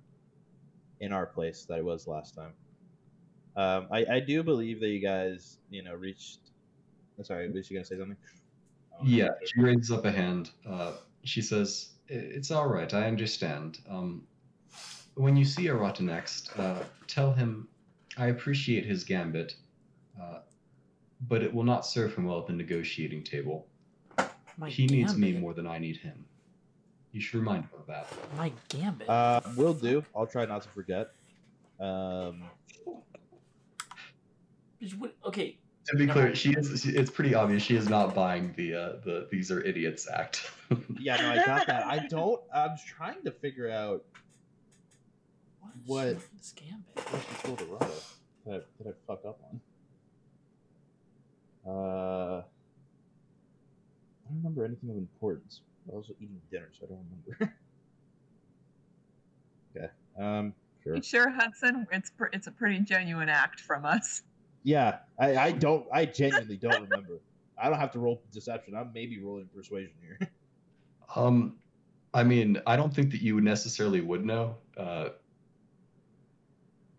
B: in our place that it was last time. Um, I, I do believe that you guys you know reached. I'm sorry, was she gonna say something? Oh,
C: Yeah, she raises up a hand. Uh, she says, It's all right, I understand. Um, when you see Arata next, uh, tell him I appreciate his gambit, uh, but it will not serve him well at the negotiating table.
A: My
C: he needs me more than I need him. You should remind him of that.
A: My gambit.
B: Uh, will do. I'll try not to forget. Um,
A: okay,
C: To be
A: No.
C: clear, she is. she- It's pretty obvious she is not buying the uh, the these are idiots act.
B: yeah, no, I got that. I don't. I'm trying to figure out
A: What? with this gambit?
B: what she told Arata that I, that I fuck up on. Uh, I don't remember anything of importance. I was eating dinner, so I don't remember. okay. Um. Sure.
E: You sure, Hudson? It's pr- it's a pretty genuine act from us.
B: Yeah. I, I don't. I genuinely don't remember. I don't have to roll deception. I'm maybe rolling persuasion here.
C: Um, I mean, I don't think that you necessarily would know. Uh,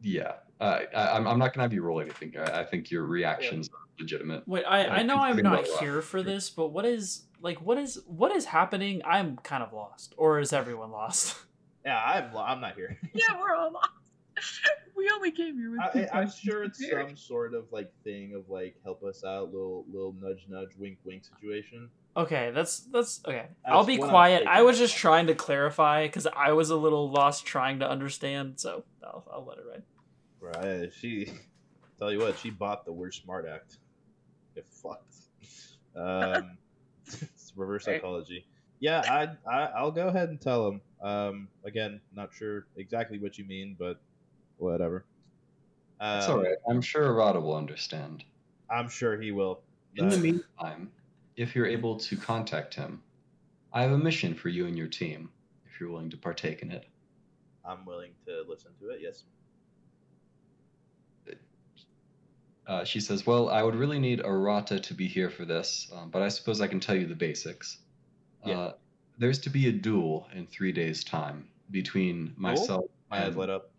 C: yeah, uh, I, I'm, I'm not gonna have you roll anything. I, I think your reactions are legitimate.
A: Wait, I, I know I'm not here for this, but what is like what is what is happening? I'm kind of lost, or is everyone lost?
B: yeah, I'm. lo- I'm not here.
E: Yeah, we're all lost. we only came here with two
B: I, I'm sure it's
E: prepared.
B: some sort of like thing of like help us out, little little nudge nudge wink wink situation.
A: Okay, that's that's okay. I'll be quiet. I was just trying to clarify because I was a little lost trying to understand. So I'll, I'll let it ride.
B: Right. She tell you what, she bought the worst smart act. Get fucked. Um, it's reverse
E: Right.
B: psychology. Yeah, I, I I'll go ahead and tell him. Um, again, not sure exactly what you mean, but whatever. Um,
C: It's all right. I'm sure Arata will understand.
B: I'm sure he will.
C: In the meantime, if you're able to contact him, I have a mission for you and your team. If you're willing to partake in it.
B: I'm willing to listen to it. Yes.
C: Uh, she says, "Well, I would really need Arata to be here for this, um, but I suppose I can tell you the basics.
B: Yeah.
C: Uh, there's to be a duel in three days' time between myself
B: My eyes
C: and
B: light up.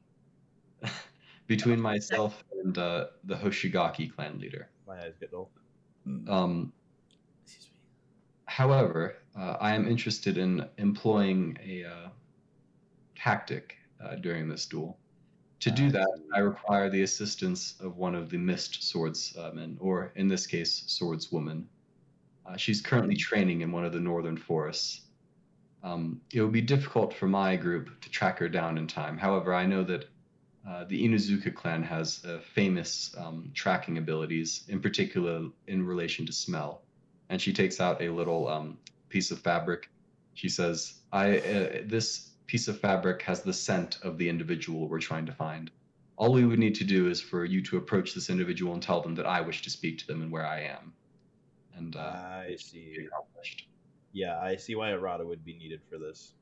C: between myself and uh, the Hoshigaki clan leader.
B: My eyes get dull.
C: Um,
A: Excuse me.
C: However, uh, I am interested in employing a uh, tactic uh, during this duel. To do that. I require the assistance of one of the mist swordsmen, or in this case, swordswoman. Uh, she's currently training in one of the northern forests. Um, it would be difficult for my group to track her down in time. However, I know that uh, the Inuzuka clan has uh, famous um, tracking abilities, in particular in relation to smell and she takes out a little um, piece of fabric. She says, "I uh, this piece of fabric has the scent of the individual we're trying to find. All we would need to do is for you to approach this individual and tell them that I wish to speak to them and where I am." And uh,
B: I
C: it should be
B: see.
C: accomplished.
B: Yeah, I see why Arata would be needed for this.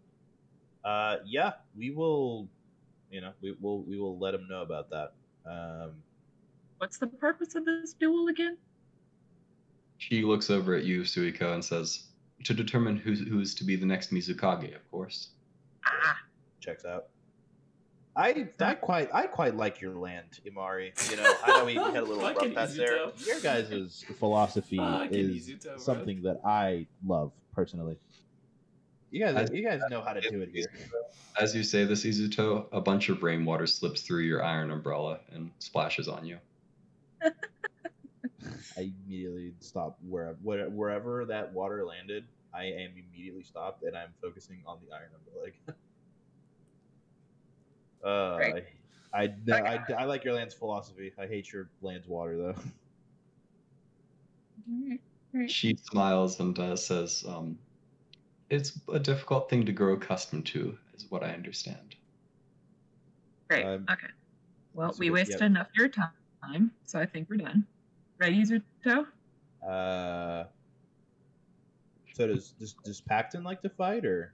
B: Uh, yeah, we will. You know, we will we will let them know about that. Um,
E: What's the purpose of this duel again?
C: She looks over at you, Suiko, and says, "To determine who who is to be the next Mizukage, of course."
E: Ah,
B: checks out. I, I quite I quite like your land, Amari. You know, I know we had a little rough
A: Fucking
B: patch there. Your guys'
K: philosophy is
A: Izuto,
K: something that I love personally.
B: You guys you guys know how to do it here.
C: As you say this, Izuto, a bunch of rainwater slips through your iron umbrella and splashes on you.
B: I immediately stop wherever wherever that water landed. I am immediately stopped and I'm focusing on the iron umbrella. uh,
E: Great.
B: I, I, no, I I like your land's philosophy. I hate your land's water though.
E: alright, alright.
C: She smiles and uh, says, um, "It's a difficult thing to grow accustomed to, is what I understand."
E: Great.
B: Um,
E: okay. Well,
B: so
E: we
B: we-
E: wasted
B: yeah.
E: enough of your time, so I think we're done. Ready, Zuto?
B: Uh, so does does does Pacton like to fight, or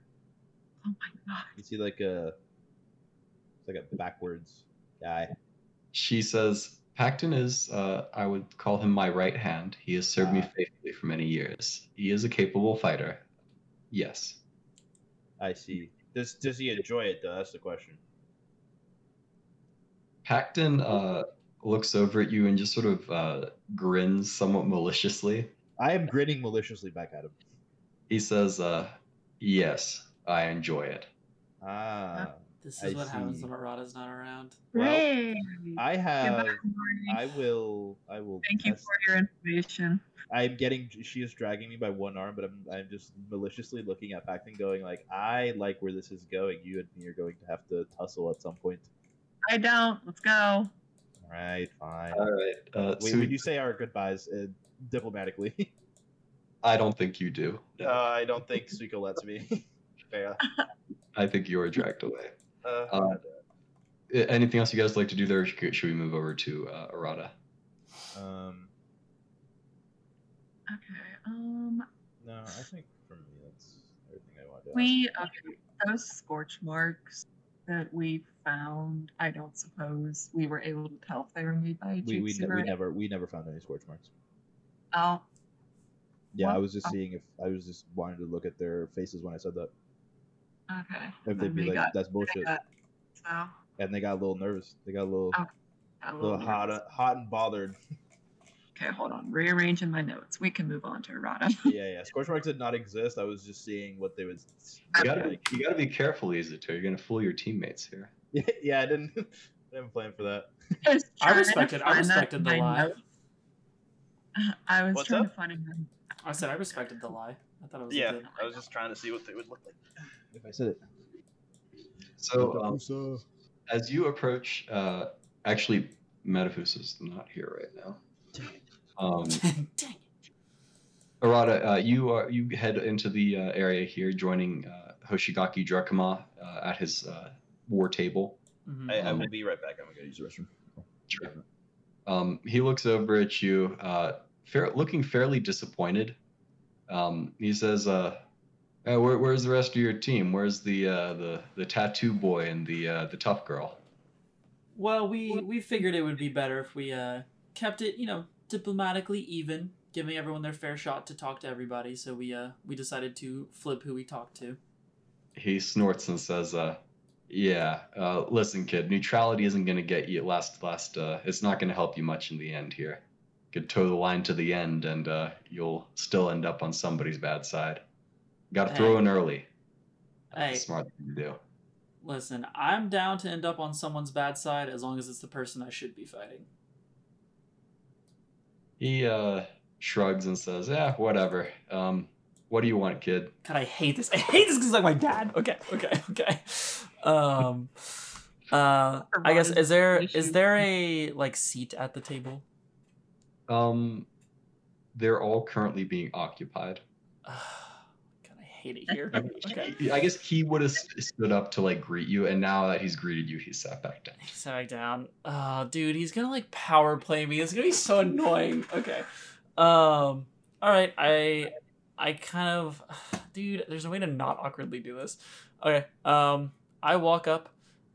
E: Oh my god.
B: is he like a like a backwards guy?
C: She says, "Pacton is, uh, I would call him my right hand. He has served me
B: Ah.
C: faithfully for many years. He is a capable fighter. Yes."
B: I see. Does does he enjoy it though? That's the question.
C: Pacton uh, looks over at you and just sort of uh, grins somewhat maliciously.
B: I am grinning maliciously back at him.
C: He says, uh, "Yes, I enjoy it."
B: Ah,
A: This
B: I
A: is what happens
B: see.
A: when Arata's not around.
B: Well, I have. I will. I will.
E: Thank you for your information.
B: I'm getting. She is dragging me by one arm, but I'm. I'm just maliciously looking at Pacton, going like, I like where this is going. You and me are going to have to tussle at some point.
E: I don't. Let's go.
B: All right, fine.
C: All right. Uh,
B: Wait,
C: so
B: would you say our goodbyes uh, diplomatically?
C: I don't think you do. No.
B: Uh, I don't think Suiko lets me. yeah.
C: I think you are dragged away.
B: Uh,
C: I- Anything else you guys like to do there? Or should should we move over to uh, Arata?
B: um,
E: Okay. Um.
B: no, I think for me that's everything I want to.
E: We okay. Those scorch marks that we found. I don't suppose we were able to tell if they were made by a
B: we we, ne- we never we never found any scorch marks.
E: Oh.
B: Yeah, I was just
E: uh,
B: seeing if I was just wanting to look at their faces when I said that.
E: Okay.
B: If they'd be like,
E: got-
B: "That's bullshit,"
E: got- So.
B: and they got a little nervous. They got a little,
E: Oh, got a
B: a little
E: little
B: hot, hot and bothered.
E: Okay, hold on. Rearranging my notes. We can move on to Arata.
B: yeah, yeah. Scorch marks did not exist. I was just seeing what they would.
C: You gotta, you gotta be careful, Izuto. You're gonna fool your teammates here.
B: Yeah, yeah. I didn't. I didn't plan for that.
E: I,
A: I respected- I respected the
E: my
A: lie.
E: notes. I was
B: What's
E: trying
B: up?
E: to find it. In-
A: I said I respected the lie. I thought it was a
B: Yeah,
A: good.
B: I was just trying to see what they would look like.
K: If I said it.
C: So um, as you approach, uh, actually, Matafusa's not here right now. Um,
A: Dang it.
C: Arata, uh, you are you head into the uh, area here, joining uh, Hoshigaki Drakama uh, at his uh, war table.
A: Mhm.
B: I, I'm
C: Um,
B: gonna be right back. I'm gonna go use the restroom.
C: Sure. Um, he looks over at you, uh, fair, looking fairly disappointed. Um, he says, uh, "Uh, where, "Where's the rest of your team? Where's the uh, the the tattoo boy and the uh, the tough girl?"
A: Well, we we figured it would be better if we uh kept it, you know, diplomatically even, giving everyone their fair shot to talk to everybody. So we uh we decided to flip who we talked to.
C: He snorts and says, uh, Yeah. Uh, listen, kid. Neutrality isn't gonna get you last. Last. Uh, it's not gonna help you much in the end here. Could toe the line to the end, and uh, you'll still end up on somebody's bad side. Got to throw
A: Hey.
C: in early. That's
A: Hey.
C: a smart thing to do.
A: Listen, I'm down to end up on someone's bad side as long as it's the person I should be fighting.
C: He uh, shrugs and says, "Yeah, whatever. Um, what do you want, kid?"
A: God, I hate this. I hate this because it's like my dad. Okay, okay, okay. Um, uh, I guess is there is there a like seat at the table?
C: Um, they're all currently being occupied.
A: God, I hate it here. Okay.
C: I guess he would have stood up to like greet you, and now that he's greeted you, he sat back down.
A: He sat back down. Oh, dude, he's gonna like power play me. It's gonna be so annoying. Okay. Um. All right. I. I kind of, dude. There's a way to not awkwardly do this. Okay. Um. I walk up,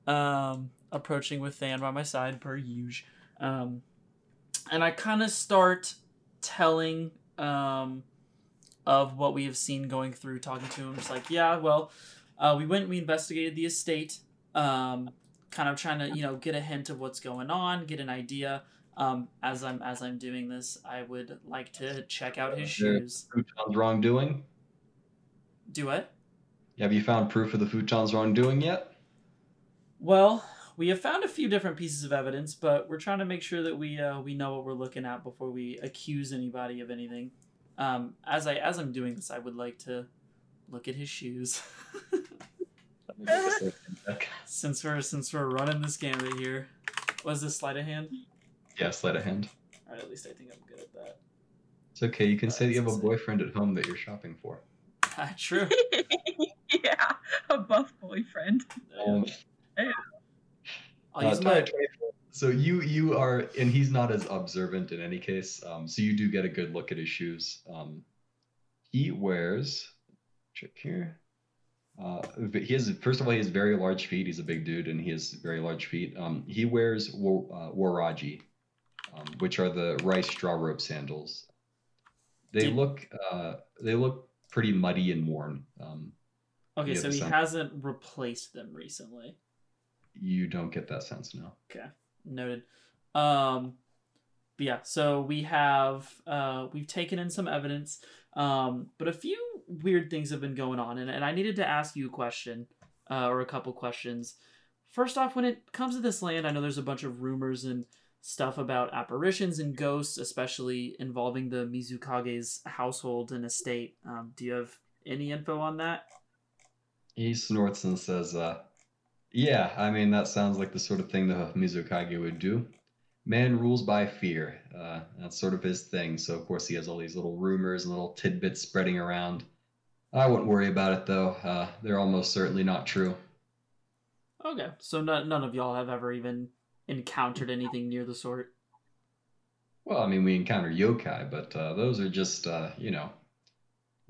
A: um, approaching with Than by my side per usual. Um, and I kind of start telling um of what we have seen going through, talking to him. Just like, yeah, well, uh, we went, we investigated the estate. Um, kind of trying to you know get a hint of what's going on get an idea um, as i'm as i'm doing this i would like to check out his shoes
C: Futon's wrongdoing.
A: do what
C: Have you found proof of the Futon's wrongdoing yet?
A: well we have found a few different pieces of evidence but we're trying to make sure that we uh, we know what we're looking at before we accuse anybody of anything um, as i as i'm doing this i would like to look at his shoes since we're since we're running this gambit here was this sleight of hand
C: yeah, sleight of hand.
A: all right at least i think i'm good at that
C: It's okay. You can say that you have a boyfriend at home that you're shopping for.
A: Ah, true
E: yeah, a buff boyfriend.
C: Um,
A: I'll use my
C: So you you are, and he's not as observant in any case. Um, so you do get a good look at his shoes. Um, he wears, check here. Uh, he has first of all he has very large feet. He's a big dude, and he has very large feet. Um, he wears wa- uh, waraji, um, which are the rice straw rope sandals. They
A: Did-
C: look uh, they look pretty muddy and worn. Um,
A: Okay, so he hasn't replaced them recently.
C: You don't get that sense now.
A: Okay, noted. Um, but yeah, so we have uh, we've taken in some evidence, um, but a few weird things have been going on, and, and I needed to ask you a question uh, or a couple questions. First off, when it comes to this land, I know there's a bunch of rumors and stuff about apparitions and ghosts, especially involving the Mizukage's household and estate. Um, do you have any info on that?
C: He snorts and says, uh, Yeah, I mean, that sounds like the sort of thing the Mizukage would do. Man rules by fear. Uh, that's sort of his thing. So, of course, he has all these little rumors and little tidbits spreading around. I wouldn't worry about it, though. Uh, they're almost certainly not true.
A: Okay, so none, none of y'all have ever even encountered anything near the sort.
C: Well, I mean, we encounter yokai, but uh, those are just, uh, you know,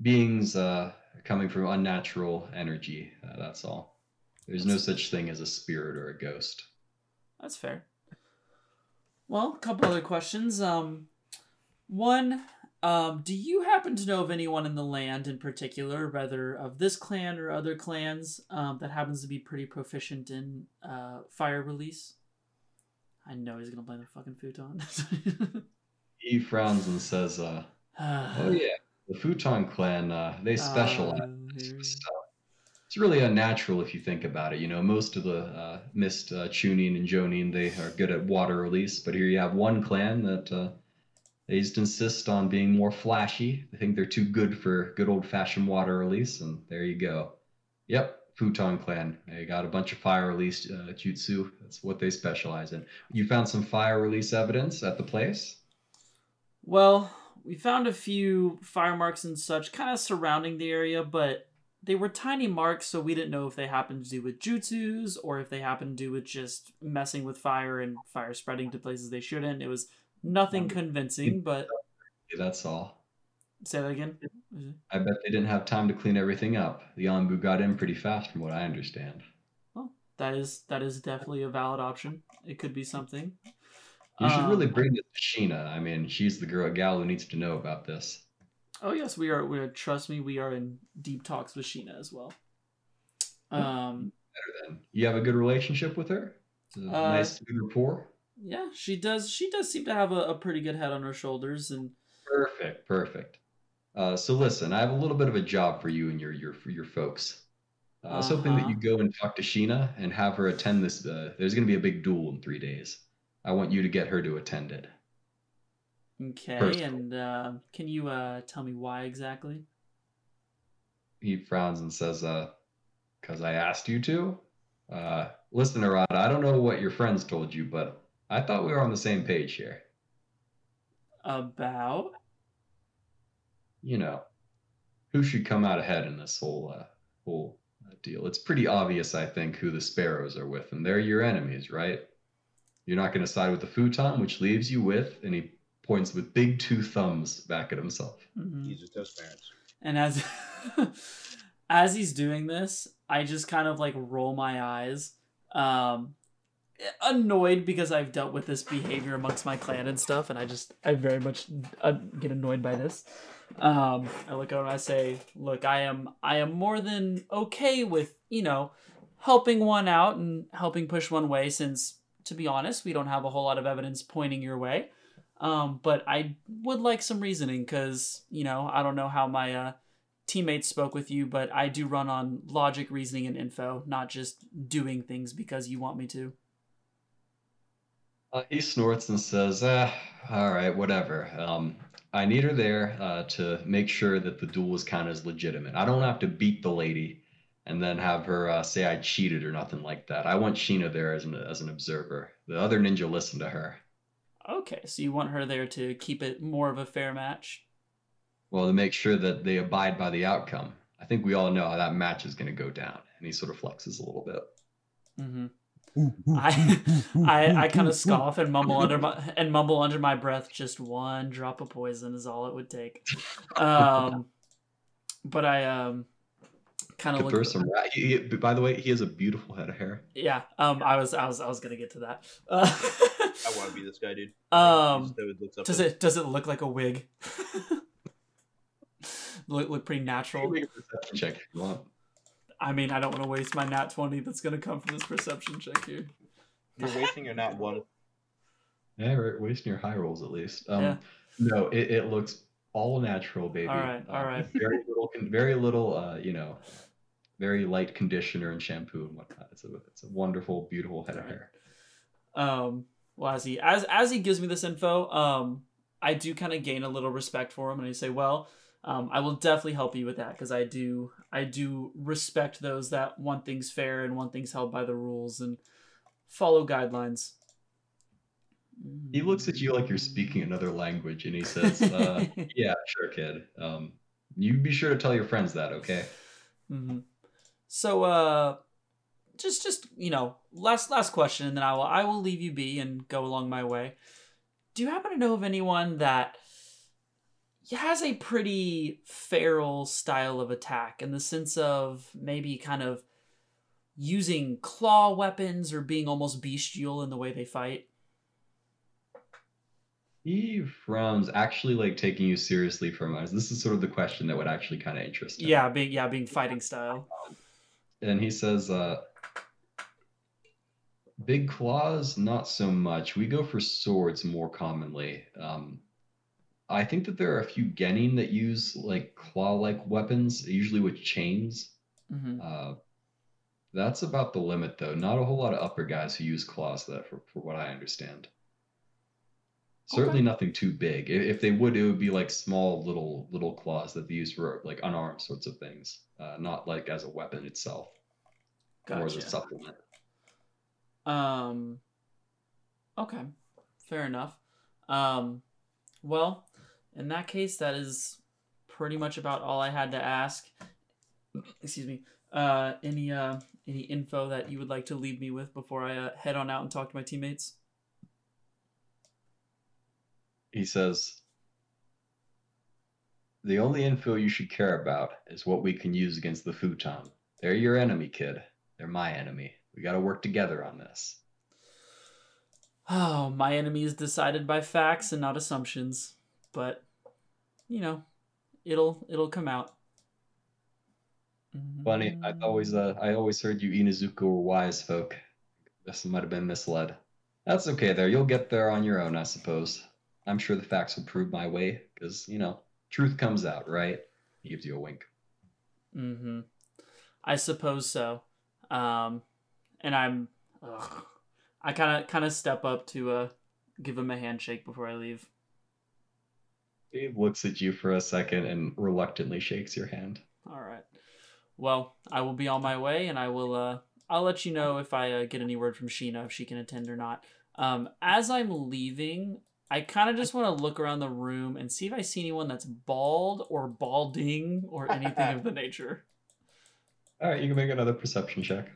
C: beings uh, coming from unnatural energy. Uh, that's all. There's no such thing as a spirit or a ghost.
A: That's fair. Well, a couple other questions. Um, one, um, do you happen to know of anyone in the land in particular, whether of this clan or other clans, um, that happens to be pretty proficient in uh, fire release? I know he's gonna blame the fucking Futon.
C: He frowns and says, uh, Oh yeah, the Futon clan. Uh, they specialize.
A: Uh,
C: It's really unnatural if you think about it. You know, most of the uh, mist uh, Chunin and Jonin they are good at water release, but here you have one clan that uh, they just insist on being more flashy. They think they're too good for good old fashioned water release, and there you go. Yep, Futon clan. They got a bunch of fire release uh, jutsu. That's what they specialize in. You found some fire release evidence at the place.
A: Well, we found a few fire marks and such kind of surrounding the area, but they were tiny marks, so we didn't know if they happened to do with jutsus or if they happened to do with just messing with fire and fire spreading to places they shouldn't. It was nothing convincing, but
C: That's all.
A: say that again.
C: I bet they didn't have time to clean everything up. The Anbu got in pretty fast, from what I understand.
A: Well, that is that is definitely a valid option. It could be something.
C: You should really
A: Um,
C: bring this to Sheena. I mean, she's the girl gal who needs to know about this.
A: Oh yes, we are. We are. Trust me, we are in deep talks with Sheena as well. Um.
C: better then. You have a good relationship with her. It's a
A: Uh,
C: nice good rapport.
A: Yeah, she does. She does seem to have a, a pretty good head on her shoulders, and
C: Perfect, perfect. Uh, so listen, I have a little bit of a job for you and your your for your folks. Uh, I was hoping that
A: Uh-huh.
C: you go and talk to Sheena and have her attend this. Uh, there's going to be a big duel in three days. I want you to get her to attend it.
A: Okay. And uh, can you uh, tell me why exactly?
C: He frowns and says, "Uh, because I asked you to. Uh, listen, Arata, I don't know what your friends told you, but I thought we were on the same page here.
A: About
C: You know, who should come out ahead in this whole uh, whole uh, deal? It's pretty obvious, I think, who the Sparrows are with, and they're your enemies, right? You're not going to side with the Futon, which leaves you with, and he points with big two thumbs back at himself.
A: Mhm.
F: Jesus, those parents.
A: And as as he's doing this, I just kind of like roll my eyes, um, annoyed because I've dealt with this behavior amongst my clan and stuff, and I just I very much uh, get annoyed by this. Um, I look over and I say, "Look, I am I am more than okay with you know helping one out and helping push one way, since to be honest, we don't have a whole lot of evidence pointing your way." Um, but I would like some reasoning because, you know, I don't know how my uh, teammates spoke with you, but I do run on logic, reasoning, and info, not just doing things because you want me to.
C: Uh, he snorts and says, ah, all right, whatever. Um, I need her there uh, to make sure that the duel is counted as legitimate. I don't have to beat the lady and then have her uh, say I cheated or nothing like that. I want Sheena there as an, as an observer. The other ninja listen to her.
A: Okay, so you want her there to keep it more of a fair match?
C: Well, to make sure that they abide by the outcome. I think we all know how that match is going to go down. And he sort of flexes a little bit.
A: Mm-hmm. I, I, I kind of scoff and mumble under my and mumble under my breath. Just one drop of poison is all it would take. Um, but I um, kind of
C: Could
A: look.
C: some ra- he, he- by the way, he has a beautiful head of hair.
A: Yeah. Um. I was. I was. I was gonna get to that. Uh,
F: I want to be this guy, dude.
A: Um,
F: looks up
A: does
F: at-
A: it? Does it look like a wig? look. Look pretty natural.
C: Make a perception check if.
A: I mean, I don't want to waste my nat twenty that's gonna come from this perception check here.
F: You're wasting your nat one.
C: Yeah, right. Wasting your high rolls at least. Um,
A: Yeah.
C: No, it, it looks all natural, baby.
A: All right, all
C: Uh. Very little, very little. Uh, you know, very light conditioner and shampoo and whatnot. It's a, it's a wonderful, beautiful head of
A: Right.
C: hair.
A: um well as he as as he gives me this info um i do kind of gain a little respect for him and i say well um i will definitely help you with that because i do i do respect those that want things fair and want things held by the rules and follow guidelines
C: He looks at you like you're speaking another language, and he says, uh, "Yeah, sure, kid. Um, you be sure to tell your friends that, okay?"
A: Mm-hmm. So, uh, just just you know, last last question, and then I will I will leave you be and go along my way. Do you happen to know of anyone that has a pretty feral style of attack in the sense of maybe kind of using claw weapons or being almost bestial in the way they fight?
C: He frowns, actually like taking you seriously for a moment. This is sort of the question that would actually kind of interest him.
A: Yeah, being yeah being fighting style.
C: and he says, uh, "Big claws, not so much. We go for swords more commonly. Um, I think that there are a few genin that use like claw-like weapons, usually with chains.
A: hmm
C: Uh, that's about the limit, though. Not a whole lot of upper guys who use claws, that for, for what I understand. Certainly
A: Okay.
C: nothing too big. If they would, it would be like small little little claws that they use for like unarmed sorts of things, uh, not like as a weapon itself, or as a supplement.
A: Um. Okay, fair enough. Um, well, in that case, that is pretty much about all I had to ask. Excuse me. Uh, any uh, any info that you would like to leave me with before I uh, head on out and talk to my teammates?
C: He says, "The only info you should care about is what we can use against the Futon. They're your enemy, kid. They're my enemy. We got to work together on this."
A: Oh, my enemy is decided by facts and not assumptions, but you know, it'll it'll come out.
C: Funny. I always uh, I always heard you Inuzuka were wise folk. This might have been misled. That's okay there. You'll get there on your own, I suppose. I'm sure the facts will prove my way, because you know, truth comes out, right? He gives you a wink.
A: Mm-hmm. I suppose so. Um, and I'm, ugh. I kind of kind of step up to uh give him a handshake before I leave.
C: He looks at you for a second and reluctantly shakes your hand.
A: All right. Well, I will be on my way, and I will. Uh, I'll let you know if I uh, get any word from Sheena if she can attend or not. Um, as I'm leaving, I kind of just want to look around the room and see if I see anyone that's bald or balding or anything of the nature.
C: All right, you can make another perception check.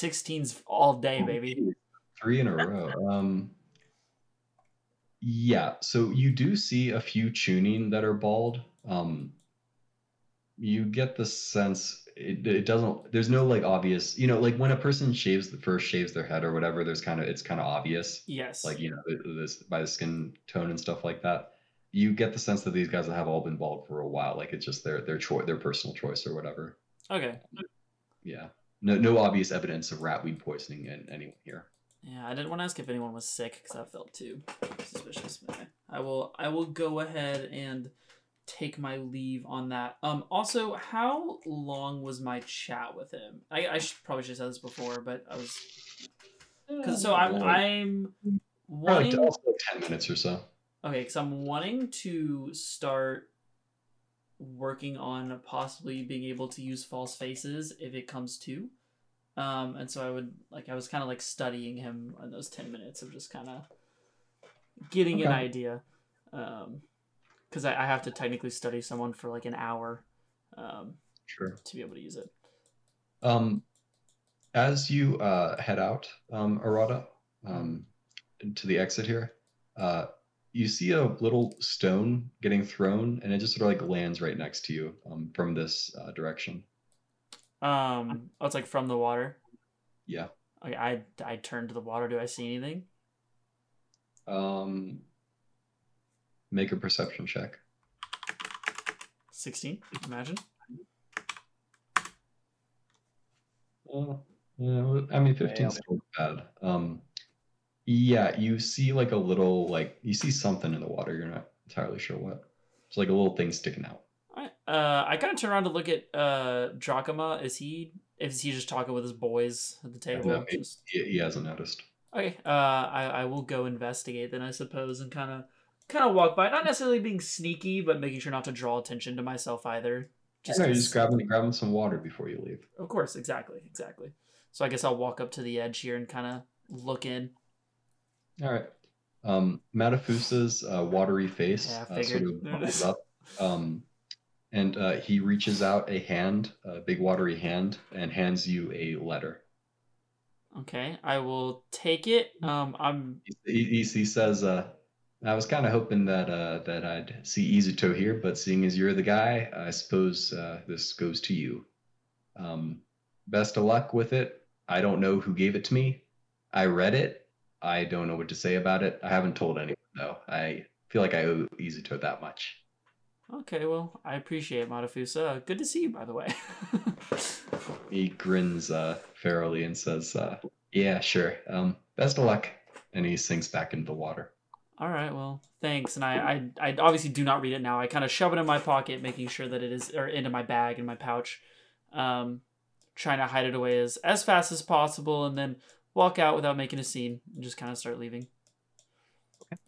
A: 16's all day, baby.
C: Three in a row. Um, yeah, so you do see a few chunin that are bald. Um, you get the sense it, it doesn't. There's no like obvious. You know, like when a person shaves the first shaves their head or whatever. There's kind of it's kind of obvious.
A: Yes.
C: Like you know, this by the skin tone and stuff like that. You get the sense that these guys have all been bald for a while. Like it's just their their choice, their personal choice or whatever.
A: Okay.
C: Yeah. No no obvious evidence of rat weed poisoning in anyone here.
A: Yeah, I didn't want to ask if anyone was sick because I felt too suspicious. I will. I will go ahead and take my leave on that. Um. Also, how long was my chat with him? I, I should, probably should have said this before, but I was. Cause so I'm I'm
C: Probably
A: wanting.
C: also like ten minutes or so.
A: Okay, because I'm wanting to start working on possibly being able to use false faces if it comes to. Um, and so I would like I was kind of like studying him in those ten minutes of just kind of getting an
C: Okay.
A: idea, um, because I, I have to technically study someone for like an hour, um,
C: Sure.
A: to be able to use it.
C: Um, as you uh, head out, um, Arata, um, to the exit here, uh, you see a little stone getting thrown, and it just sort of like lands right next to you um, from this uh, direction.
A: Um, oh, it's like from the water.
C: Yeah.
A: Okay, I I turn to the water. Do I see anything?
C: Um, make a perception check.
A: Sixteen. Imagine.
C: Uh, yeah, I mean, 15
D: Fail.
C: still bad. Um, yeah, you see like a little like you see something in the water. You're not entirely sure what. It's like a little thing sticking out.
A: Alright. Uh, I kind of turn around to look at uh Drachma. Is he is he just talking with his boys at the table?
C: No, he, he, he hasn't noticed.
A: okay. Uh, I I will go investigate then I suppose and kind of kind of walk by, not necessarily being sneaky, but making sure not to draw attention to myself either.
C: Just, no, you're
A: 'cause-
C: just grabbing grabbing some water before you leave.
A: Of course, exactly, exactly. So I guess I'll walk up to the edge here and kind of look in.
C: All right. Um, Matafusa's uh, watery face
A: Yeah,
C: uh, sort of bubbles up, um, and uh, he reaches out a hand, a big watery hand, and hands you a letter.
A: Okay, I will take it. Um, I'm
C: He, he, he says, uh, "I was kind of hoping that uh, that I'd see Izuto here, but seeing as you're the guy, I suppose uh, this goes to you. Um, best of luck with it. I don't know who gave it to me. I read it. I don't know what to say about it. I haven't told anyone though. I feel like I owe Izuto that much.
A: Okay. Well, I appreciate it, Matafusa. Good to see you, by the way.
C: He grins uh, ferally and says, uh, "Yeah, sure. Um, best of luck." And he sinks back into the water.
A: All right, well, thanks. And I, I, I obviously do not read it now. I kind of shove it in my pocket, making sure that it is, or into my bag in my pouch, um, trying to hide it away as as fast as possible, and then walk out without making a scene, and just kind of start leaving.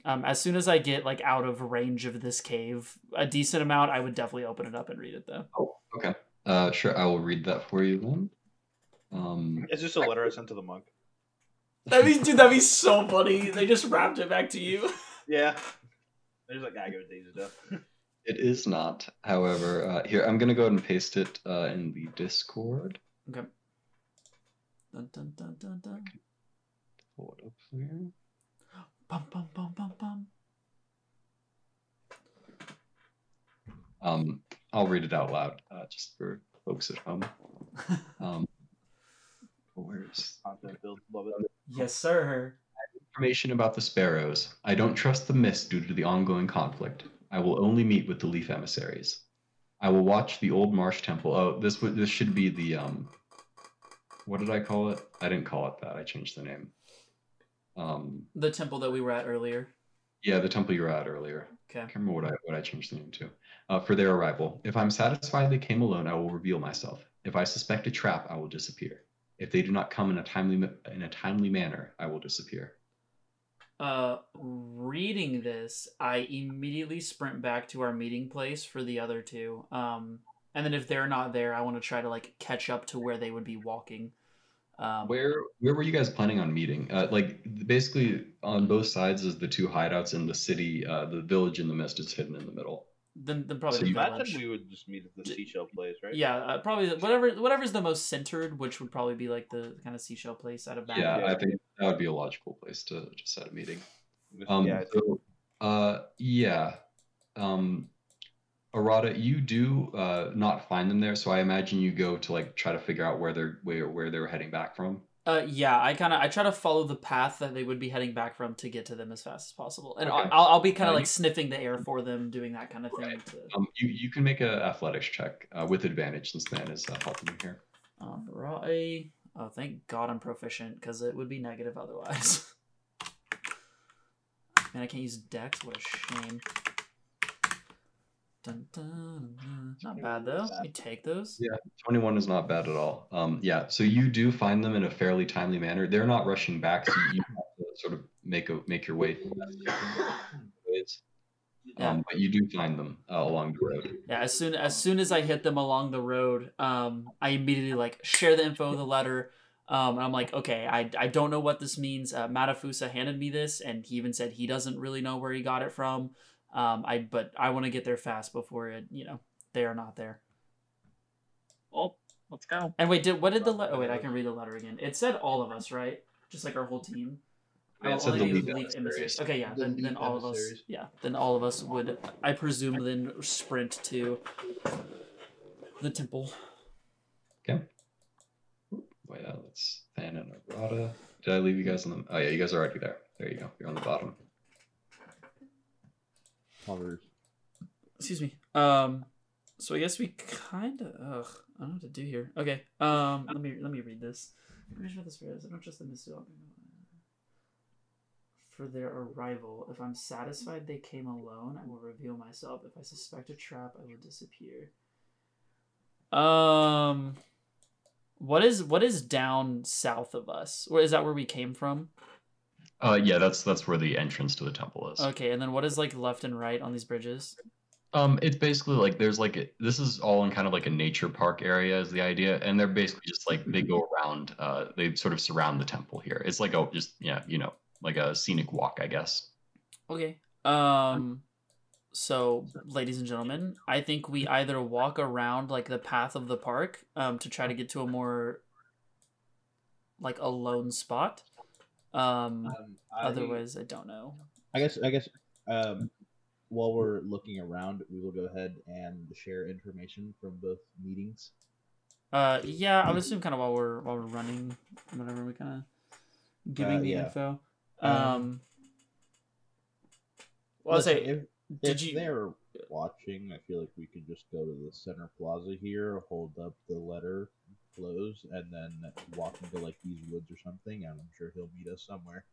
A: Um, as soon as I get like out of range of this cave, a decent amount, I would definitely open it up and read it though.
C: Oh, okay. Uh, sure. I will read that for you then. Um,
F: It's just a letter I sent to the monk.
A: That'd be, dude, that'd be so funny. They just wrapped it back to you.
F: Yeah. There's a guy with Daisy stuff.
C: It is not. However, uh, here I'm gonna go ahead and paste it uh, in the Discord.
A: Okay. Dun, dun, dun, dun, dun.
C: Pull it up here.
A: Bum, bum, bum, bum, bum.
C: Um, I'll read it out loud, uh, just for folks at home. Um, where's
F: Content build, love it.
A: Yes, sir.
C: information about the sparrows? I don't trust the mist due to the ongoing conflict. I will only meet with the leaf emissaries. I will watch the old marsh temple. Oh, this would this should be the um. What did I call it? I didn't call it that. I changed the name. Um,
A: The temple that we were at earlier.
C: yeah, the temple you were at earlier.
A: Okay.
C: I can't remember what I what I changed the name to. Uh, for their arrival. If I'm satisfied they came alone, I will reveal myself. If I suspect a trap, I will disappear. If they do not come in a timely in a timely manner, I will disappear.
A: Uh, reading this, I immediately sprint back to our meeting place for the other two. Um, and then if they're not there, I want to try to like catch up to where they would be walking. Um,
C: Where where were you guys planning on meeting? Uh, like basically on both sides is the two hideouts in the city. Uh, the village in the mist is hidden in the middle.
A: Then, then probably
C: So
A: the
C: you-
F: Imagine
A: village.
F: we would just meet at the seashell place, right?
A: Yeah, uh, probably whatever whatever's the most centered, which would probably be like the kind of seashell place out of back.
C: Yeah,
F: Yeah.
C: I think that would be a logical place to just set a meeting. Um,
F: yeah.
C: so, uh, yeah. Um, Arata, you do uh, not find them there, so I imagine you go to like try to figure out where they're where where they were heading back from.
A: Uh, yeah, I kind of I try to follow the path that they would be heading back from to get to them as fast as possible, and
C: Okay.
A: I'll, I'll be kind of like sniffing the air for them, doing that kind of thing.
C: Right.
A: To...
C: Um, you you can make a athletics check uh, with advantage since man is uh, helping you here.
A: Alright. Oh, thank God I'm proficient, because it would be negative otherwise. Man, I can't use Dex. What a shame. Dun, dun, dun. Not bad though. You take those.
C: Yeah. Twenty one is not bad at all. Um, yeah, so you do find them in a fairly timely manner. They're not rushing back, so you have to sort of make a make your way.
A: Yeah.
C: Um, but you do find them uh, along the road.
A: Yeah, as soon as soon as I hit them along the road, um, I immediately like share the info of the letter. Um, and I'm like, okay, I, I don't know what this means. Uh, Matafusa handed me this, and he even said he doesn't really know where he got it from. Um, I but I want to get there fast before it, you know, they are not there.
E: Well, let's go.
A: And wait, did what did the letter? Oh wait, I can read the letter again. It said all of us, right? Just like our whole team.
C: Yeah, it
A: Oh,
C: said
A: only
C: the
A: the
C: lead
A: lead
C: emissaries.
A: Okay, yeah,
B: The
A: then, then
B: lead
A: all of us. Yeah, then all of us would, I presume, then sprint to the temple.
C: Okay. Wait, uh, let's Than and Arata. Did I leave you guys on the? Oh yeah, you guys are already there. There you go. You're on the bottom.
D: Hovers.
A: Excuse me. Um, so I guess we kind of. Ugh, I don't know what to do here. Okay. Um, let me let me read this. Information about the spirits. I don't trust the. For their arrival, if I'm satisfied they came alone, I will reveal myself. If I suspect a trap, I will disappear. Um, what is what is down south of us? Or is that where we came from?
C: Uh, yeah, that's that's where the entrance to the temple is.
A: Okay, and then what is like left and right on these bridges?
C: Um, it's basically like there's like a, this is all in kind of like a nature park area is the idea, and they're basically just like they go around. Uh, they sort of surround the temple here. It's like a just yeah, you know, like a scenic walk, I guess.
A: Okay. Um so ladies and gentlemen, I think we either walk around like the path of the park um to try to get to a more like a lone spot. Um
B: Um, I,
A: otherwise I don't know.
B: I guess I guess um, while we're looking around, we will go ahead and share information from both meetings.
A: Uh yeah, I would assume kind of while we're while we're running whatever we kind of giving
B: Uh,
A: the
B: yeah.
A: info.
B: Um,
A: Um well, I'll
B: Listen,
A: say
B: if,
A: did
B: if
A: you
B: they're watching, I feel like we could just go to the center plaza here, hold up the letter, close, and then walk into like these woods or something. And I'm sure he'll meet us somewhere.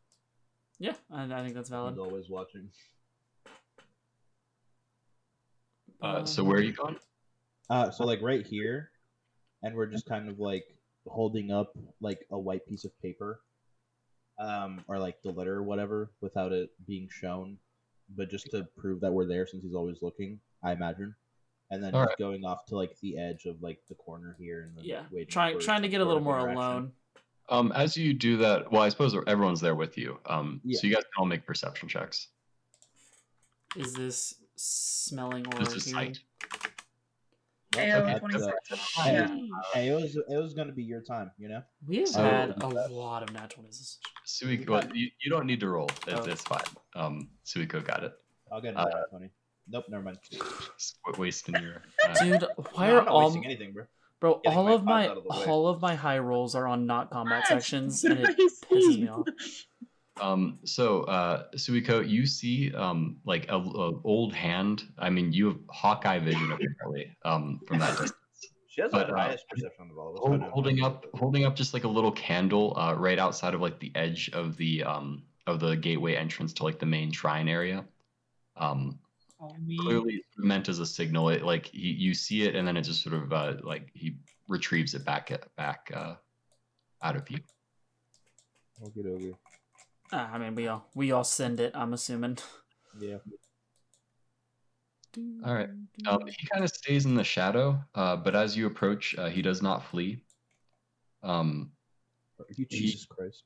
A: Yeah, I, I think that's valid.
B: He's always watching.
C: Uh, so
A: Um,
C: where are you going?
B: Uh, so like right here, and we're just kind of like holding up like a white piece of paper, um, or like the letter or whatever, without it being shown, but just to prove that we're there since he's always looking. I imagine, and then
C: All
B: just
C: right.
B: going off to like the edge of like the corner here, and then
A: Yeah,
B: waiting
A: trying trying to get a little more
B: interaction.
A: alone.
C: Um, as you do that, well, I suppose everyone's there with you. Um,
B: Yeah.
C: so you guys can all make perception checks.
A: Is this smelling or
C: This is
A: hearing?
C: sight.
E: AO
B: That's, uh, hey,
E: Yeah.
B: hey, it was it was gonna be your time, you know.
A: We have
C: So-
A: had a lot of natural ones.
C: Suiko, well, you, you don't need to roll. It's,
A: Oh.
C: it's fine. Um, Suiko got it.
B: I'll get it,
C: Uh,
B: Tony. Nope, never mind.
C: Just wa- wasting your. Uh,
A: Dude, why
B: No,
A: are
B: I'm not
A: all
B: wasting anything, bro.
A: bro
B: getting
A: all
B: my
A: of my
B: of the
A: all of my high rolls are on not combat
E: What?
A: sections and it
E: What do you
A: pisses me off.
C: Um, so, uh, Suiko, you see, um, like a, a old hand. I mean, you have Hawkeye vision apparently, um, from that distance.
F: She has
C: But,
F: the
C: uh,
F: perception of all of us.
C: Hold, holding up, holding up, just like a little candle, uh, right outside of like the edge of the um of the gateway entrance to like the main shrine area. Um,
A: me.
C: clearly meant as a signal. It like you, you see it, and then it just sort of uh, like he retrieves it back back uh, out of you.
B: Okay, okay.
A: Ah, I mean, we all we all send it. I'm assuming.
B: Yeah.
C: All right. Um, he kind of stays in the shadow, uh, but as you approach, uh, he does not flee. Um,
B: You
C: He-
B: Jesus Christ.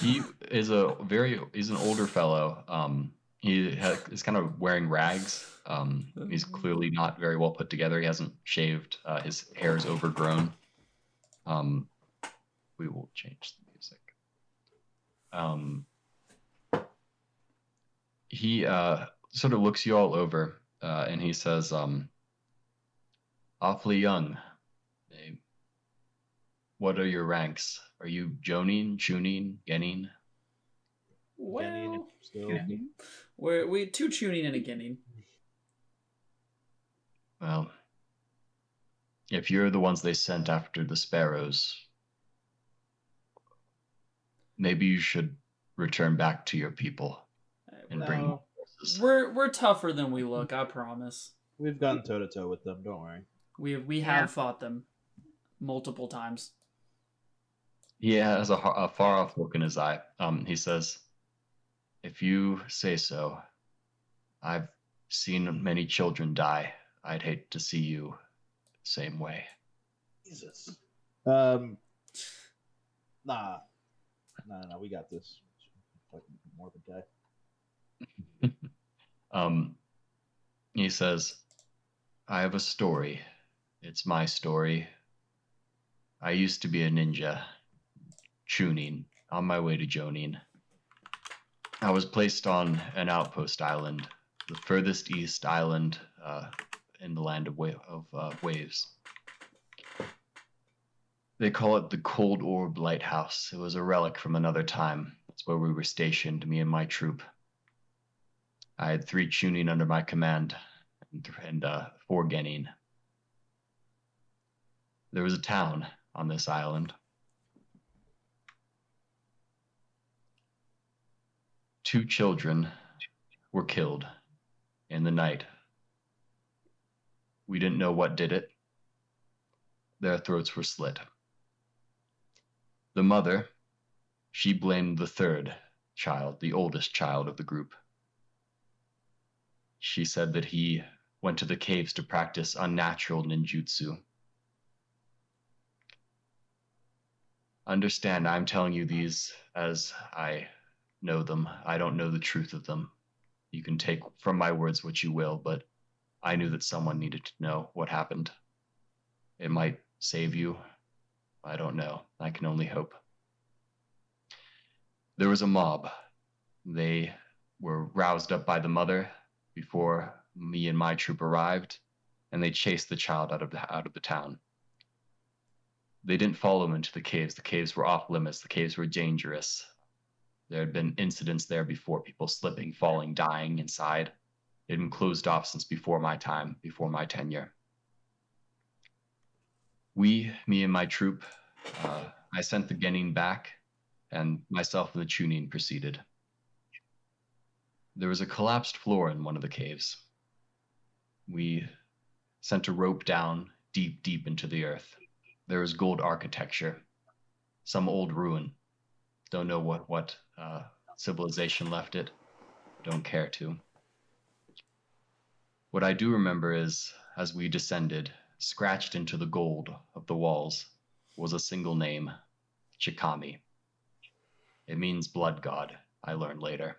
C: he is a very he's an older fellow. Um, he ha- is kind of wearing rags. Um, he's clearly not very well put together. He hasn't shaved. Uh, his hair is overgrown. Um, we will change the music. Um, he uh, sort of looks you all over, uh, and he says, um, "Awfully young. What are your ranks? Are you Jonin, Chunin, Genin?"
A: Well,
B: Still.
A: We're we two Chunin and a Genin.
C: Well, if you're the ones they sent after the sparrows, maybe you should return back to your people and bring
A: Well,
C: more forces.
A: we're we're tougher than we look. I promise.
B: We've gone toe to toe with them. Don't worry.
A: We have we
E: Yeah.
A: have fought them multiple times.
C: He has a, a far off look in his eye. Um, he says, If you say so, I've seen many children die. I'd hate to see you the same way.
B: Jesus. Um. Nah. No, no, no. We got this. Fucking morbid guy.
C: Um, he says, I have a story. It's my story. I used to be a ninja, Chunin, on my way to Jonin. I was placed on an outpost island, the furthest east island uh, in the land of, wa- of uh, waves. They call it the Cold Orb Lighthouse. It was a relic from another time. It's where we were stationed, me and my troop. I had three Chunin under my command and, and uh, four Genin. There was a town on this island. Two children were killed in the night. We didn't know what did it. Their throats were slit. The mother, she blamed the third child, the oldest child of the group. She said that he went to the caves to practice unnatural ninjutsu. Understand, I'm telling you these as I know them. I don't know the truth of them. You can take from my words what you will, but I knew that someone needed to know what happened. It might save you. I don't know. I can only hope. There was a mob. They were roused up by the mother before me and my troop arrived, and they chased the child out of the out of the town. They didn't follow him into the caves. The caves were off limits. The caves were dangerous. There had been incidents there before, people slipping, falling, dying inside. It had been closed off since before my time, before my tenure. We, me and my troop, uh, I sent the Genin back, and myself and the Chunin proceeded. There was a collapsed floor in one of the caves. We sent a rope down deep, deep into the earth. There was gold architecture, some old ruin. Don't know what what uh, civilization left it. Don't care to. What I do remember is, as we descended, scratched into the gold of the walls, was a single name, Chikami. It means blood god, I learned later.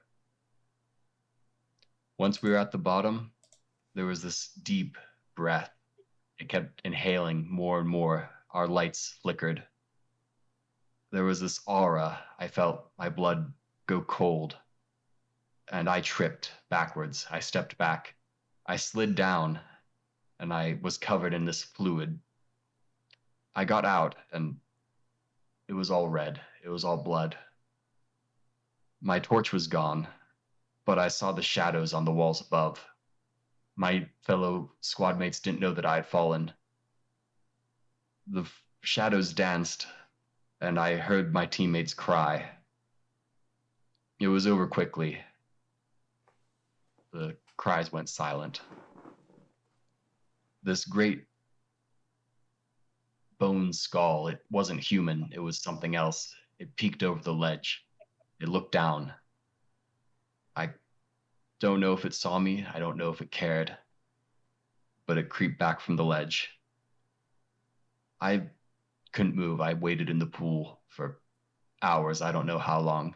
C: Once we were at the bottom, there was this deep breath. It kept inhaling more and more. Our lights flickered. There was this aura. I felt my blood go cold. And I tripped backwards. I stepped back. I slid down, and I was covered in this fluid. I got out, and it was all red. It was all blood. My torch was gone, but I saw the shadows on the walls above. My fellow squadmates didn't know that I had fallen. The f- shadows danced, and I heard my teammates cry. It was over quickly. The cries went silent. This great bone skull, it wasn't human, it was something else. It peeked over the ledge. It looked down. I don't know if it saw me, I don't know if it cared, but it creeped back from the ledge. I couldn't move. I waited in the pool for hours, I don't know how long.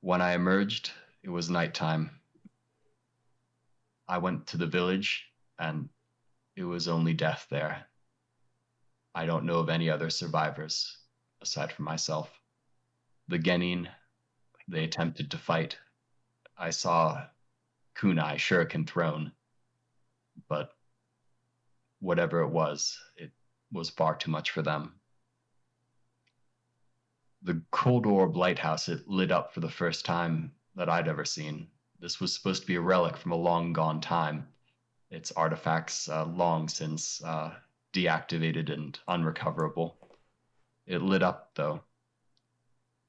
C: When I emerged, it was nighttime. I went to the village, and it was only death there. I don't know of any other survivors aside from myself. The Genin, they attempted to fight. I saw kunai shuriken thrown, but whatever it was, it was far too much for them. The Cold Orb lighthouse, it lit up for the first time that I'd ever seen. This was supposed to be a relic from a long gone time. Its artifacts uh, long since uh, deactivated and unrecoverable. It lit up, though.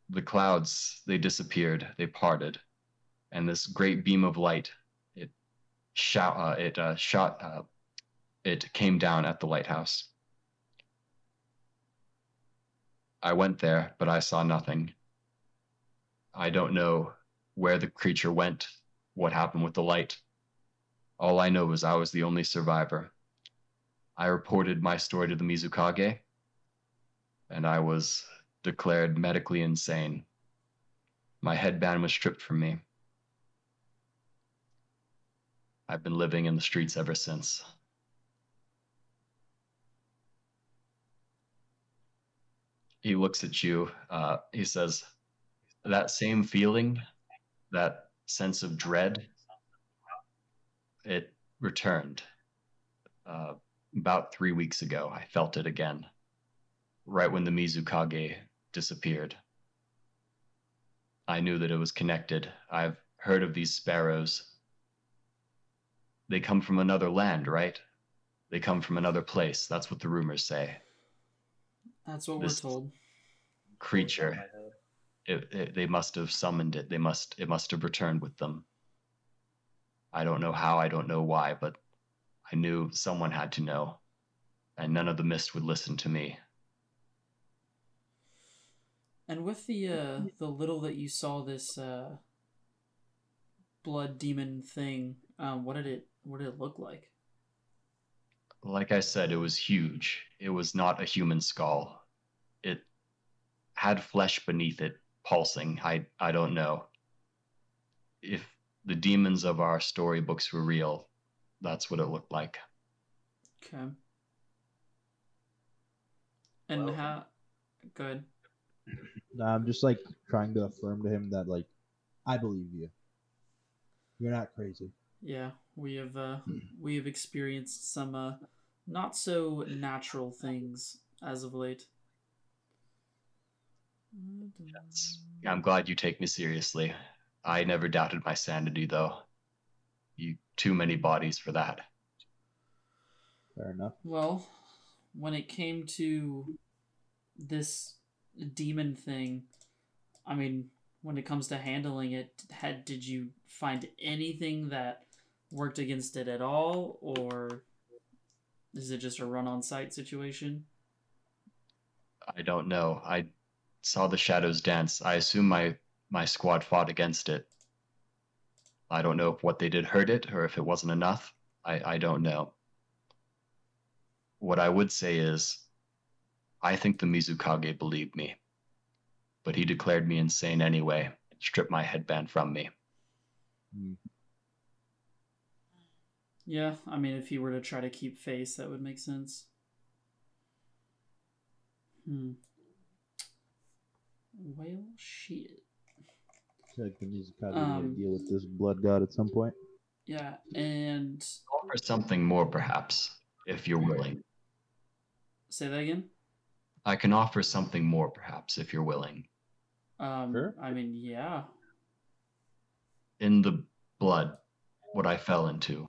C: The clouds, they disappeared, they parted, and this great beam of light, it shot, uh, it uh, shot, uh, it came down at the lighthouse. I went there, but I saw nothing. I don't know where the creature went, what happened with the light. All I know is I was the only survivor. I reported my story to the Mizukage, and I was declared medically insane. My headband was stripped from me. I've been living in the streets ever since. He looks at you. Uh, he says, That same feeling, that sense of dread, it returned. Uh, about three weeks ago, I felt it again, right when the Mizukage disappeared. I knew that it was connected. I've heard of these sparrows. They come from another land, right? They come from another place. That's what the rumors say.
A: That's what we're told.
C: Creature, it, it, they must have summoned it. They must. It must have returned with them. I don't know how. I don't know why, but I knew someone had to know, and none of the mist would listen to me.
A: And with the uh the little that you saw this uh blood demon thing, um what did it what did it look like?
C: Like I said, it was huge. It was not a human skull. It had flesh beneath it, pulsing. I I don't know. If the demons of our storybooks were real, that's what it looked like.
A: Okay. And
F: Well-
A: how good.
D: No, I'm just like trying to affirm to him that like I believe you. You're not crazy.
A: Yeah, we have uh we have experienced some uh not so natural things as of late.
C: I'm glad you take me seriously. I never doubted my sanity, though. You too many bodies for that.
D: Fair enough.
A: Well, when it came to this demon thing, I mean, when it comes to handling it, had did you find anything that worked against it at all, or is it just a run-on sight situation?
C: I don't know. I saw the shadows dance. I assume my my squad fought against it. I don't know if what they did hurt it or if it wasn't enough. I, I don't know. What I would say is, I think the Mizukage believed me, but he declared me insane anyway and stripped my headband from me.
D: Hmm.
A: Yeah, I mean, if he were to try to keep face, that would make sense. Hmm. Well, shit.
D: feel like the Mizukage
A: Um,
D: to deal with this blood god at some point.
A: Yeah, and
C: Offer something more, perhaps, if you're willing.
A: say that again.
C: I can offer something more, perhaps, if you're willing.
A: Um,
D: Sure.
A: I mean, yeah.
C: in the blood, what I fell into.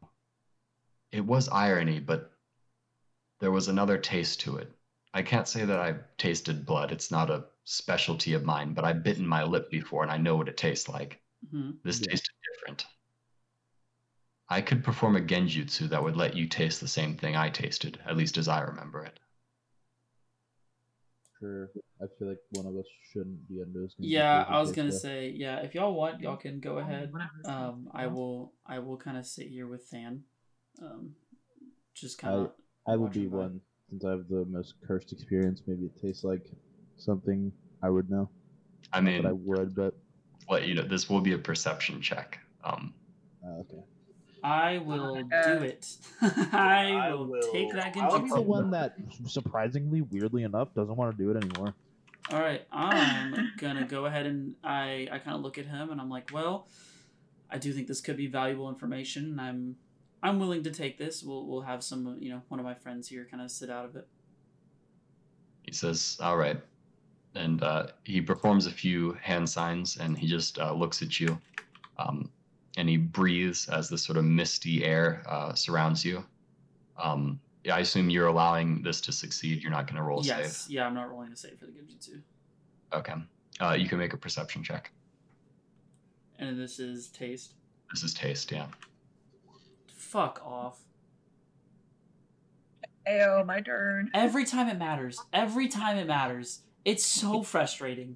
C: It was irony, but there was another taste to it. I can't say that I've tasted blood. It's not a specialty of mine, but I've bitten my lip before and I know what it tastes like.
A: hmm
C: This
D: Yeah.
C: tasted different. I could perform a genjutsu that would let you taste the same thing I tasted, at least as I remember it.
D: Sure. I feel like one of us shouldn't be under this.
A: Yeah, I was gonna say, yeah, if y'all want, y'all can go ahead. Um, I will, I will kind of sit here with Than. Um, just kind of.
D: I would be
A: by.
D: one since I have the most cursed experience. Maybe it tastes like something I would know.
C: I mean,
D: that I would, but
C: let you know this will be a perception check. Um,
D: uh, okay.
A: I will
E: Uh,
A: do it. I,
F: I
A: will,
F: will-
A: take that
D: I'll be the one that, surprisingly, weirdly enough, doesn't want to do it anymore.
A: All right, I'm gonna go ahead and I I kind of look at him and I'm like, well, I do think this could be valuable information. and I'm I'm willing to take this. We'll we'll have some you know one of my friends here kind of sit out of it.
C: he says, "All right," and uh, he performs a few hand signs, and he just uh, looks at you, um, and he breathes as this sort of misty air uh, surrounds you. Um, I assume you're allowing this to succeed. You're not going to roll a
A: yes,
C: save.
A: yeah, I'm not rolling a save for the genjutsu,
C: Okay. Uh, you can make a perception check.
A: and this is taste.
C: This is taste, yeah.
A: Fuck off.
E: Ayo, my turn.
A: Every time it matters. Every time it matters. It's so frustrating.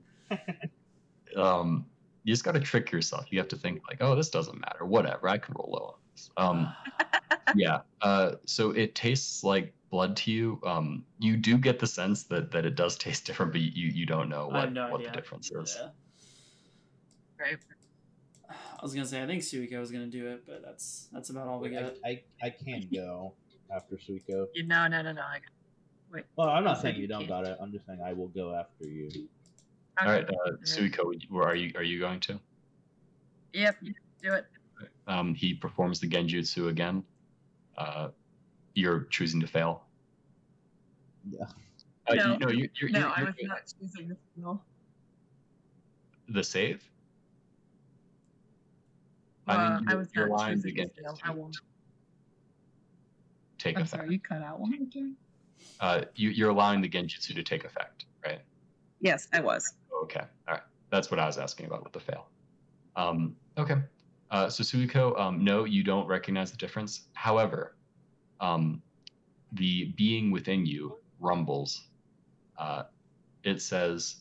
C: Um, you just got to trick yourself. You have to think like, oh, this doesn't matter. Whatever, I can roll low on this. Um, yeah. Uh, so it tastes like blood to you. Um, you do get the sense that that it does taste different, but you you don't know what
A: no
C: what the difference is.
A: Yeah.
E: Right.
A: I was gonna say I think Suiko was gonna do it, but that's that's about all we got.
B: I, I can't go after Suiko.
E: You, no, no, no, no. I, wait.
B: Well, I'm not
E: So
B: saying
E: you
B: you don't
E: can't.
B: got it. I'm just saying I will go after you.
C: All right, uh, Suiko, where are you? Are you going to?
E: Yep, do it.
C: Um, he performs the genjutsu again. Uh, you're choosing to fail.
D: Yeah.
C: Uh,
E: No.
C: you, no, you're, you're,
E: no,
C: you're,
E: I
C: you're
E: was not choosing the skill.
C: the save.
E: Uh,
C: I mean,
E: I
C: you're,
E: was
C: you're
E: not
C: lying
E: choosing the
C: against
E: skill. I won't.
C: take
E: I'm
C: effect.
E: sorry, you cut out one more time.
C: Uh, you, you're allowing the genjutsu to take effect, right?
E: Yes, I was.
C: Okay, all right. That's what I was asking about with the fail. Um, okay. Uh, so Suiko, um, no, you don't recognize the difference. However, um, the being within you rumbles. Uh, it says,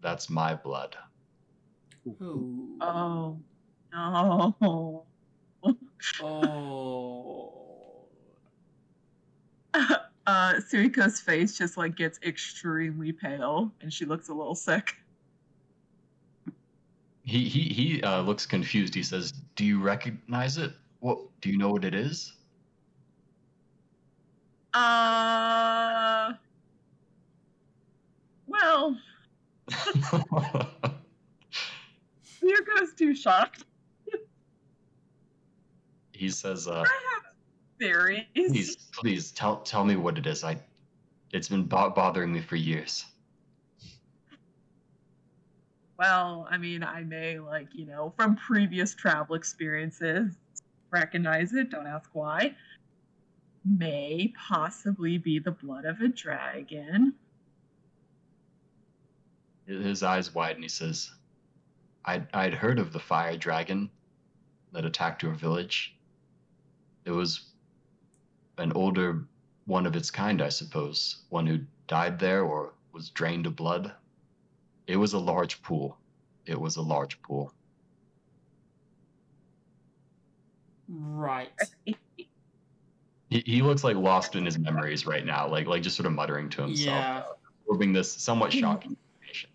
C: "That's my blood."
A: Ooh.
E: Oh, no.
A: Oh.
E: uh, Suiko's face just like gets extremely pale, and she looks a little sick.
C: He he he uh, looks confused. He says, "Do you recognize it? What? Do you know what it is?"
E: Uh, well, Suiko's too shocked.
C: He says, uh,
E: I have theories.
C: "Please, please tell tell me what it is. I, it's been bo- bothering me for years."
E: Well, I mean, I may, like, you know, from previous travel experiences, recognize it, don't ask why. May possibly be the blood of a dragon.
C: His eyes widen. He says, I'd, I'd heard of the fire dragon that attacked your village. It was an older one of its kind, I suppose. One who died there or was drained of blood. It was a large pool. It was a large pool.
A: Right.
C: He, he looks like lost in his memories right now, like like just sort of muttering to himself,
A: Yeah.
C: absorbing this somewhat shocking information.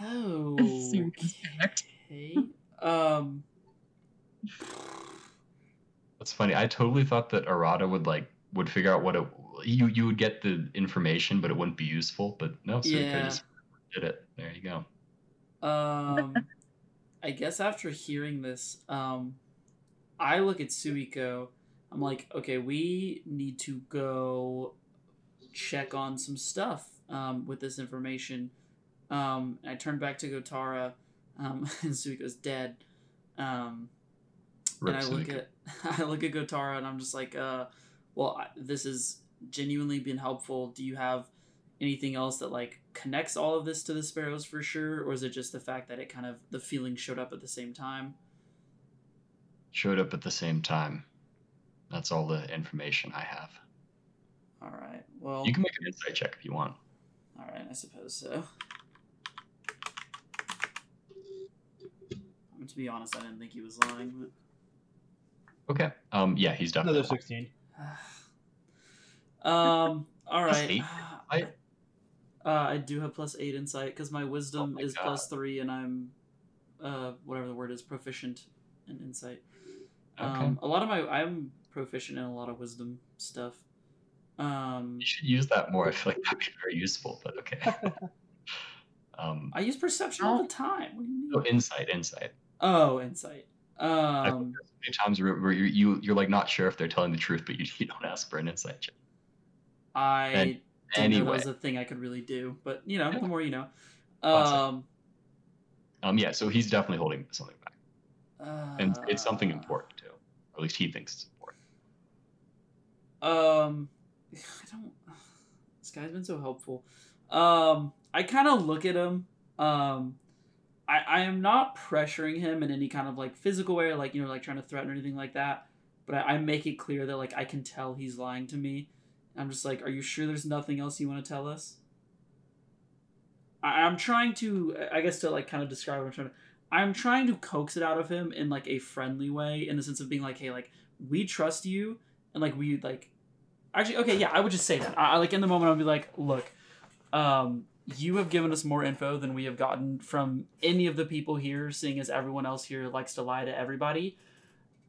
A: Oh.
E: Suiko's panicked.
A: Okay. Um.
C: That's funny. I totally thought that Arata would like would figure out what it you you would get the information, but it wouldn't be useful. But no, Suiko
A: Yeah.
C: just did it. There you go.
A: Um. I guess after hearing this, um, I look at Suiko. I'm like, okay, we need to go check on some stuff um, with this information. Um, I turn back to Gotara, um, and Suiko's dead. Um, and I look at I look at Gotara and I'm just like, uh, well, I, this has genuinely been helpful. Do you have anything else that like connects all of this to the sparrows for sure, or is it just the fact that it kind of the feeling showed up at the same time?
C: showed up at the same time. That's all the information I have.
A: All right. Well,
C: You can make an insight check if you want.
A: all right. I suppose so. To be honest, I didn't think he was lying. But...
C: Okay. Um. Yeah, he's done.
B: Another sixteen.
A: um. All right.
C: Plus
A: right.
C: eight insight?
A: Uh, I do have plus eight insight because my wisdom
C: my
A: is
C: God.
A: plus three, and I'm, uh, whatever the word is, proficient in insight. Um, a lot of my I'm proficient in a lot of wisdom stuff. Um,
C: You should use that more. I feel like that'd be very useful. But okay. um.
A: I use perception all the time. What do you
C: No
A: mean?
C: insight. Insight.
A: Oh, insight. Um,
C: many times where, where you you you're like not sure if they're telling the truth, but you, you don't ask for an insight check.
A: I
C: And
A: didn't know that was a thing I could really do, but you know,
C: Yeah.
A: the more you know.
C: Awesome.
A: Um,
C: Um. Yeah. So he's definitely holding something back, and it's something
A: uh,
C: important too. Or at least he thinks it's important.
A: Um, I don't. This guy's been so helpful. Um, I kind of look at him. Um, I I am not pressuring him in any kind of like physical way, like you know, like trying to threaten or anything like that. But I, I make it clear that like I can tell he's lying to me. I'm just like, are you sure there's nothing else you want to tell us? I, I'm trying to, I guess, to like kind of describe what I'm trying to. I'm trying to coax it out of him in like a friendly way, in the sense of being like, hey, like we trust you, and like we like actually okay yeah i would just say that i I- like in the moment i'll be like look um you have given us more info than we have gotten from any of the people here seeing as everyone else here likes to lie to everybody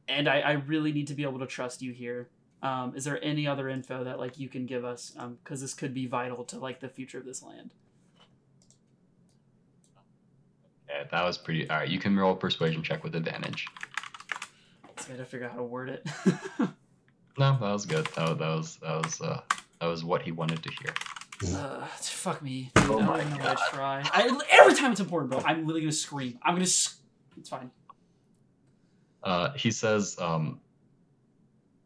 A: and i, I really need to be able to trust you here um, is there any other info that like you can give us because this could be vital to like the future of this land
C: Yeah, that was pretty. All right, you can roll persuasion check with advantage.
A: so i gotta figure out how to word it
C: No, that was good. That, was- that was that was uh that was what he wanted to hear.
A: Uh, fuck me dude,
C: Oh
A: i
C: my
A: don't even know what
C: God.
A: to try I, every time it's important bro i'm literally gonna scream i'm gonna s- it's fine
C: Uh, he says, um,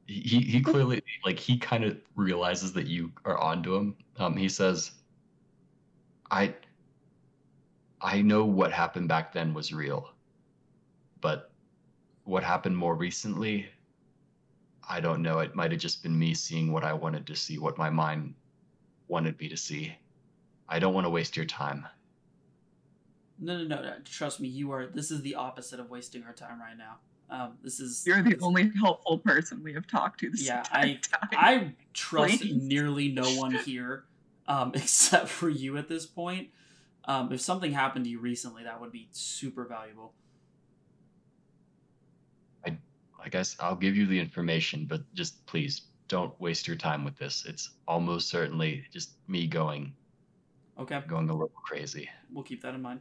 C: he he he clearly like he kind of realizes that you are onto him. Um, he says, I I know what happened back then was real, but what happened more recently, I don't know. It might have just been me seeing what I wanted to see, what my mind wanted me to see. I don't want to waste your time.
A: No, no, no, no. Trust me, you are. This is the opposite of wasting our time right now. Um, this is.
E: You're the
A: this-
E: only helpful person we have talked to this
A: Yeah,
E: entire time.
A: I trust
E: Please.
A: nearly no one here, um, except for you at this point. Um, if something happened to you recently, that would be super valuable.
C: I, I guess I'll give you the information, but just please don't waste your time with this. It's almost certainly just me going
A: Okay,
C: going a little crazy.
A: we'll keep that in mind.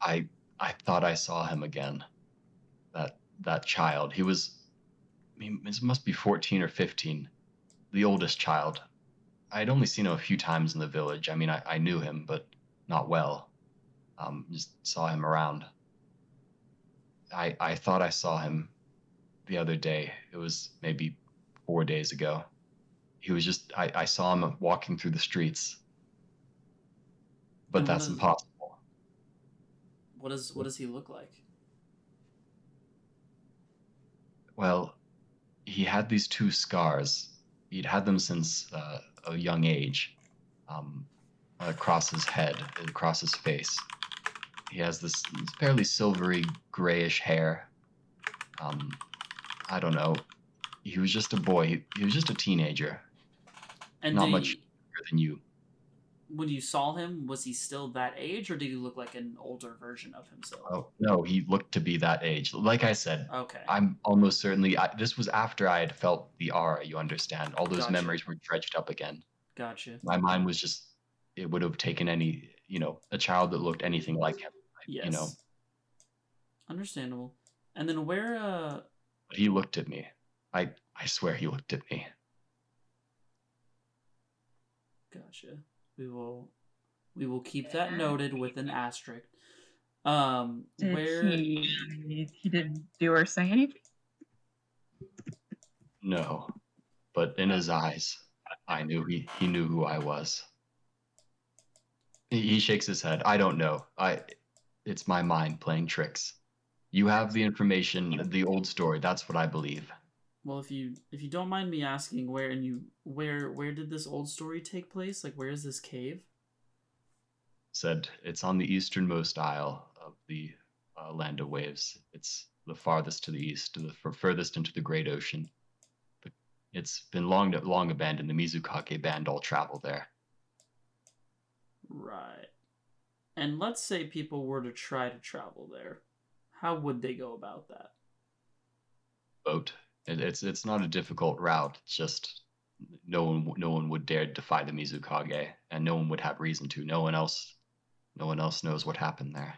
C: I I thought I saw him again. That that child. He was I mean, this must be 14 or 15. The oldest child. I had only seen him a few times in the village. I mean, I, I knew him, but not well. Um, just saw him around. I I thought I saw him the other day. It was maybe four days ago. He was just I, I saw him walking through the streets. But
A: And
C: that's
A: is-
C: impossible.
A: What does what does he look like?
C: Well, he had these two scars. He'd had them since uh, a young age, um, across his head, and across his face. He has this fairly silvery grayish hair. Um, I don't know. He was just a boy. He, was just a teenager,
A: And
C: not much younger than you.
A: when you saw him, was he still that age, or did he look like an older version of himself?
C: Oh no, he looked to be that age. Like I said,
A: Okay.
C: I'm almost certainly. I, this was after I had felt the aura. You understand? All those
A: Gotcha.
C: memories were dredged up again.
A: Gotcha.
C: my mind was just it would have taken any you know a child that looked anything like him
A: Yes.
C: you know
A: Understandable. And then where uh
C: he looked at me i i swear he looked at me
A: gotcha. We will we will keep that noted with an asterisk. Um,
E: Did
A: where?
E: he? He didn't do or say anything.
C: No, but in his eyes, I knew he, he knew who I was. He, he shakes his head. I don't know. I, it's my mind playing tricks. You have the information, the old story. That's what I believe.
A: Well, if you if you don't mind me asking, where and you where where did this old story take place? Like, where is this cave?
C: Said it's on the easternmost isle of the uh, land of waves. It's the farthest to the east, the f- furthest into the great ocean. The, it's been long long abandoned. The Mizukage banned all travel there.
A: Right. And let's say people were to try to travel there. How would they go about that?
C: boat. It, it's it's not a difficult route. It's just no one no one would dare defy the Mizukage, and no one would have reason to. No one else, no one else knows what happened there.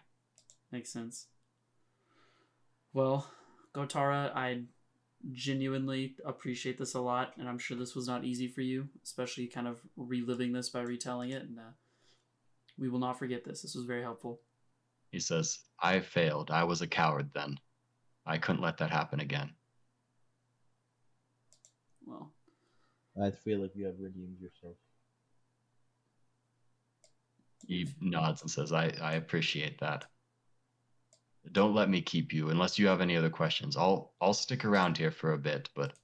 A: Makes sense. Well, Gotara, I genuinely appreciate this a lot, and I'm sure this was not easy for you, especially kind of reliving this by retelling it. And uh, we will not forget this. This was very helpful.
C: He says, "I failed. I was a coward then. I couldn't let that happen again."
A: Well,
B: I feel like you have redeemed yourself.
C: He nods and says, "I I appreciate that. Don't let me keep you unless you have any other questions. I'll I'll stick around here for a bit, but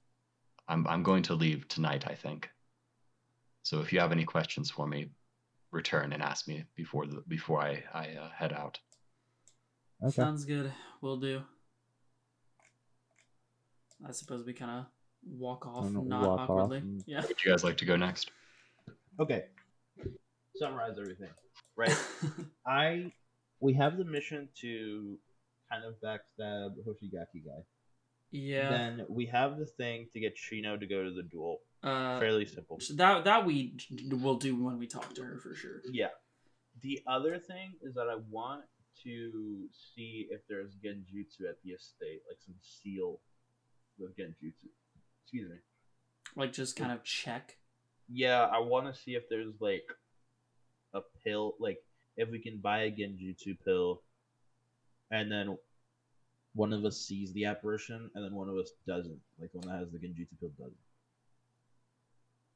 C: I'm I'm going to leave tonight. I think. So if you have any questions for me, return and ask me before the before I I uh, head out.
D: Okay.
A: sounds good. We'll do. I suppose we kind of walk off, not
D: walk off
A: awkwardly.
D: and-
A: Yeah.
C: Would you guys like to go next?
B: Okay. Summarize everything. Right. I we have the mission to kind of backstab Hoshigaki guy.
A: yeah.
B: Then we have the thing to get Sheena to go to the duel.
A: uh,
B: Fairly simple.
A: so that that we will do when we talk to her for sure.
B: Yeah. The other thing is that I want to see if there's genjutsu at the estate, like some seal with genjutsu. Excuse me.
A: Like just kind of check.
B: Yeah, I want to see if there's like a pill, like if we can buy a genjutsu pill, and then one of us sees the apparition, and then one of us doesn't. Like the one that has the genjutsu pill doesn't.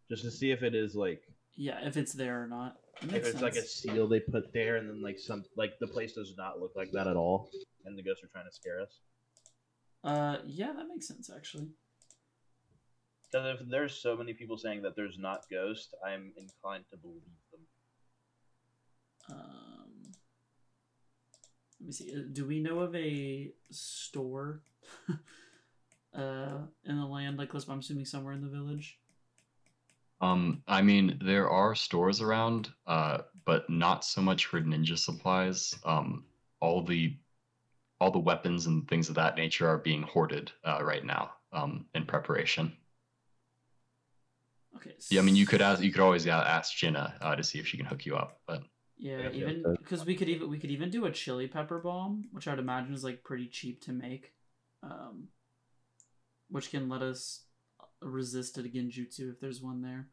B: Just to see if it is like
A: Yeah, if it's there or not.
B: If it's like a seal they put there, and then like some like the place does not look like that at all, and the ghosts are trying to scare us.
A: Uh, yeah, that makes sense actually.
B: Because if there's so many people saying that there's not ghosts, I'm inclined to believe them.
A: Um, let me see. uh, Do we know of a store, uh, in the land like? I'm assuming somewhere in the village.
C: Um, I mean, there are stores around, uh, but not so much for ninja supplies. Um, all the all the weapons and things of that nature are being hoarded uh, right now um, in preparation.
A: Okay.
C: Yeah, I mean, you could ask, you could always ask Jinna uh, to see if she can hook you up, but
A: Yeah,
B: Yeah,
A: even
D: yeah.
A: because we could even we could even do a chili pepper bomb, which I'd imagine is like pretty cheap to make, um, which can let us resist it a genjutsu if there's one there,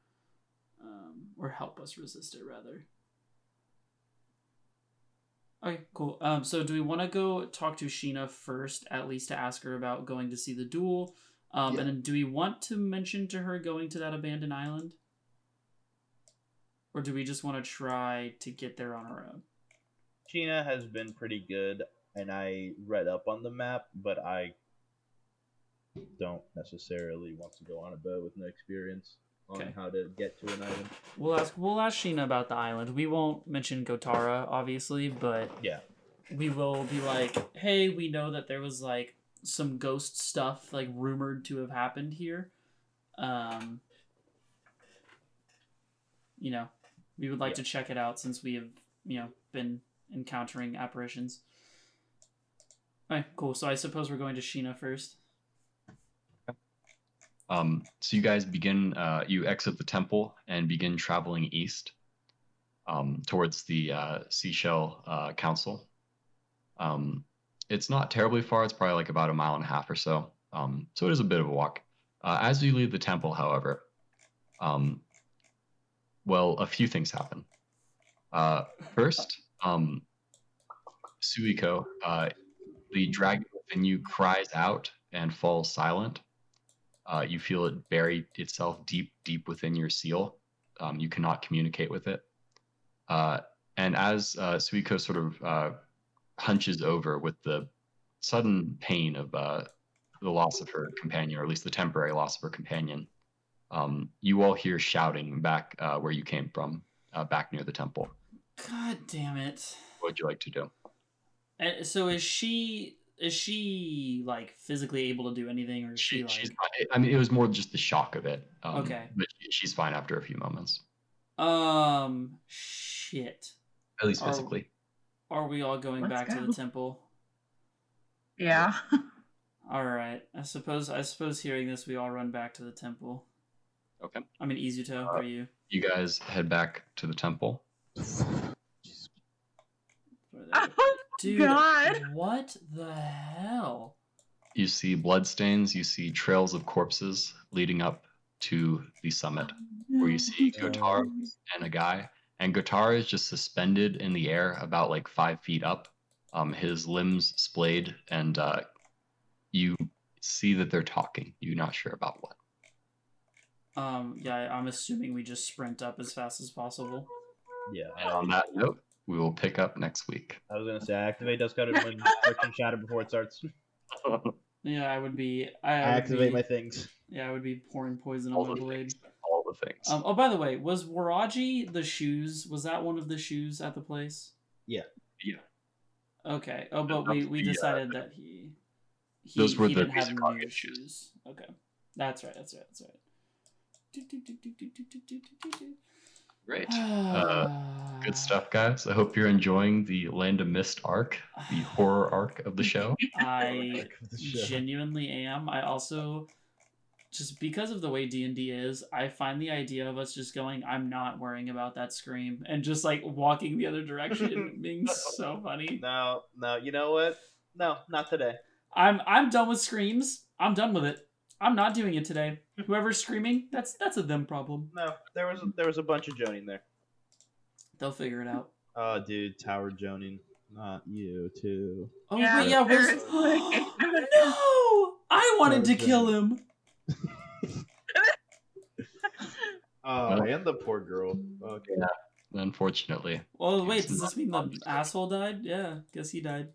A: um, or help us resist it rather. Okay, cool. Um, so do we want to go talk to Sheena first, at least to ask her about going to see the duel? Um,
B: Yeah.
A: and then do we want to mention to her going to that abandoned island? Or do we just want to try to get there on our own?
B: Sheena has been pretty good, and I read up on the map, but I don't necessarily want to go on a boat with no experience on
A: Okay.
B: how to get to an island.
A: We'll ask we'll ask Sheena about the island. We won't mention Gotara, obviously, but
B: Yeah.
A: we will be like, hey, we know that there was like some ghost stuff like rumored to have happened here. Um you know, we would like
B: Yeah.
A: to check it out since we have, you know, been encountering apparitions. Okay, cool. So I suppose we're going to Sheena first.
C: Um, so you guys begin, uh, you exit the temple and begin traveling east um, towards the uh, Seashell uh, Council. Um, it's not terribly far, it's probably like about a mile and a half or so. Um, so it is a bit of a walk. Uh, as you leave the temple, however, um, well, a few things happen. Uh, first, um, Suiko, uh, the dragon within you cries out and falls silent. Uh, you feel it bury itself deep, deep within your seal. Um, you cannot communicate with it. Uh, and as uh, Suiko sort of uh, hunches over with the sudden pain of uh, the loss of her companion, or at least the temporary loss of her companion, um, you all hear shouting back uh, where you came from, uh, back near the temple.
A: God damn it.
C: What would you like to do?
A: And so is she is she like physically able to do anything or is she,
C: She,
A: like
C: she's fine. I mean, it was more just the shock of it. Um,
A: Okay.
C: But she- she's fine after a few moments,
A: um shit.
C: at least physically.
A: Are we all going
E: Let's
A: back to the temple?
E: Yeah.
A: All right. I suppose I suppose hearing this we all run back to the temple.
C: Okay.
A: I mean Izuto,
C: Uh,
A: are you?
C: You guys head back to the temple.
D: Jeez.
A: Where they-
E: oh
A: Dude,
E: God.
A: what the hell?
C: You see bloodstains. You see trails of corpses leading up to the summit, where you see Gotaro and a guy. And Gotaro is just suspended in the air, about like five feet up. Um, his limbs splayed, and uh, you see that they're talking. You're not sure about what.
A: Um yeah, I'm assuming we just sprint up as fast as possible.
B: Yeah.
C: And on that note, we will pick up next week.
B: I was gonna say I activate dust cutter when friction shatter before it starts.
A: Yeah, I would be
B: I
A: I, would
B: activate
A: be,
B: my things.
A: Yeah, I would be pouring poison
C: All
A: on my
C: the
A: blade.
C: things. All the things.
A: Um, oh, by the way, was Waraji the shoes? Was that one of the shoes at the place?
C: yeah. Yeah.
A: Okay. Oh, but
C: That
A: we,
C: was
A: we
C: the, uh,
A: decided that he. he
C: Those were
A: he
C: the
A: didn't have
C: Mizukage
A: new
C: shoes.
A: shoes. Okay. That's right. That's right. That's right. Do, do, do,
C: Great. Uh, Good stuff, guys. I hope you're enjoying the Land of Mist arc, the horror arc of the show.
A: I
B: The show.
A: genuinely am. I also just because of the way D&D is, I find the idea of us just going I'm not worrying about that scream and just like walking the other direction being so funny.
B: No, no, you know what? No, not today.
A: I'm I'm done with screams. I'm done with it. I'm not doing it today. Whoever's screaming, that's that's a them problem.
B: No, there was there was a bunch of jonin there.
A: They'll figure it out.
B: Oh, dude, tower jonin.
D: Not you too.
A: Oh
E: Yeah,
A: wait, yeah, where's
E: there's-
A: No! I wanted to kill him.
B: Oh,
C: Well-
B: and the poor girl. Okay.
C: Unfortunately,
A: Well, wait, does this mean the asshole died? Yeah, guess he died.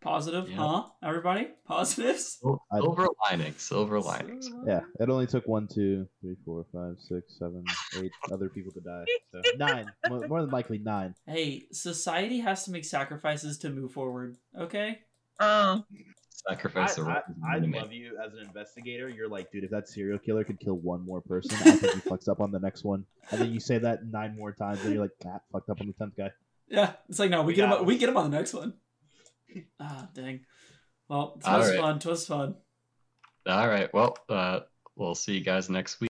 A: Positive,
C: Yeah.
A: huh? Everybody? Positives?
C: Sil- silver linings, silver linings.
D: Yeah, it only took one, two, three, four, five, six, seven, eight other people to die. So nine, more, more than likely nine.
A: Hey, society has to make sacrifices to move forward, okay?
E: Oh,
C: Sacrifice the
B: I,
C: right
B: I
C: enemy.
B: love you as an investigator. You're like, dude, if that serial killer could kill one more person, I think he fucks up on the next one. And then you say that nine more times, and you're like, cat fucked up on the tenth guy.
A: Yeah, it's like no, we,
B: We
A: get him.
B: got
A: We get him on the next one. Ah, dang. Well,
C: All
A: twas
C: right.
A: fun. Twas fun.
C: All right. Well, uh, we'll see you guys next week.